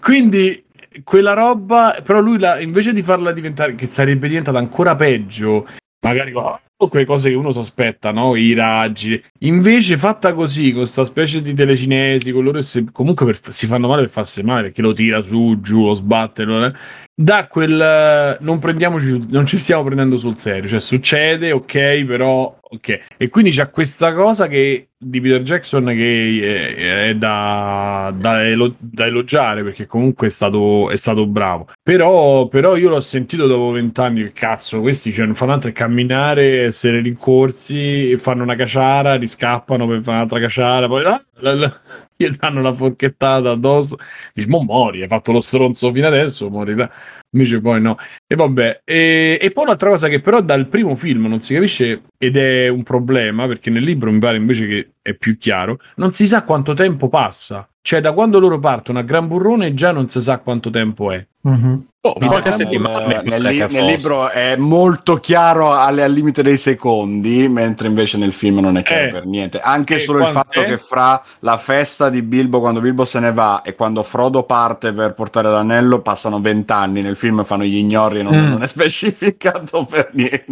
Quindi quella roba, però lui la- invece di farla diventare, che sarebbe diventata ancora peggio, magari con quelle cose che uno sospetta, no? I raggi, invece fatta così, con questa specie di telecinesi, con loro se- comunque per- si fanno male per farsi male, perché lo tira su, giù, lo sbatte, lo- da quel eh, non prendiamoci, non ci stiamo prendendo sul serio, cioè succede, ok, però ok. E quindi c'è questa cosa che di Peter Jackson che è, è da, da, elo- da elogiare perché comunque è stato, è stato bravo. Però, però io l'ho sentito dopo vent'anni che cazzo, questi cioè, non fanno altro che camminare, essere rincorsi, fanno una caciara, riscappano per fare un'altra caciara, poi ah, la- la- gli danno una forchettata addosso. Dici, mo mori, hai fatto lo stronzo fino adesso, morirà. Invece poi no. E vabbè. E, e poi un'altra cosa che però dal primo film non si capisce ed è un problema, perché nel libro mi pare invece che è più chiaro, non si sa quanto tempo passa. Cioè, da quando loro partono a Gran Burrone già non si sa quanto tempo è. Mhm. Oh, No, qualche nel- settimana nel, nel fosse. libro è molto chiaro alle- al limite dei secondi, mentre invece nel film non è chiaro Eh. per niente. Anche E solo il fatto eh? che fra la festa di Bilbo, quando Bilbo se ne va, e quando Frodo parte per portare l'anello, passano vent'anni. Nel film fanno gli ignori e non, Mm. non è specificato per niente.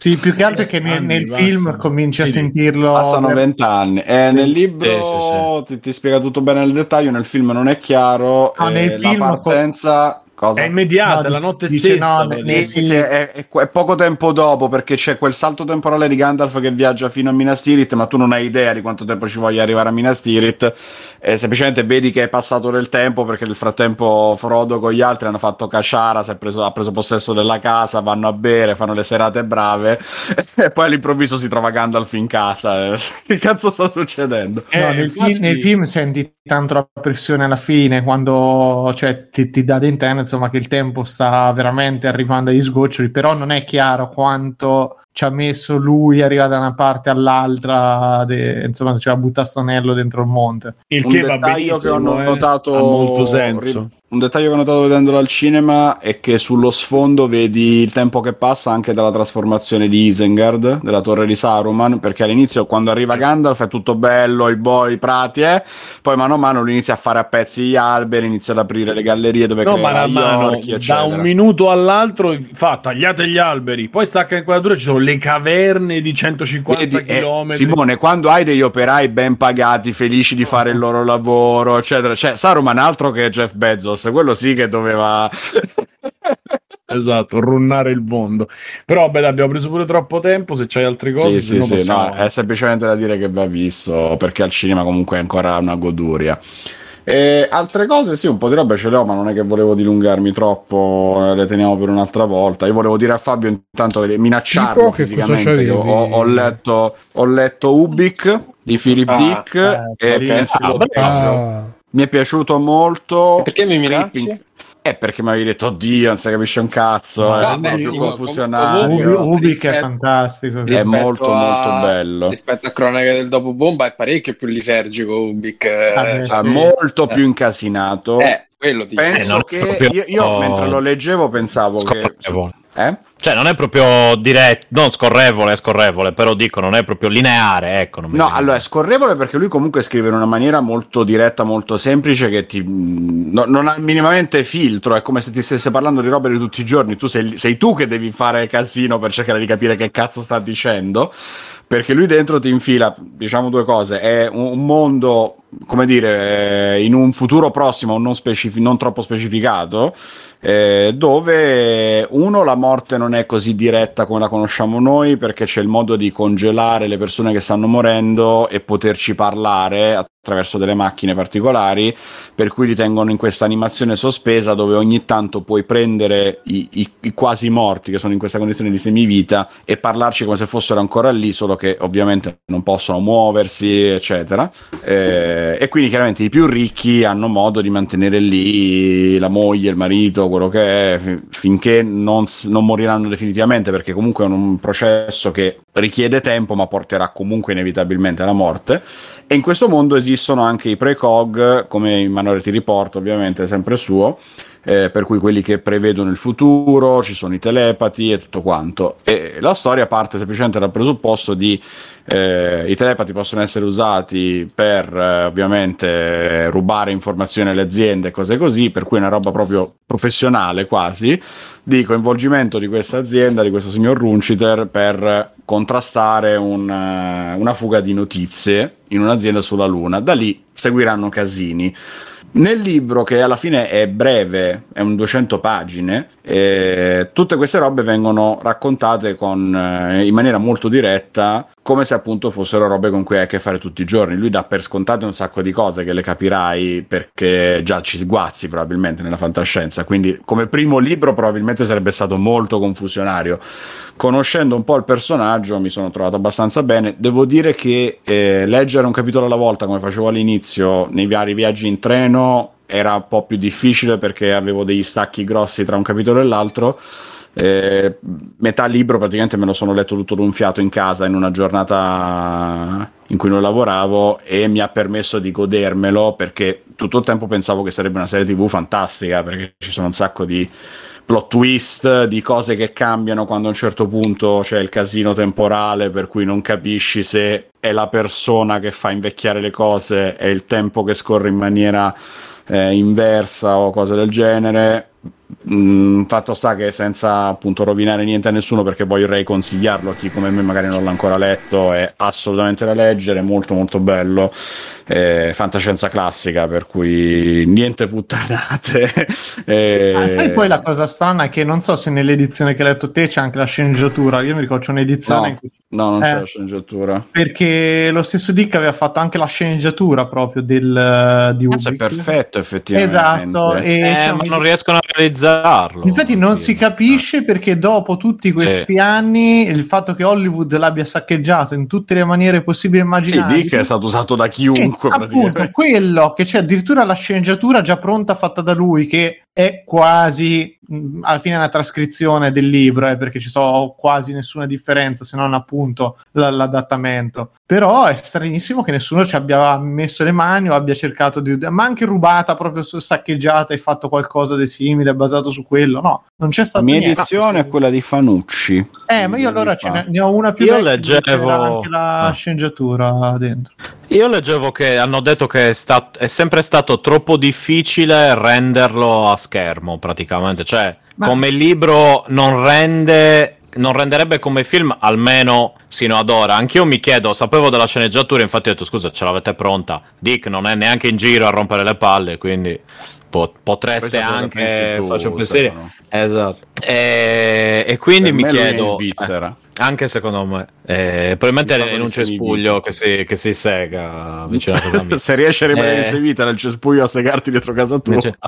Sì, più che altro è che nel, nel film cominci a Sì, sentirlo. Passano per- vent'anni. E nel libro Sì, Ti, ti spiega tutto bene nel dettaglio, nel film non è chiaro. No, nel la film- partenza Cosa? È immediata, No, la notte dice stessa. no, dire. Sì, sì, è, è- è poco tempo dopo perché c'è quel salto temporale di Gandalf che viaggia fino a Minas Tirith, ma tu non hai idea di quanto tempo ci voglia arrivare a Minas Tirith. Eh, semplicemente vedi che è passato del tempo perché nel frattempo Frodo con gli altri hanno fatto cacciara, si è preso- ha preso possesso della casa, vanno a bere, fanno le serate brave e poi all'improvviso si trova Gandalf in casa. che cazzo sta succedendo? Eh, No, nel, infatti- film, nel film senti tanto la pressione alla fine quando cioè, ti, ti dà da intendere insomma, che il tempo sta veramente arrivando agli sgoccioli, però non è chiaro quanto ci ha messo lui arrivato da una parte all'altra, de- insomma, ci ha buttato anello dentro il monte. Il Un che va dettaglio che ho benissimo, eh, notato ha molto senso. Un dettaglio che ho notato vedendolo al cinema è che sullo sfondo vedi il tempo che passa anche dalla trasformazione di Isengard, della torre di Saruman, perché all'inizio quando arriva Gandalf è tutto bello, i boi, i prati, eh? poi mano a mano lui inizia a fare a pezzi gli alberi, inizia ad aprire le gallerie dove No, crea gli mano, orchi, da eccetera. un minuto all'altro fa tagliate gli alberi, poi stacca inquadratura, ci sono le caverne di 150 Vedi, eh, km. Simone, quando hai degli operai ben pagati, felici di fare il loro lavoro, eccetera, cioè Saruman altro che Jeff Bezos, quello sì che doveva Esatto, runnare il mondo. Però vabbè, abbiamo preso pure troppo tempo, se c'hai altre cose, Sì, sì, no sì, possiamo- no, è semplicemente da dire che va visto perché al cinema comunque è ancora una goduria. E altre cose, sì, un po' di robe ce le ho, ma non è che volevo dilungarmi troppo, le teniamo per un'altra volta. Io volevo dire a Fabio intanto minacciarlo fisicamente. che ho, ho letto, ho letto Ubik di Philip Ah, Dick eh, e penso- Ah, Ah, mi è piaciuto molto. Perché mi minacci? Creeping- Eh, perché mi avevi detto, oddio, non si capisce un cazzo, Ma è io- confusionario. Ubik è fantastico. È molto, a- molto bello. Rispetto a Cronache del dopo bomba è parecchio più lisergico Ubik. eh, Ah, Cioè, sì. molto più incasinato. eh, quello dico. Penso Eh, è che proprio- io, io mentre lo leggevo pensavo che Scorrevole. Eh? Cioè, non è proprio diretto, non scorrevole, è scorrevole, però dico, non è proprio lineare, ecco. No, viene- allora è scorrevole perché lui comunque scrive in una maniera molto diretta, molto semplice che ti, no- non ha minimamente filtro, è come se ti stesse parlando di robe di tutti i giorni, tu sei, sei tu che devi fare casino per cercare di capire che cazzo sta dicendo, perché lui dentro ti infila, diciamo due cose, è un, mondo, come dire, eh, in un futuro prossimo, non, specifi- non troppo specificato, eh, dove uno la morte non è così diretta come la conosciamo noi perché c'è il modo di congelare le persone che stanno morendo e poterci parlare attraverso delle macchine particolari per cui li tengono in questa animazione sospesa dove ogni tanto puoi prendere i, i- i quasi morti che sono in questa condizione di semivita e parlarci come se fossero ancora lì solo che ovviamente non possono muoversi eccetera. Eh, e quindi chiaramente i più ricchi hanno modo di mantenere lì la moglie, il marito, quello che finché non, non moriranno definitivamente perché comunque è un processo che richiede tempo ma porterà comunque inevitabilmente alla morte. E in questo mondo esistono anche i precog, come in Minority Report, ovviamente, sempre suo, eh, per cui quelli che prevedono il futuro, ci sono i telepati e tutto quanto. E la storia parte semplicemente dal presupposto di eh, i telepati possono essere usati per eh, ovviamente rubare informazioni alle aziende e cose così, per cui è una roba proprio professionale quasi, di coinvolgimento di questa azienda, di questo signor Runciter, per contrastare un, eh, una fuga di notizie in un'azienda sulla Luna. Da lì seguiranno casini. Nel libro, che alla fine è breve, è un 200 pagine, eh, tutte queste robe vengono raccontate con, eh, in maniera molto diretta, come se appunto fossero robe con cui hai a che fare tutti i giorni. Lui dà per scontate un sacco di cose che le capirai perché già ci sguazzi probabilmente nella fantascienza. Quindi, come primo libro, probabilmente sarebbe stato molto confusionario. Conoscendo un po' il personaggio, mi sono trovato abbastanza bene. Devo dire che eh, leggere un capitolo alla volta, come facevo all'inizio, nei vari viaggi in treno, era un po' più difficile perché avevo degli stacchi grossi tra un capitolo e l'altro. Eh, metà libro praticamente me lo sono letto tutto d'un fiato in casa in una giornata in cui non lavoravo e mi ha permesso di godermelo perché tutto il tempo pensavo che sarebbe una serie tv fantastica perché ci sono un sacco di plot twist, di cose che cambiano quando a un certo punto c'è il casino temporale per cui non capisci se è la persona che fa invecchiare le cose, è il tempo che scorre in maniera eh, inversa o cose del genere. Mh, fatto sta che senza appunto rovinare niente a nessuno perché vorrei consigliarlo a chi come me magari non l'ha ancora letto è assolutamente da leggere molto molto bello eh, fantascienza classica per cui niente puttanate eh, Ah, sai poi la cosa strana è che non so se nell'edizione che hai letto te c'è anche la sceneggiatura. Io mi ricordo c'è un'edizione No. in cui- no non c'è Eh. la sceneggiatura perché lo stesso Dick aveva fatto anche la sceneggiatura proprio del, di Cazzo, è Ubik. perfetto effettivamente Esatto, e Eh, c'è ma non riescono a realizzarlo. Infatti non Sì. si capisce perché dopo tutti questi anni il fatto che Hollywood l'abbia saccheggiato in tutte le maniere possibili e sì immaginabili. Dick è stato usato da Sì, chiunque appunto, quello che c'è addirittura la sceneggiatura già pronta fatta da lui che è quasi mh, alla fine una trascrizione del libro eh, perché ci sono quasi nessuna differenza se non appunto l- l'adattamento. Però è stranissimo che nessuno ci abbia messo le mani o abbia cercato di ma anche rubata proprio saccheggiata e fatto qualcosa di simile basato su quello no non c'è la stato mia niente. edizione è quella di Fanucci. Eh ma io allora ce ne, ne ho una più Io leggevo- c'era anche la Ah. sceneggiatura dentro. Io leggevo che hanno detto che è, stat- è sempre stato troppo difficile renderlo a schermo, praticamente. Cioè, Ma- come libro non rende. Non renderebbe come film almeno sino ad ora. Anch'io mi chiedo, sapevo della sceneggiatura, infatti ho detto scusa, ce l'avete pronta. Dick non è neanche in giro a rompere le palle, quindi po- potreste anche tu, faccio un pensiero. Esatto. E, e quindi Per mi è in chiedo, Svizzera. cioè, anche secondo me, eh, probabilmente Il è in un cespuglio che si, che si sega vicino a casa mia. se riesci a rimanere Eh. in vita nel cespuglio a segarti dietro casa tua Invece-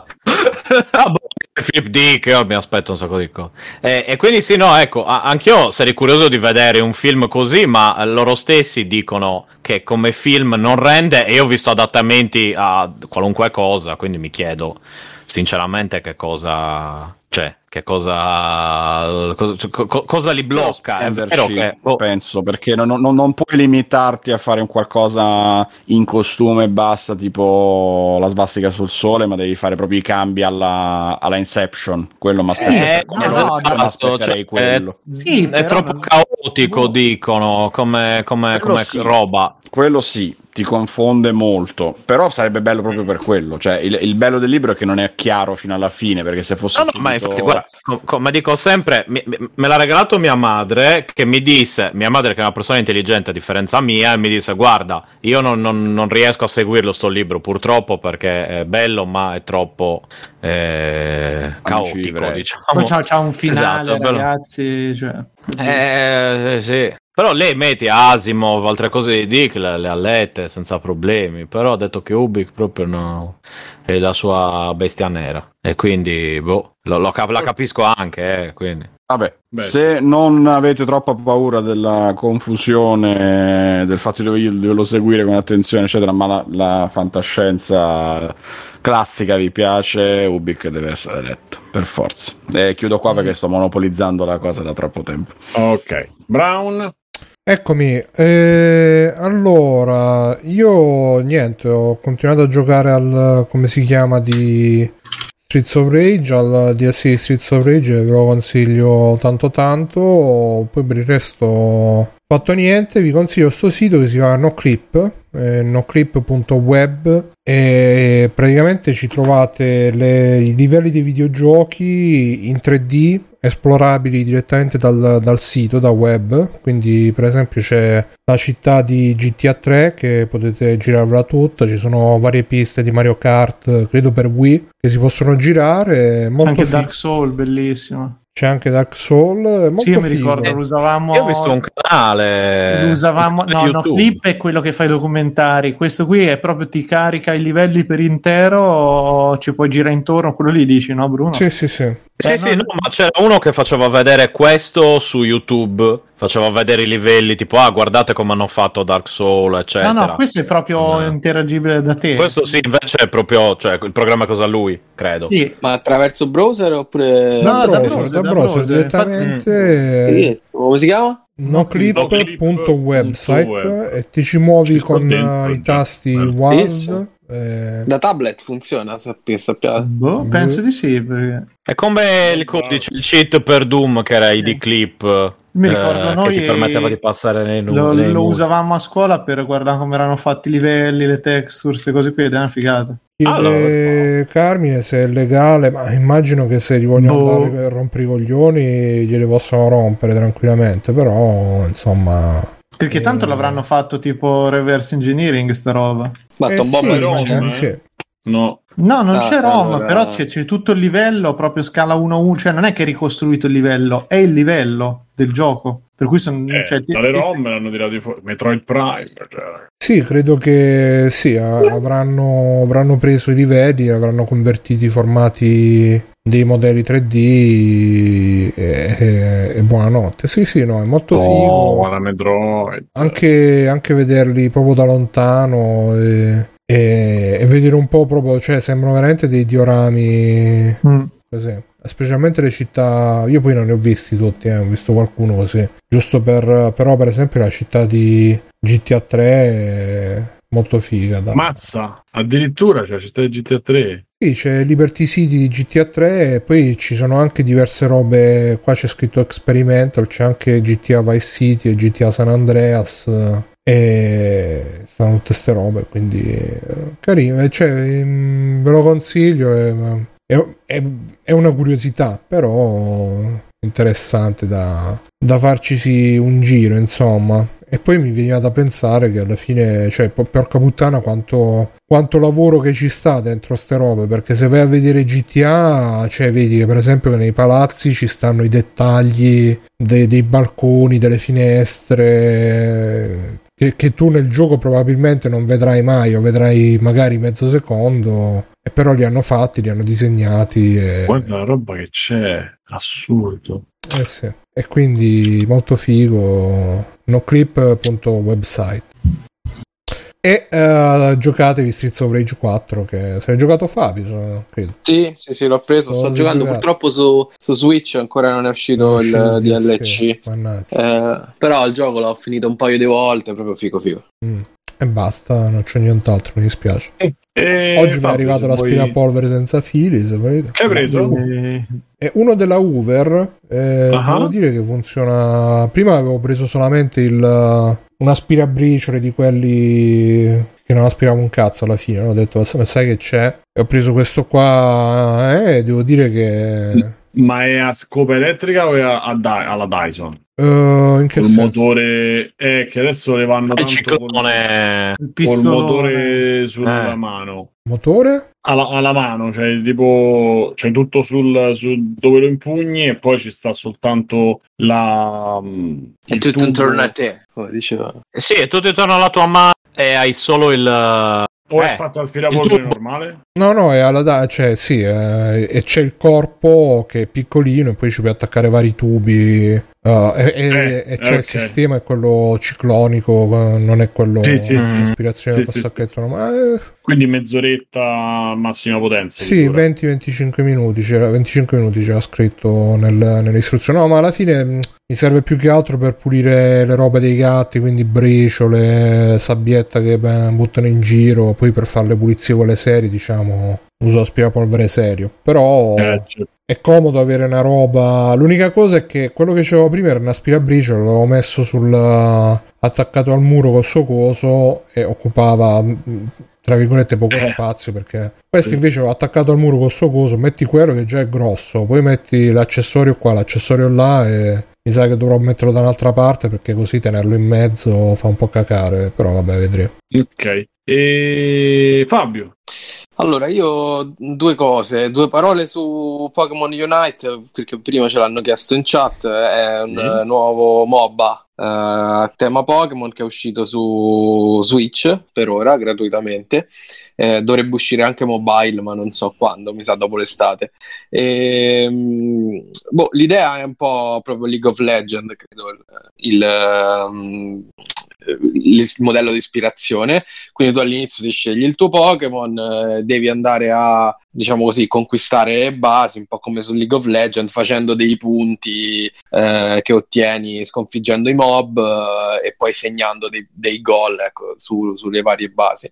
Ah, boh, Philip Dick, io mi aspetto un sacco di cose. Eh, e quindi sì, no, ecco, anch'io sarei curioso di vedere un film così, ma loro stessi dicono che come film non rende e io ho visto adattamenti a qualunque cosa, quindi mi chiedo sinceramente che cosa... Cioè, che cosa, cosa, co- cosa li blocca? È Spenderci, che, boh, penso perché non, non- non puoi limitarti a fare un qualcosa in costume e basta tipo la svastica sul sole ma devi fare proprio i cambi alla, alla Inception quello mi Eh, lo- no, me esatto, cioè, quello sì è però troppo non- caotico, dicono, come, come, come sì. roba. quello sì ti confonde molto però sarebbe bello proprio per quello cioè il, il bello del libro è che non è chiaro fino alla fine perché se fosse No, no, subito- ma infatti, guarda, co- come dico sempre, mi- mi- me l'ha regalato mia madre, che mi disse, mia madre che è una persona intelligente a differenza mia, e mi disse, guarda, io non, non- non riesco a seguirlo sto libro, purtroppo, perché è bello, ma è troppo eh, caotico, diciamo. Poi c'ha, c'ha un finale, Esatto, ragazzi. Cioè, Eh, sì. Però lei metti Asimov, altre cose di Dick, le, le ha lette senza problemi. Però ha detto che Ubik proprio no, è la sua bestia nera. E quindi, boh, lo- lo cap- la capisco anche, eh, quindi. Vabbè, Beh, se non avete troppa paura della confusione, del fatto di dover- doverlo seguire con attenzione, eccetera, ma la, la fantascienza classica vi piace, Ubik deve essere letto, per forza. E chiudo qua perché sto monopolizzando la cosa da troppo tempo. Ok. Brown. Eccomi, eh, allora io niente, ho continuato a giocare al come si chiama di Streets of Rage, al DLC Streets of Rage, ve lo consiglio tanto tanto, poi per il resto fatto niente, vi consiglio sto sito che si chiama NoClip, eh, noclip.web e praticamente ci trovate le- i livelli dei videogiochi in 3D esplorabili direttamente dal, dal sito, da web. Quindi, per esempio, c'è la città di GTA 3 che potete girarvela tutta. Ci sono varie piste di Mario Kart, credo per Wii, che si possono girare. Molto anche figo. Dark Soul, bellissimo. C'è anche Dark Soul. è Molto Sì, io mi figo. ricordo, lo usavamo. Io ho visto un canale. lo usavamo, no, no, YouTube. clip è quello che fa i documentari. Questo qui è proprio ti carica i livelli per intero, ci puoi girare intorno. Quello lì dici, no, Bruno? Sì, sì, sì. Sì, Eh, sì, no, no, ma c'era uno che faceva vedere questo su YouTube. Faceva vedere i livelli, tipo, ah, guardate come hanno fatto Dark Soul, No, eccetera. no, questo è proprio No. interagibile da te. Questo sì, invece è proprio, cioè, il programma è cosa lui, credo. Sì. Ma attraverso browser oppure... No, da da browser, browser, da browser, browser, direttamente. Fighissimo. Come si chiama? noclip.website Noclip.web. e ti ci muovi Ci con dentro i tasti. WASD. Eh, Da tablet funziona, sappi, sappiate. Boh, penso di sì. Perché... È come il codice, il cheat per Doom che era ID Clip. Mi ricordo eh, noi che ti permetteva di passare nei Lo, numeri. lo usavamo a scuola per guardare come erano fatti i livelli, le texture, queste cose qui ed è una figata. Chiede Carmine se è legale, ma immagino che se gli vogliono Boh. dare per rompere i coglioni glieli possono rompere tranquillamente, però insomma... Perché tanto Eh. l'avranno fatto tipo reverse engineering sta roba. Ma Eh Tom Bomb sì, è Rom. No, No, non Ah, c'è ROM, allora- però c'è, c'è tutto il livello, proprio scala 1-1, cioè non è che è ricostruito il livello, è il livello del gioco. Per cui sono... eh, cioè, dalle ti- ROM l'hanno tirati fuori. Metroid Prime. Cioè, Sì, credo che sì, a- avranno, avranno preso i livelli, avranno convertito i formati dei modelli 3D e, e- e buonanotte. Sì, sì, no, è molto oh, figo. la Metroid. Anche, anche vederli proprio da lontano e, e- e vedere un po' proprio, cioè sembrano veramente dei diorami Mm. così. Specialmente le città, io poi non ne ho visti tutti, eh, ho visto qualcuno così. Giusto per, però, per esempio, la città di GTA 3 è molto figa. Da. Mazza, addirittura c'è la città di GTA 3. Sì, c'è Liberty City di GTA 3 e poi ci sono anche diverse robe. Qua c'è scritto Experimental, c'è anche GTA Vice City e GTA San Andreas. E stanno tutte queste robe, quindi eh, carino. Cioè, mm, ve lo consiglio. È, è- è- una curiosità, però interessante da, da farcisi un giro, insomma. E poi mi veniva da pensare che alla fine, cioè, po- porca puttana, quanto, quanto lavoro che ci sta dentro ste robe. Perché se vai a vedere GTA, cioè, vedi che per esempio che nei palazzi ci stanno i dettagli dei, dei balconi, delle finestre. Che, che tu nel gioco probabilmente non vedrai mai, o vedrai magari mezzo secondo. E però li hanno fatti, li hanno disegnati. E... Guarda la roba che c'è, assurdo. Eh sì. E quindi molto figo. Noclip.website. E eh, giocatevi Streets of Rage 4 che se l'hai giocato Fabio, so- credo. Sì, sì, sì, l'ho preso. Sto L'ho giocando giocato. purtroppo su, su Switch, ancora non è uscito Non è il uscito il DLC. Mannaggia. Eh, però il gioco l'ho finito un paio di volte, proprio figo figo. Mm. E basta, non c'è nient'altro, mi dispiace. E Oggi mi è Fabio, arrivato se vuoi- l'aspirapolvere senza fili, se volete. Che hai preso? Eh, È uno della Hoover. Eh, Ah. Devo dire che funziona. Prima avevo preso solamente il, un aspirabriciole di quelli che non aspiravo un cazzo alla fine. Ho detto, ma sai che c'è? E ho preso questo qua. E devo dire che. Ma è a scopa elettrica o è a, a alla Dyson? eh, in che Col senso? motore... Eh, che adesso le vanno Il tanto col, ciclone. il col pistolone. motore sulla Eh. mano. Motore? Alla, alla mano, cioè tipo c'è tutto sul, sul- dove lo impugni e poi ci sta soltanto la mm, È il tutto tubo. intorno a te, come diceva. Eh Sì, è tutto intorno alla tua mano e hai solo il... O è Eh, fatto l'aspirapolvere tubo. normale? No, no, è alla da- cioè sì, eh, e c'è il corpo che è piccolino e poi ci puoi attaccare vari tubi. Eh, e, Eh, e c'è ok. il sistema, è quello ciclonico, non è quello Sì, sì, sì. ispirazione Sì, col sì, normale. Eh, Quindi mezz'oretta massima potenza. Sì, di dura. 20-25 minuti, c'era, 25 minuti c'era scritto nel- nelle istruzioni. No, ma alla fine mh, mi serve più che altro per pulire le robe dei gatti, quindi briciole, sabbietta che beh, buttano in giro, poi per fare le pulizie quelle serie, diciamo, uso aspirapolvere serio. Però Eh, cioè, è comodo avere una roba. L'unica cosa è che quello che c'avevo prima era un aspirabriciole, l'avevo messo sul attaccato al muro col suo coso e occupava mh, tra virgolette poco Eh. spazio perché questo Sì. invece l'ho attaccato al muro col suo coso, metti quello che già è grosso, poi metti l'accessorio qua, l'accessorio là e mi sa che dovrò metterlo da un'altra parte perché così tenerlo in mezzo fa un po' cacare, però vabbè, vedremo. ok. E Fabio, Allora, io due cose, due parole su Pokémon Unite, perché prima ce l'hanno chiesto in chat, è un eh, nuovo MOBA eh, a tema Pokémon che è uscito su Switch per ora, gratuitamente. Eh, dovrebbe uscire anche mobile, ma non so quando, mi sa dopo l'estate. Ehm, boh, l'idea è un po' proprio League of Legends, credo, il, il, ehm, il modello di ispirazione. Quindi tu all'inizio ti scegli il tuo Pokémon, eh, devi andare a, diciamo così, conquistare basi, un po' come su League of Legends, facendo dei punti eh, che ottieni sconfiggendo i mob eh, e poi segnando dei, dei gol ecco, su- sulle varie basi.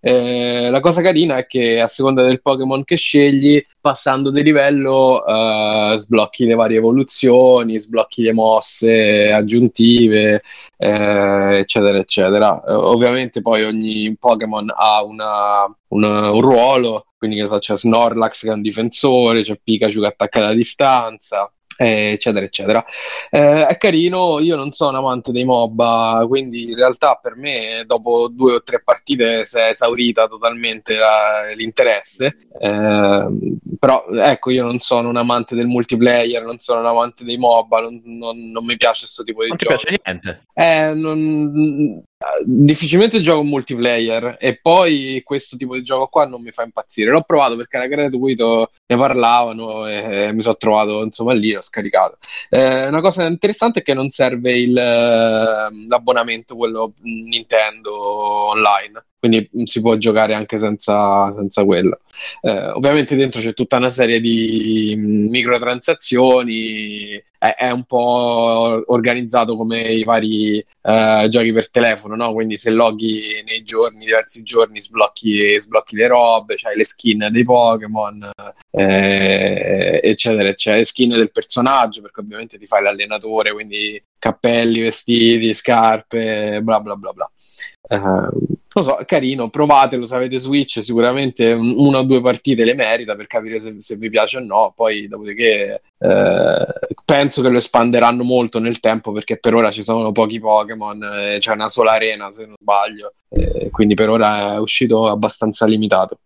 Eh, la cosa carina è che a seconda del Pokémon che scegli passando di livello eh, sblocchi le varie evoluzioni, sblocchi le mosse aggiuntive, eh, eccetera, eccetera. Eh, ovviamente poi ogni Pokémon ha una, una, un ruolo, quindi che so, c'è Snorlax che è un difensore, c'è Pikachu che attacca da distanza, eh, eccetera, eccetera. Eh, è carino, io non sono amante dei MOBA, quindi in realtà per me dopo due o tre partite si è esaurita totalmente la, l'interesse. Eh, però ecco, io non sono un amante del multiplayer, non sono un amante dei MOBA, non, non, non mi piace questo tipo di Non ti gioco. piace niente. Eh, non- difficilmente gioco multiplayer e poi questo tipo di gioco qua non mi fa impazzire. L'ho provato perché era gratuito, ne parlavano e mi sono trovato insomma lì, l'ho scaricato. Eh, una cosa interessante è che non serve il, eh, l'abbonamento, quello Nintendo online. Quindi si può giocare anche senza, senza quello. Eh, ovviamente dentro c'è tutta una serie di mm, microtransazioni, è, è un po' organizzato come i vari eh, giochi per telefono, no? Quindi se loghi nei giorni, diversi giorni, sblocchi, sblocchi le robe, c'hai le skin dei Pokémon, eh, eccetera, eccetera, le skin del personaggio, perché ovviamente ti fai l'allenatore, quindi cappelli, vestiti, scarpe, bla bla bla bla. Eh, non lo so, è carino, provatelo se avete Switch, sicuramente un- una o due partite le merita per capire se, se vi piace o no, poi dopodiché eh, penso che lo espanderanno molto nel tempo perché per ora ci sono pochi Pokémon, eh, c'è una sola arena se non sbaglio, eh, quindi per ora è uscito abbastanza limitato.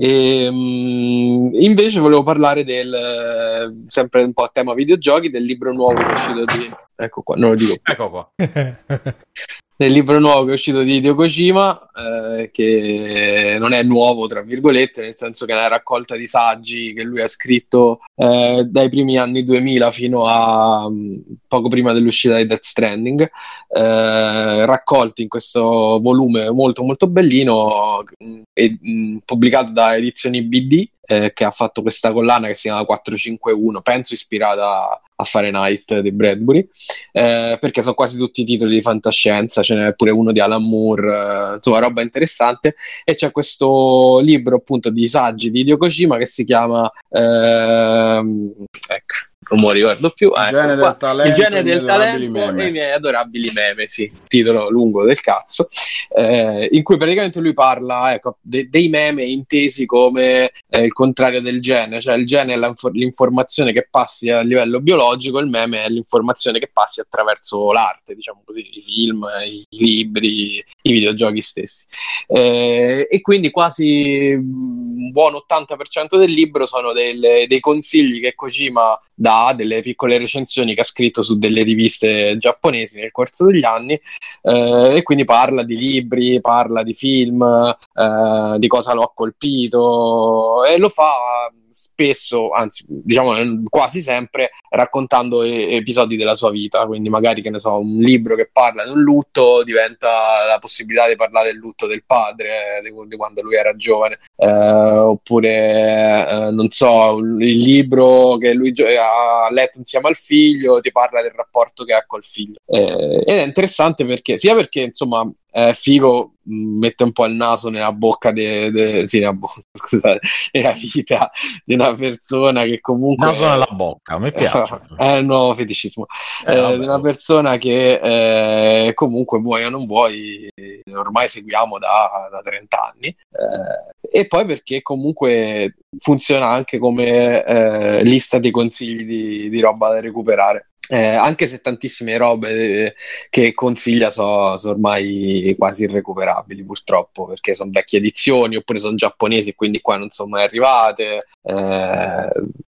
E, mm, invece volevo parlare del eh, sempre un po' a tema videogiochi del libro nuovo che è uscito di ecco qua, non lo dico Ecco qua. nel libro nuovo che è uscito di Hideo Kojima, eh, che non è nuovo, tra virgolette, nel senso che è una raccolta di saggi che lui ha scritto eh, dai primi anni 2000 fino a mh, poco prima dell'uscita di Death Stranding, eh, raccolti in questo volume molto molto bellino, mh, e, mh, pubblicato da Edizioni BD, eh, che ha fatto questa collana che si chiama 451, penso ispirata a Fahrenheit di Bradbury, eh, perché sono quasi tutti titoli di fantascienza, ce n'è pure uno di Alan Moore, eh, insomma roba interessante, e c'è questo libro appunto di saggi di Hideo Kojima che si chiama, ehm, ecco, non me lo ricordo più, Il ecco genere del talento, il genere del talento e i miei adorabili meme, sì, titolo lungo del cazzo, eh, in cui praticamente lui parla ecco, de- dei meme intesi come eh, il contrario del gene, cioè il gene è l'infor- l'informazione che passi a livello biologico, il meme è l'informazione che passi attraverso l'arte, diciamo così, i film, i libri, i videogiochi stessi. Eh, e quindi quasi mm, un buon 80% del libro sono delle- dei consigli che Kojima dà, delle piccole recensioni che ha scritto su delle riviste giapponesi nel corso degli anni eh, e quindi parla di libri, parla di film, eh, di cosa lo ha colpito e lo fa spesso, anzi diciamo eh, quasi sempre, raccontando e- episodi della sua vita, quindi magari che ne so, un libro che parla di un lutto diventa la possibilità di parlare del lutto del padre, di, di quando lui era giovane, eh, oppure eh, non so, il libro che lui gio- ha letto insieme al figlio ti parla del rapporto che ha col figlio. Eh, ed è interessante perché, sia perché insomma è figo, mh, mette un po' il naso nella bocca de, de- sì, nella bocca, scusate, nella vita di una persona che comunque Naso nella bocca, mi piace. è il nuovo feticismo. Eh, eh, di una persona che eh, comunque vuoi o non vuoi ormai seguiamo da, da 30 anni eh, e poi perché comunque funziona anche come eh, lista dei consigli di, di roba da recuperare Eh, anche se tantissime robe eh, che consiglia sono ormai quasi irrecuperabili purtroppo perché sono vecchie edizioni oppure sono giapponesi e quindi qua non sono mai arrivate eh,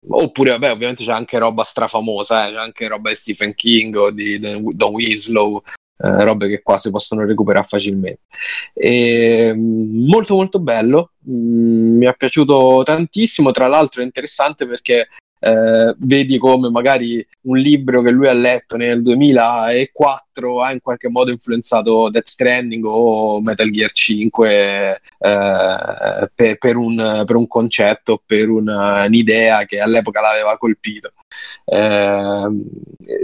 Oppure, vabbè, ovviamente c'è anche roba strafamosa, eh, c'è anche roba di Stephen King o di Don Winslow, eh, robe che qua si possono recuperare facilmente. E, molto molto bello, mm, mi è piaciuto tantissimo, tra l'altro è interessante perché eh, vedi come magari un libro che lui ha letto nel 2004 ha in qualche modo influenzato Death Stranding o Metal Gear 5 eh, per, per un, per un concetto, per una- un'idea che all'epoca l'aveva colpito. Eh,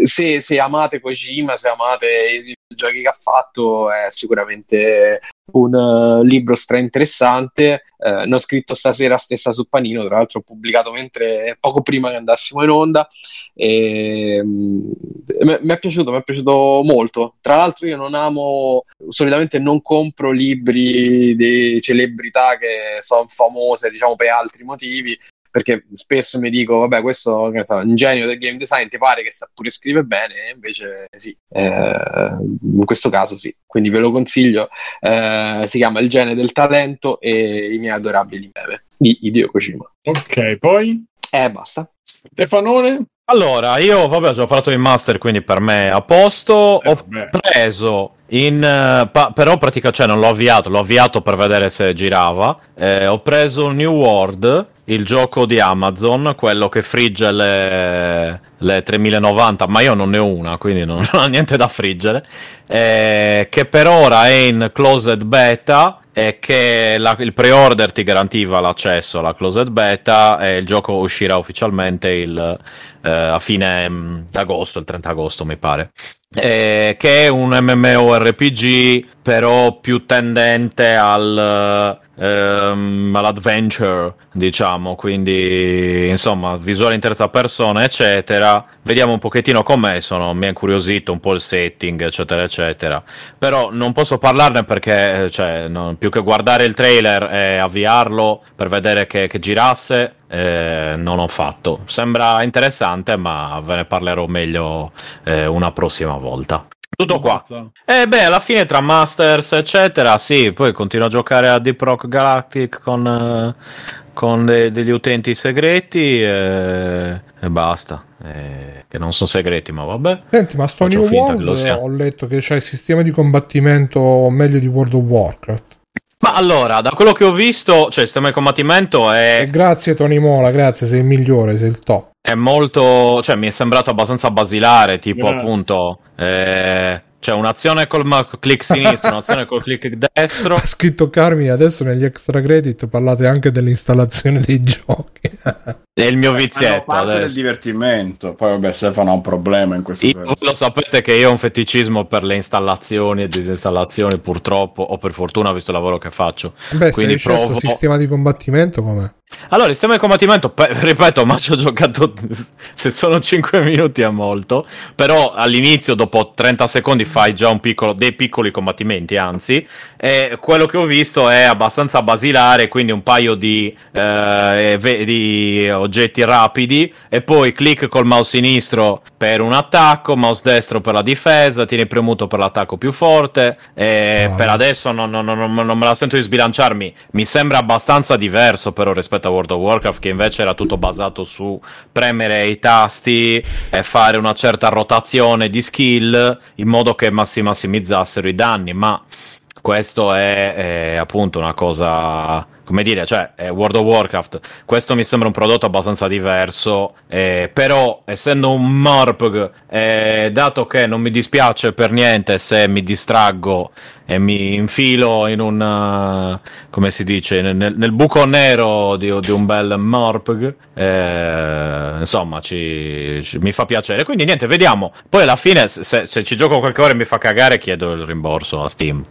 se, se amate Kojima, se amate giochi che ha fatto è sicuramente un uh, libro stra interessante. Uh, ne ho scritto stasera stessa su Panino, tra l'altro ho pubblicato mentre poco prima che andassimo in onda. E, um, mi è piaciuto, mi è piaciuto molto. Tra l'altro, io non amo, solitamente non compro libri di celebrità che sono famose, diciamo, per altri motivi perché spesso mi dico, vabbè, questo è un genio del game design, ti pare che sa pure scrive bene, e invece sì, eh, in questo caso sì, quindi ve lo consiglio, eh, si chiama Il genio del talento e i miei adorabili beve di Hideo Kojima. Ok, poi? Eh, basta. Stefanone? Allora, io vabbè, ho già parlato in master, quindi per me è a posto. Eh, ho vabbè. preso in. eh, pa- però praticamente cioè, non l'ho avviato, l'ho avviato per vedere se girava. Eh, ho preso New World, il gioco di Amazon, quello che frigge le, le 3090, ma io non ne ho una, quindi non, non ho niente da friggere. eh, che per ora è in closed beta e che la- il pre-order ti garantiva l'accesso alla closed beta e il gioco uscirà ufficialmente il, eh, a fine mm, agosto, il 30 agosto mi pare. Eh, che è un MMORPG però più tendente al, ehm, all'adventure, diciamo, quindi insomma, visuale in terza persona, eccetera. Vediamo un pochettino com'è, sono, mi ha incuriosito un po' il setting, eccetera, eccetera. Però non posso parlarne perché, eh, cioè, no, più che guardare il trailer e avviarlo per vedere che, che girasse, eh, non ho fatto. Sembra interessante, ma ve ne parlerò meglio eh, una prossima volta. Tutto qua. Basta. Eh beh, alla fine tra Masters, eccetera, sì, poi continuo a giocare a Deep Rock Galactic con, eh, con de- degli utenti segreti e, e basta. Eh, che non sono segreti, ma vabbè. Senti, ma sto New World ho letto che c'è il sistema di combattimento meglio di World of Warcraft. Ma allora, da quello che ho visto, cioè il sistema di combattimento è, grazie Tony Mola, grazie, sei il migliore, sei il top. è molto, cioè mi è sembrato abbastanza basilare, tipo Grazie. appunto, eh, cioè un'azione col click sinistro, un'azione col click destro. Ha scritto Carmine, adesso negli extra credit parlate anche dell'installazione dei giochi. È il mio vizietto parte del adesso. divertimento. Poi vabbè, Stefano ha un problema in questo Io, senso. lo sapete che io ho un feticismo per le installazioni e disinstallazioni, purtroppo, o per fortuna, visto il lavoro che faccio. Beh, Quindi c'è provo- sistema di combattimento com'è? Allora, il sistema di combattimento, pe- ripeto, ma ci ho giocato, se sono 5 minuti è molto, però all'inizio, dopo 30 secondi, fai già un piccolo, dei piccoli combattimenti, anzi, e quello che ho visto è abbastanza basilare, quindi un paio di, eh, ve- di oggetti rapidi, e poi clic col mouse sinistro per un attacco, mouse destro per la difesa, tieni premuto per l'attacco più forte, e Ah. per adesso non, non- non- non me la sento di sbilanciarmi, mi sembra abbastanza diverso però rispetto a World of Warcraft che invece era tutto basato su premere i tasti e fare una certa rotazione di skill in modo che massi- massimizzassero i danni, ma questo è, è appunto una cosa come dire, cioè World of Warcraft. Questo mi sembra un prodotto abbastanza diverso, eh, però essendo un MORPG, eh, dato che non mi dispiace per niente se mi distraggo e mi infilo in un, eh, come si dice, nel, nel buco nero di, di un bel MORPG, eh, insomma, ci, ci- mi fa piacere. Quindi niente, vediamo. Poi alla fine, se, se ci gioco qualche ora e mi fa cagare, chiedo il rimborso a Steam.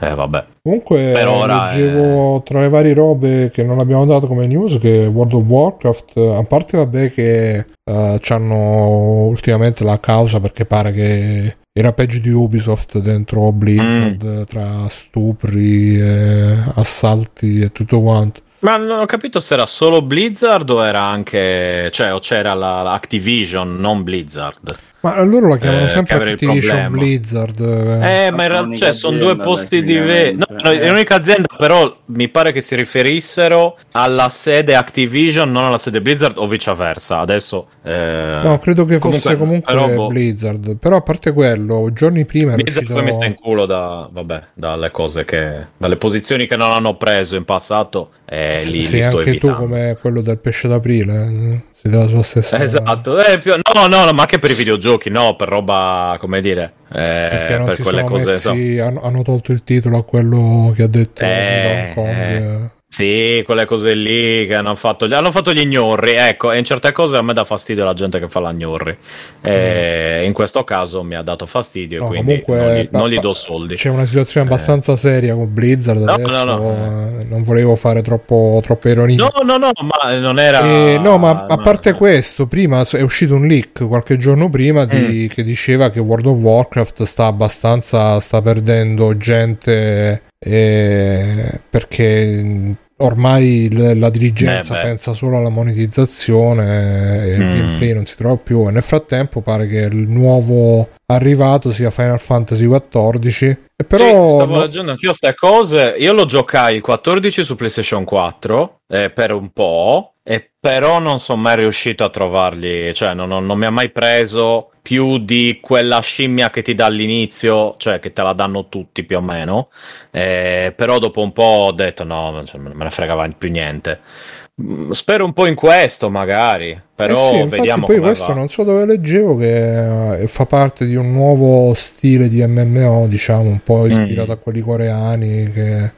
Eh, vabbè. Comunque Per ora, leggevo tra le varie robe che non abbiamo dato come news che World of Warcraft, a parte vabbè che eh, c'hanno ultimamente la causa perché pare che era peggio di Ubisoft dentro Blizzard Mm. tra stupri, e assalti e tutto quanto. Ma non ho capito se era solo Blizzard o era anche, cioè, o c'era la, la Activision, non Blizzard. Ma loro la chiamano Eh, sempre Activision. Blizzard. Eh, eh. ma in realtà cioè, sono due posti diversi. No, è l'unica azienda, però mi pare che si riferissero alla sede Activision, non alla sede Blizzard, o viceversa. Adesso. eh, No, credo che fosse comunque però, boh, Blizzard. Però a parte quello, giorni prima Blizzard uscito... poi mi sta in culo da, vabbè, dalle cose che. dalle posizioni che non hanno preso in passato. E lì, sì, li sto anche evitando. tu come quello del pesce d'aprile. Eh, Sei della sua stessa... Esatto, eh, più- no, no, no, ma anche per i videogiochi, no, per roba, come dire, eh, per quelle cose, messi, insomma. hanno, hanno tolto il titolo a quello che ha detto Eh, Hong Kong. Eh. eh. Sì, quelle cose lì che hanno fatto, hanno fatto gli gnorri, ecco, e in certe cose a me dà fastidio la gente che fa la gnorri. E in questo caso mi ha dato fastidio, Mm. No, quindi comunque, non gli, pa- non gli do soldi. C'è una situazione Eh. abbastanza seria con Blizzard No, adesso. no, no. eh, Non volevo fare troppo, troppe ironie. No, no, no, ma non era... Eh, no, ma a parte questo, prima è uscito un leak qualche giorno prima di- Mm. che diceva che World of Warcraft sta abbastanza sta perdendo gente eh, perché ormai l- la dirigenza Eh, beh. pensa solo alla monetizzazione e il Mm. gameplay non si trova più e nel frattempo pare che il nuovo arrivato sia Final Fantasy XIV e però Sì, stavo no- leggendo anch'io queste cose. Io lo giocai il 14 su PlayStation 4 eh, per un po', e però non sono mai riuscito a trovargli, cioè non, non- non mi ha mai preso più di quella scimmia che ti dà all'inizio, cioè che te la danno tutti più o meno. Eh, però dopo un po' ho detto no, cioè, me ne fregava più niente. Mm, Spero un po' in questo, magari, però Eh sì, infatti vediamo poi questo va. non so dove leggevo che eh, fa parte di un nuovo stile di MMO, diciamo, un po' ispirato Mm. a quelli coreani che,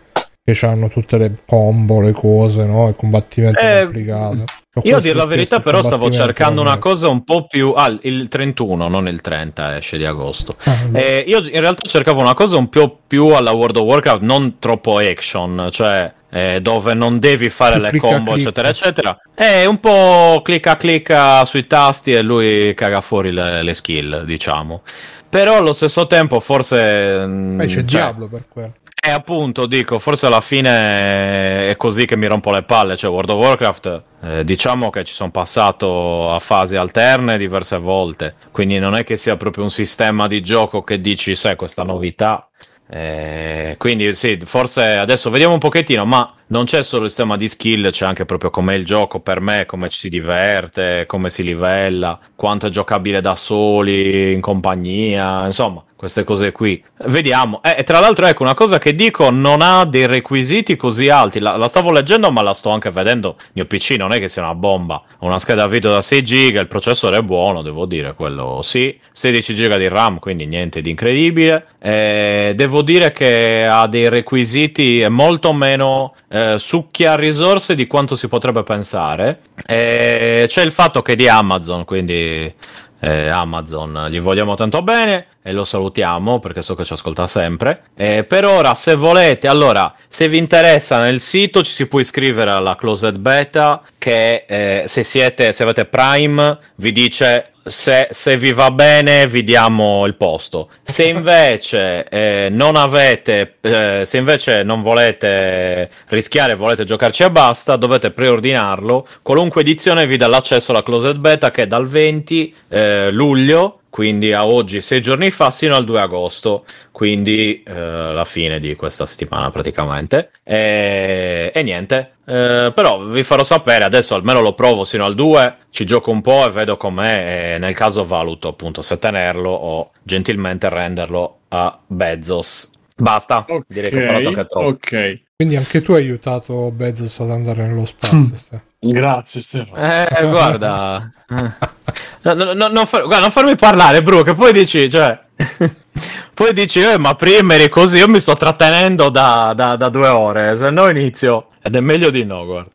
che hanno tutte le combo, le cose, no? Il combattimento Eh, complicato. Io a dire la verità, però, stavo cercando una cosa un po' più. Ah, il 31, non il 30 esce di agosto. Ah, Eh, io in realtà cercavo una cosa un po' più alla World of Warcraft, non troppo action, cioè eh, dove non devi fare le combo, eccetera, eccetera. È un po' clicca clicca sui tasti e lui caga fuori le, le skill, diciamo. Però allo stesso tempo, forse. mm, Beh, c'è cioè, Diablo per quello. Eh, appunto, dico, forse alla fine è così che mi rompo le palle. Cioè, World of Warcraft, eh, diciamo che ci sono passato a fasi alterne diverse volte. Quindi non è che sia proprio un sistema di gioco che dici, sai, questa novità. Eh, quindi sì, forse adesso vediamo un pochettino, ma non c'è solo il sistema di skill, c'è anche proprio com'è il gioco per me, come ci si diverte, come si livella, quanto è giocabile da soli, in compagnia, insomma, queste cose qui. Vediamo. Eh, e tra l'altro, ecco, una cosa che dico, non ha dei requisiti così alti. La, la stavo leggendo, ma la sto anche vedendo. Il mio PC non è che sia una bomba. Ho una scheda video da 6 giga, il processore è buono, devo dire, quello sì. 16 giga di RAM, quindi niente di incredibile. Eh, devo dire che ha dei requisiti molto meno eh, succhia risorse di quanto si potrebbe pensare. Eh, c'è il fatto che è di Amazon, quindi eh, Amazon gli vogliamo tanto bene e lo salutiamo perché so che ci ascolta sempre. Eh, per ora, se volete, allora, se vi interessa nel sito ci si può iscrivere alla closed beta che eh, se siete, se avete Prime vi dice se, se vi va bene vi diamo il posto. Se invece eh, non avete, eh, se invece non volete rischiare, volete giocarci e basta, dovete preordinarlo. Qualunque edizione vi dà l'accesso alla closed beta che è dal 20 eh, luglio quindi a oggi, sei giorni fa, sino al 2 agosto, quindi eh, la fine di questa settimana praticamente. E, e niente, eh, però vi farò sapere, adesso almeno lo provo sino al 2, ci gioco un po' e vedo com'è, e nel caso valuto appunto se tenerlo o gentilmente renderlo a Bezos. Basta, direi che ho parlato anche troppo. Ok. Quindi anche tu hai aiutato Bezos ad andare nello spazio. Grazie Stefano. Eh, guarda. No, no, no, non, far- guarda, non farmi parlare, Bru, che poi dici, cioè... poi dici, eh, ma prima eri così, io mi sto trattenendo da, da- da due ore, se no inizio... Ed è meglio di no, guarda.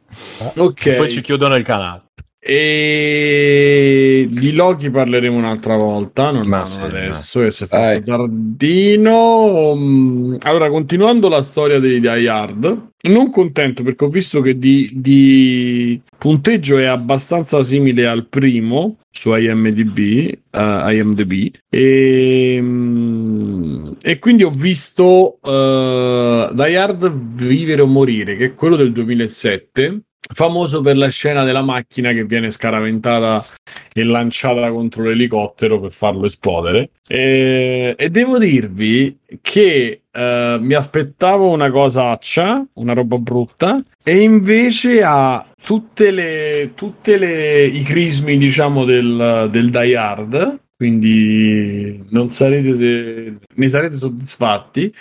Ok. Poi ci chiudono il canale. E di Loki parleremo un'altra volta, non Ma sì, adesso, che si è fatto tardino. Mm, Allora, continuando la storia dei Die Hard, non contento perché ho visto che di, di punteggio è abbastanza simile al primo su IMDb, eh, IMDb e, mm, e quindi ho visto eh, Die Hard Vivere o Morire, che è quello del 2007 famoso per la scena della macchina che viene scaraventata e lanciata contro l'elicottero per farlo esplodere. E, e devo dirvi che eh, mi aspettavo una cosaccia, una roba brutta, e invece ha tutte le, tutte le i crismi, diciamo, del, del Die Hard. Quindi non sarete, ne sarete soddisfatti.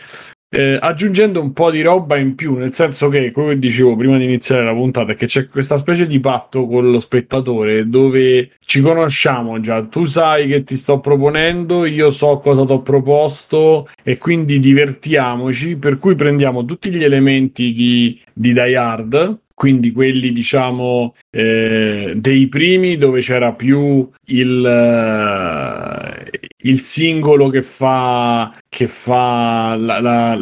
Eh, aggiungendo un po' di roba in più, nel senso che, come dicevo prima di iniziare la puntata, che c'è questa specie di patto con lo spettatore dove ci conosciamo già, tu sai che ti sto proponendo, io so cosa ti ho proposto e quindi divertiamoci, per cui prendiamo tutti gli elementi di, di Die Hard, quindi quelli diciamo eh, dei primi dove c'era più il, eh, il singolo che fa, che fa la, la,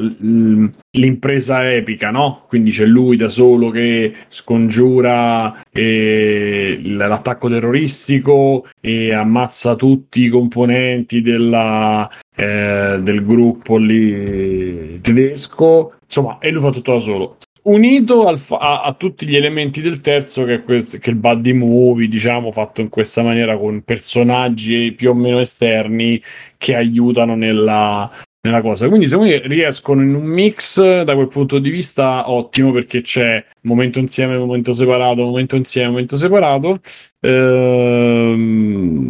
l'impresa epica, no? Quindi c'è lui da solo che scongiura eh, l'attacco terroristico e ammazza tutti i componenti della, eh, del gruppo lì tedesco. Insomma, e lui fa tutto da solo unito al, a, a, tutti gli elementi del terzo che è, quel, che è il buddy movie diciamo fatto in questa maniera con personaggi più o meno esterni che aiutano nella, nella cosa. Quindi, secondo me riescono in un mix da quel punto di vista ottimo perché c'è momento insieme, momento separato, momento insieme, momento separato. Ehm,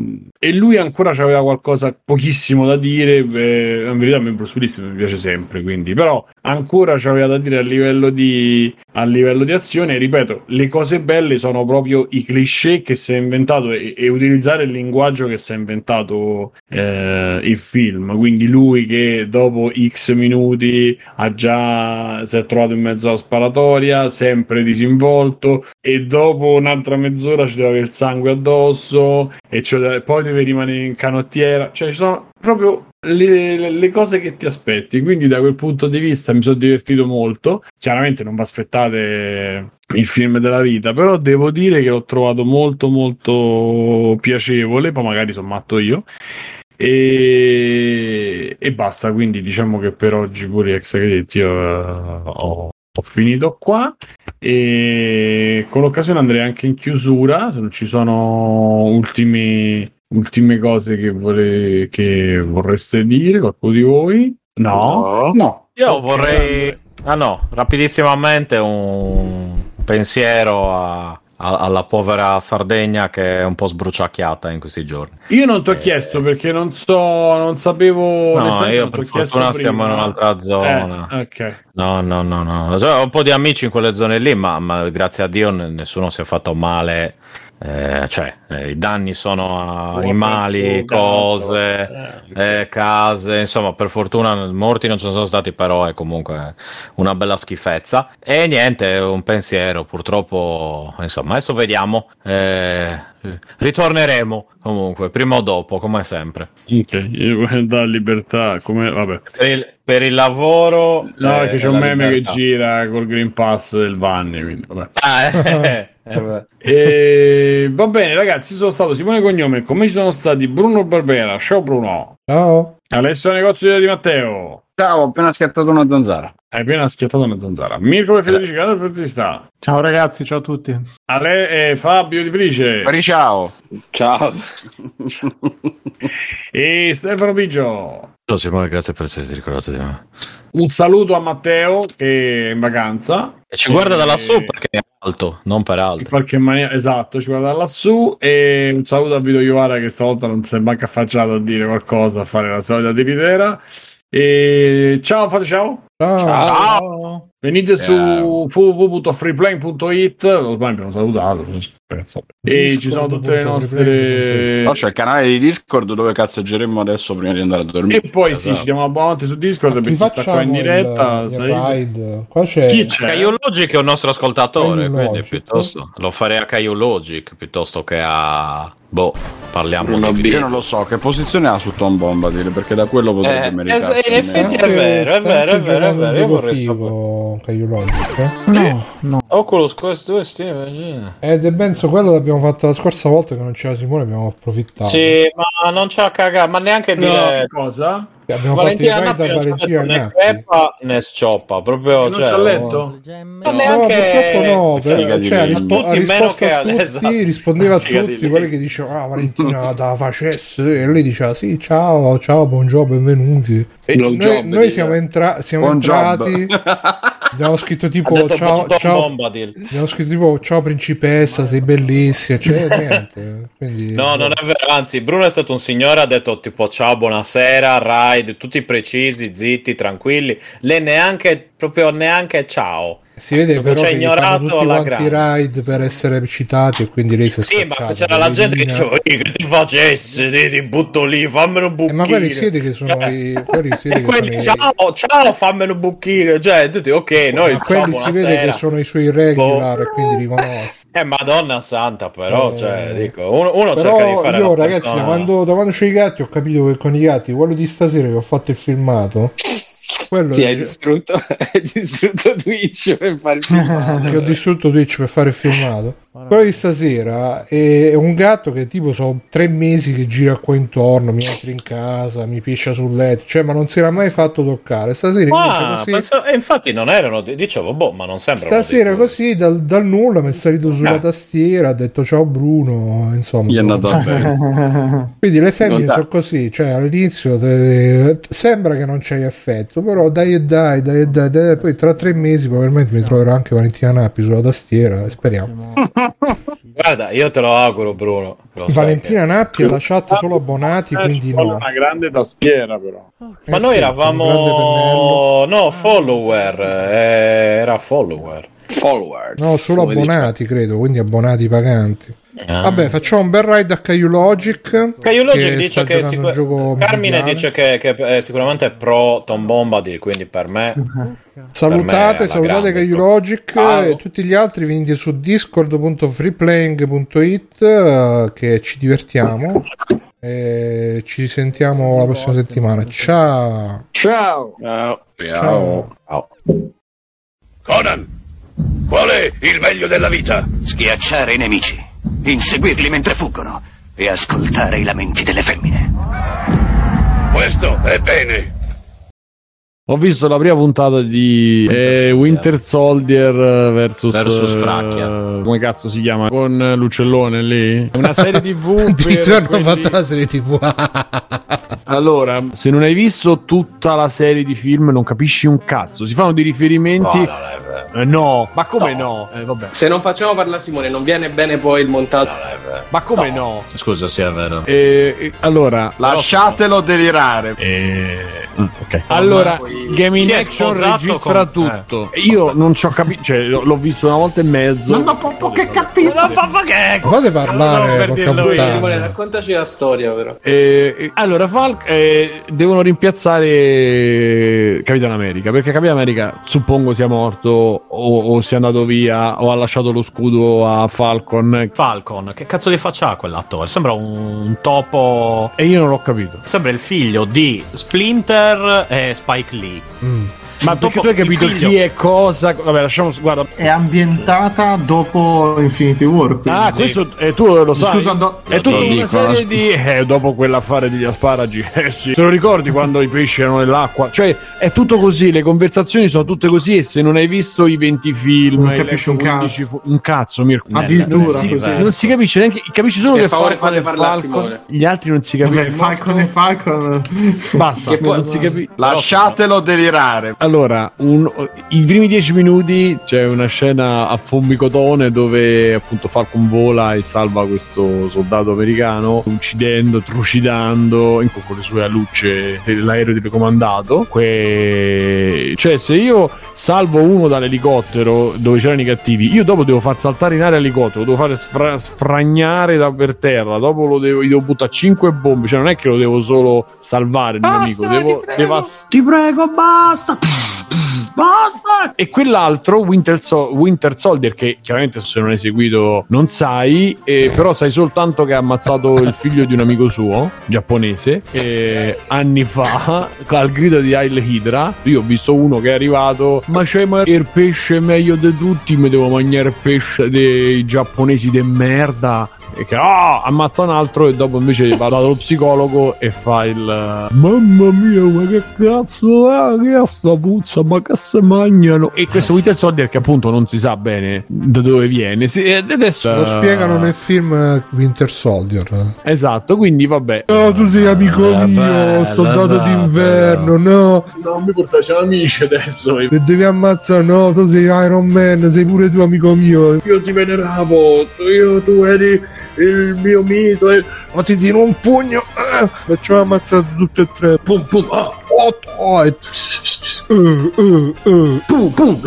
e lui ancora aveva qualcosa pochissimo da dire. Eh, in verità, a me Bruce Willis mi piace sempre, quindi, però ancora c'aveva da dire a livello di, a livello di azione. Ripeto, le cose belle sono proprio i cliché che si è inventato e, e utilizzare il linguaggio che si è inventato eh, il film. Quindi, lui che dopo X minuti ha già si è trovato in mezzo alla sparatoria, sempre disinvolto, e dopo un'altra mezz'ora ci deve avere il sangue addosso, e cioè, poi deve rimanere in canottiera. Cioè, ci sono proprio le, le, cose che ti aspetti. Quindi, da quel punto di vista, mi sono divertito molto. Chiaramente, non vi aspettate il film della vita, però devo dire che l'ho trovato molto, molto piacevole. Poi, magari sono matto io. E, e basta. Quindi, diciamo che per oggi, pure ex crediti, uh, ho, ho finito qua. E con l'occasione andrei anche in chiusura. Se non ci sono ultimi ultime cose che, vole... che vorreste dire, qualcuno di voi? No? No. Io vorrei... Ah no, rapidissimamente un pensiero a, alla povera Sardegna che è un po' sbruciacchiata in questi giorni. Io non ti ho eh, chiesto perché non so, non sapevo. No, io per fortuna stiamo in un'altra zona. Eh, ok. No, no, no, no. Cioè, ho un po' di amici in quelle zone lì, ma, ma grazie a Dio nessuno si è fatto male eh, cioè, eh, i danni sono a animali, cose, eh, eh, case, insomma, per fortuna morti non ci sono stati, però è comunque una bella schifezza. E niente, un pensiero, purtroppo, insomma, adesso vediamo. Eh, ritorneremo comunque, prima o dopo, come sempre. Ok, da libertà, come vabbè. Per il, per il lavoro. No, che c'è un meme libertà. che gira col Green Pass del Vanni, quindi vabbè. Ah, eh. Eh e, va bene, ragazzi. Sono stato Simone Cognome. Come ci sono stati Bruno Barbera. Ciao, Bruno. Ciao. Alessio Negozio di Matteo. Ciao, ho appena schiattato una zanzara. Hai appena schiattato una zanzara. Mirko e Federici, eh. Federici sta. Ciao ragazzi, ciao a tutti. Ale e Fabio di Felice. Ciao. Ciao. e Stefano Biggio. Ciao Simone, grazie per esserti ricordato di me. Un saluto a Matteo che è in vacanza. E ci guarda da lassù perché è alto, non per altro. In qualche maniera, esatto, ci guarda da lassù. E un saluto a Vito Iovara che stavolta non si è manca affacciato a dire qualcosa, a fare la solita tiritera. E ciao, fate ciao. Ciao. ciao. Venite su www.freeplane.it. Ormai abbiamo salutato. E ci sono tutte le nostre. No, c'è il canale di Discord dove cazzeggeremo adesso prima di andare a dormire. E poi esatto. sì, ci diamo una buonanotte su Discord per chi sta qua in diretta. Il, il qua c'è. Chi c'è? Caio Logic è un nostro ascoltatore, Caio quindi Logic. piuttosto lo farei a Caio Logic piuttosto che a Boh, parliamo Bruno di Io non lo so che posizione ha su Tom Bombadil perché da quello potrebbe eh, meritare. in effetti è vero, è vero, è vero, è vero. Io vorrei sapere. Caio Logic, eh? No, no. Oculus Quest 2 Steam. Ed è penso quello l'abbiamo fatto la scorsa volta che non c'era Simone, abbiamo approfittato. Sì, ma non c'ha cagato, ma neanche dire no, cosa? Abbiamo Valentina fatto i da Valentina né crepa né scioppa, proprio non cioè, c'ha letto? No, neanche no, no, per, cioè, rispo- ha risposto a tutti, esatto. rispondeva a tutti quelli che dicevano "Ah, Valentina da facesse" e lei diceva "Sì, ciao, ciao, buongiorno, benvenuti". E noi, noi siamo, entra- siamo entrati Gli hanno scritto tipo detto ciao, ciao, gli hanno scritto tipo ciao principessa, sei bellissima, cioè niente. Quindi, No, non è vero, anzi, Bruno è stato un signore, ha detto tipo ciao, buonasera, ride, tutti precisi, zitti, tranquilli. Lei neanche, proprio neanche ciao. Si vede però ci ha ignorato i ride per essere citati e quindi lei si è Sì, ma c'era la gente che diceva "Ehi, che ti facessi, ti, ti butto lì, fammelo un Eh, buchino. ma quelli si vede che sono i quelli si vede E che quelli, ciao, ciao, fammelo un buchino. Cioè, tutti, ok, noi, ma quelli si vede buonasera. che sono i suoi regular e quindi li conosce. Eh, madonna santa, però, Eh, cioè, dico, uno, uno cerca di fare io la ragazzi da quando, da quando c'ho i gatti ho capito che con i gatti quello di stasera che ho fatto il filmato quello Ti hai distrutto, hai distrutto Twitch per fare il filmato. che ho distrutto Twitch per fare il filmato quello di stasera è un gatto che tipo sono tre mesi che gira qua intorno mi entra in casa mi piscia sul letto cioè ma non si era mai fatto toccare stasera Ah, così penso- e infatti non erano, dicevo, boh, ma non sembrano. Stasera così dal, dal nulla mi è salito sulla Ah. tastiera, ha detto ciao Bruno, insomma. Gli è andato bene. Quindi le femmine sono così, cioè all'inizio te- sembra che non c'hai effetto, però dai e dai, dai e dai, dai, poi tra tre mesi probabilmente mi troverò anche Valentina Nappi sulla tastiera, speriamo. Guarda, io te lo auguro, Bruno. Lo Valentina Nappi alla chat solo abbonati, Eh, quindi no. una grande tastiera però. Ma Eh noi sì, grande pennello. eravamo. No, follower. eh, era follower. Followers. No, solo abbonati credo, quindi abbonati paganti. Ah. Vabbè, facciamo un bel ride a Caillou Logic. Caio Logic che dice che sicur- gioco Carmine mondiale. dice che, che è sicuramente pro Tom Bombadil, quindi per me Salutate, Per me è salutate grande, Caillou proprio. Logic Ciao. e tutti gli altri venite su discord.freeplaying.it eh, che ci divertiamo e ci sentiamo la prossima settimana. Ciao! Ciao! Ciao! Conan, qual è il meglio della vita? Schiacciare i nemici, inseguirli mentre fuggono e ascoltare i lamenti delle femmine. Questo è bene. Ho visto la prima puntata di eh, Winter Soldier versus, Versus eh, Fracchia. come cazzo si chiama? Con l'uccellone lì? Una serie tv Addirittura per hanno quelli- fatto la serie tv. Allora, se non hai visto tutta la serie di film non capisci un cazzo. Si fanno dei riferimenti No, no, no. Eh, no, ma come no? Eh, vabbè. Se non facciamo parlare Simone, non viene bene poi il montaggio. Ma come no? Scusa, sì, è vero. Eh, eh, allora, Lasciatelo delirare. Eh, ok. Allora, Game in Action registra con- tutto. Io non ci ho capito, cioè l- l'ho visto una volta e mezzo. Non ho proprio che capito. Fate parlare, per porca dirlo io. Simone, raccontaci la storia, però. Eh, eh, Falk eh, devono rimpiazzare Capitan America perché Capitan America suppongo sia morto o, o sia andato via o ha lasciato lo scudo a Falcon Falcon, che cazzo di faccia ha quell'attore? Sembra un topo. e io non l'ho capito. Sembra il figlio di Splinter e Spike Lee. Mm. Ma perché tu hai capito chi è cosa? Vabbè, lasciamo. Guarda. È ambientata dopo Infinity War. quindi- Ah, questo eh, tu lo sai. Scusa, do- è tutta una dico, serie eh. di. Eh, dopo quell'affare degli asparagi. Eh sì. Te lo ricordi quando i pesci erano nell'acqua? Cioè, è tutto così. Le conversazioni sono tutte così. E se non hai visto i 20 film, Non capisci un 15 cazzo. fu- un cazzo, Mirko. Addirittura, non si, non si capisce neanche. Capisci solo Per che favore, fate è parlare Falcon. Gli altri non si capisce. Falcon e Falcon. Basta. Che poi- non si capisce. Lasciatelo delirare. Allora, un- i primi dieci minuti c'è una scena a Fombicotone dove appunto Falcon vola e salva questo soldato americano, uccidendo, trucidando in- con le sue alucce l'aereo telecomandato. Que- Cioè, se io salvo uno dall'elicottero dove c'erano i cattivi, io dopo devo far saltare in aria l'elicottero, lo devo fare sfra- sfragnare da per terra, dopo lo devo, gli devo buttare 5 bombe, cioè non è che lo devo solo salvare il mio amico, devo, devo ass- Ti prego, basta. Basta. e quell'altro, Winter, Sol- Winter Soldier, che chiaramente se non hai seguito non sai, eh, però sai soltanto che ha ammazzato il figlio di un amico suo, giapponese, eh, anni fa, al grido di Hail Hydra. Io ho visto uno che è arrivato, ma c'è ma il pesce meglio di tutti, mi devo mangiare il pesce dei giapponesi de merda. E che ah, ammazza un altro e dopo invece va dallo psicologo e fa il mamma mia ma che cazzo è? Che è sta puzza? Ma che se mangiano? E questo Winter Soldier che appunto non si sa bene da dove viene. Si, adesso Lo spiegano nel film eh, Winter Soldier. esatto quindi vabbè. No, tu sei amico Eh, mio, bello, soldato bello, d'inverno, no. non mi portaci amici adesso. E devi ammazzare, no, tu sei Iron Man, sei pure tu amico mio. io ti veneravo io tu eri il mio mito e O ti tiro un pugno, eh, facciamo ammazzare tutti e tre. pum pum ah, Otto, oh, e... Uh, uh, uh. pum pum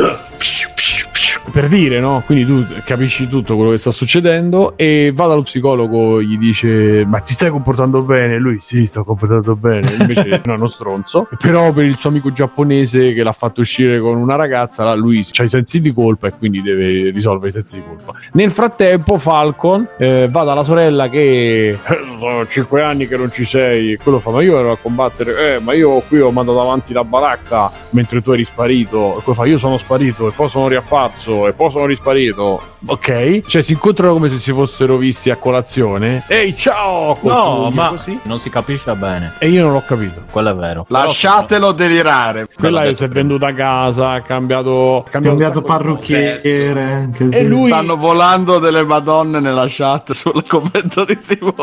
per dire, no? Quindi tu capisci tutto quello che sta succedendo e va dallo psicologo, gli dice: Ma ti stai comportando bene? Lui, sì, sto comportando bene. Invece, no, è uno stronzo. Però, per il suo amico giapponese che l'ha fatto uscire con una ragazza, lui ha i sensi di colpa e quindi deve risolvere i sensi di colpa. Nel frattempo, Falcon eh, va dalla sorella che "Eh, sono cinque anni che non ci sei. E quello fa: Ma io ero a combattere, eh, ma io qui ho mandato avanti la baracca mentre tu eri sparito. E quello fa: Io sono sparito e poi sono riapparso e poi sono risparito. Ok, cioè si incontrano come se si fossero visti a colazione. Ehi, ciao! No, ma così. non si capisce bene. E io non l'ho capito. Quello è vero. Lasciatelo delirare. Quella è, detto si è venduta a casa, ha cambiato, ha cambiato, cambiato parrucchiere. anche E se- lui- Stanno volando delle madonne nella chat sul commento di Simone.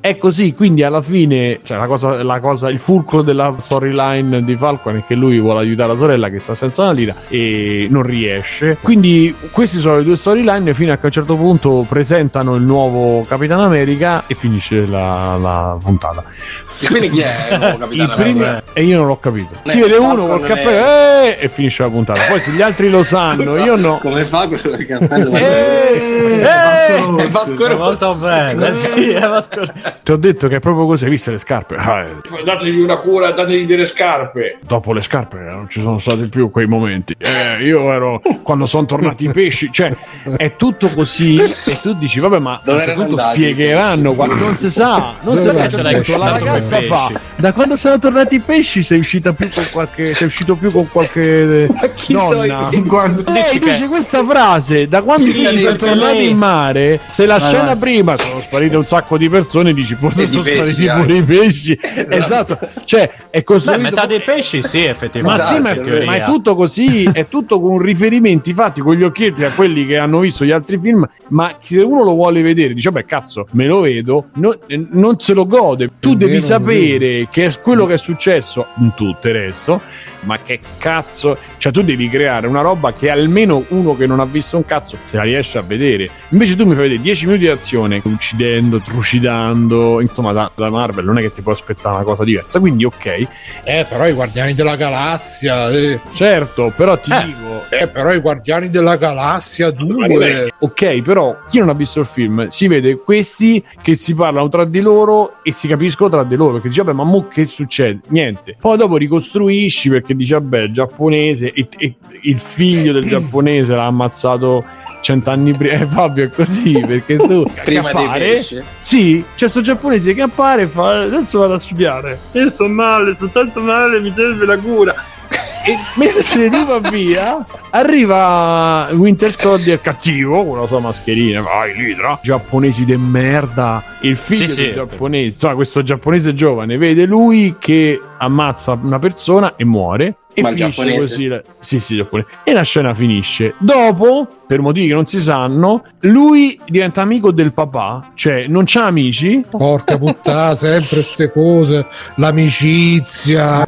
È così, quindi alla fine, cioè la cosa, la cosa, il fulcro della storyline di Falcon è che lui vuole aiutare la sorella che sta senza una lira e non riesce. Quindi queste sono le due storyline fino a che a un certo punto presentano il nuovo Capitan America e finisce la, la puntata. E quindi chi è il capitano? primi, e io non l'ho capito. Si vede uno col è- cappello eh, e finisce la puntata. Poi se gli altri lo sanno, io no. Come fa quello che cappello? Eh, eh, Vasco Rossi. Molto bene, sì, è Vasco- Ti ho detto che è proprio così, hai visto le scarpe? Ah, eh. Dategli una cura, dategli delle scarpe. Dopo le scarpe non ci sono stati più quei momenti. Eh, io ero quando sono tornati i pesci, cioè è tutto così e tu dici vabbè ma un certo spiegheranno, pesci? qua- non si sa, non si sa, erano ce i l'hai pesci? fa. Da quando sono tornati i pesci sei uscita più con qualche sei uscito più con qualche chi so donna. Guarda- Eh, dice questa frase da quando sei perché tornato lei- in mare se la scena vai. prima sono sparite un sacco di persone dici forse sono spariti pure i pesci esatto cioè è Beh, costruito metà dei pesci, sì, ma effettivamente. sì, ma, teoria. ma è tutto così, è tutto con riferimenti fatti con gli occhietti a quelli che hanno visto gli altri film. Ma se uno lo vuole vedere, dice: Beh, cazzo, me lo vedo, no- eh, non se lo gode. Tu È devi vero, sapere che quello che è successo in tutto il resto. Ma che cazzo, cioè tu devi creare una roba che almeno uno che non ha visto un cazzo se la riesce a vedere. Invece tu mi fai vedere 10 minuti di azione, uccidendo, trucidando, insomma, da, da Marvel non è che ti puoi aspettare una cosa diversa. Quindi, ok, Eh, però i Guardiani della Galassia, eh. certo, però ti Eh. dico, Eh, però i Guardiani della Galassia 2. Ok, però chi non ha visto il film si vede questi che si parlano tra di loro e si capiscono tra di loro perché dice vabbè ma mo che succede? Niente. Poi dopo ricostruisci perché dice vabbè il giapponese e, e il figlio del giapponese l'ha ammazzato cent'anni prima. Eh Fabio è così perché tu Prima che dei appare- pesci. Sì, c'è sto giapponese che appare e fa adesso vado a studiare. Io sto male, sto tanto male, mi serve la cura. E mentre lui va via, arriva Winter Soldier cattivo con la sua mascherina. Vai, Lidra. Giapponesi de merda. Il figlio Sì, del sì. giapponese, insomma, questo giapponese giovane, vede lui che ammazza una persona e muore. E Ma finisce giapponese? così. la- Sì, sì, giapponese. E la scena finisce. Dopo, per motivi che non si sanno, lui diventa amico del papà, cioè non c'ha amici. Porca puttana, sempre ste cose. L'amicizia.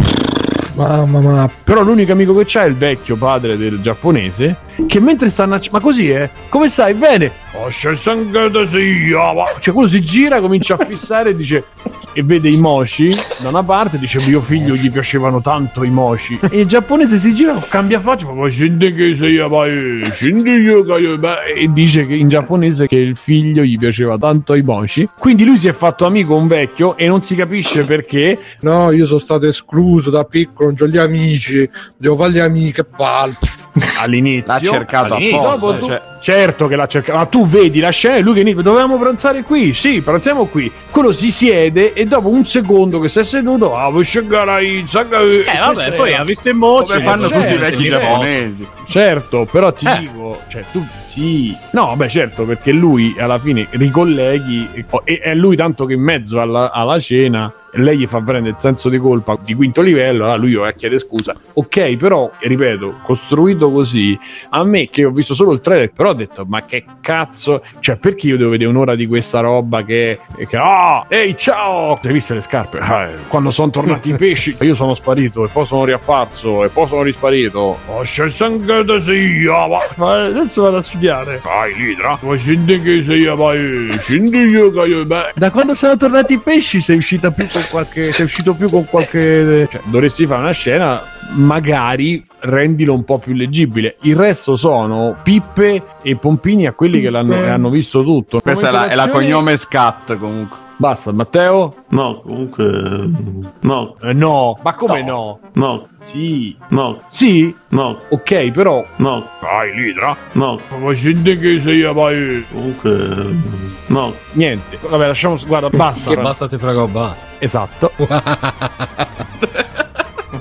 Mamma mia. Però l'unico amico che c'ha è il vecchio padre del giapponese. Che mentre stanno. a- Ma così è? Come stai? Bene. Oh, c'è sangue da sia, ma- Cioè, quello si gira, comincia a fissare e dice. E vede i moshi da una parte, dice mio figlio gli piacevano tanto i moshi. E il giapponese si gira, cambia faccia, fa "Ma scendi che sei, e dice che in giapponese che il figlio gli piaceva tanto i moshi. Quindi lui si è fatto amico un vecchio e non si capisce perché. No, io sono stato escluso da piccolo, non ho gli amici, devo fare gli amiche, che. All'inizio L'ha cercato all'inizio, apposta, dopo cioè- Certo che l'ha cercato, ma tu vedi la scena e lui che dice dovevamo pranzare qui, sì, pranziamo qui. Quello si siede e dopo un secondo che si è seduto, ah, vuoi scegare Eh vabbè, poi ha visto in moce. Come fanno certo, tutti i vecchi certo. giapponesi. Certo, però ti Eh. dico, cioè tu sì, no, beh, certo, perché lui alla fine ricolleghi e, e è lui tanto che in mezzo alla, alla cena lei gli fa prendere il senso di colpa di quinto livello, allora lui va a chiedere scusa. Ok, però, ripeto, costruito così, a me che ho visto solo il trailer, però ho detto, ma che cazzo, cioè perché io devo vedere un'ora di questa roba che, che ah, ehi, ciao, hai visto le scarpe? Ah, eh, quando sono tornati i pesci, io sono sparito e poi sono riapparso e poi sono risparito. Oh, c'è sangue da sia, ma adesso vado a studiare. Vai, Lidra, ma scendi che sei, vai, scendi io che io, beh. Da quando sono tornati i pesci sei uscita più con qualche, sei uscito più con qualche, cioè, dovresti fare una scena magari rendilo un po' più leggibile. Il resto sono pippe e pompini a quelli che l'hanno, che hanno visto tutto. Questa è la, è la cognome scat comunque. Basta, Matteo? No, comunque. No, Eh, no, ma come no? no, Sì. no, Sì? no, Ok, però. no, Vai, Lidra. no. Ma scendi che sei, vai. Comunque. No. Niente. Vabbè, lasciamo. Guarda, basta. Che basta, ti prego, basta. Esatto.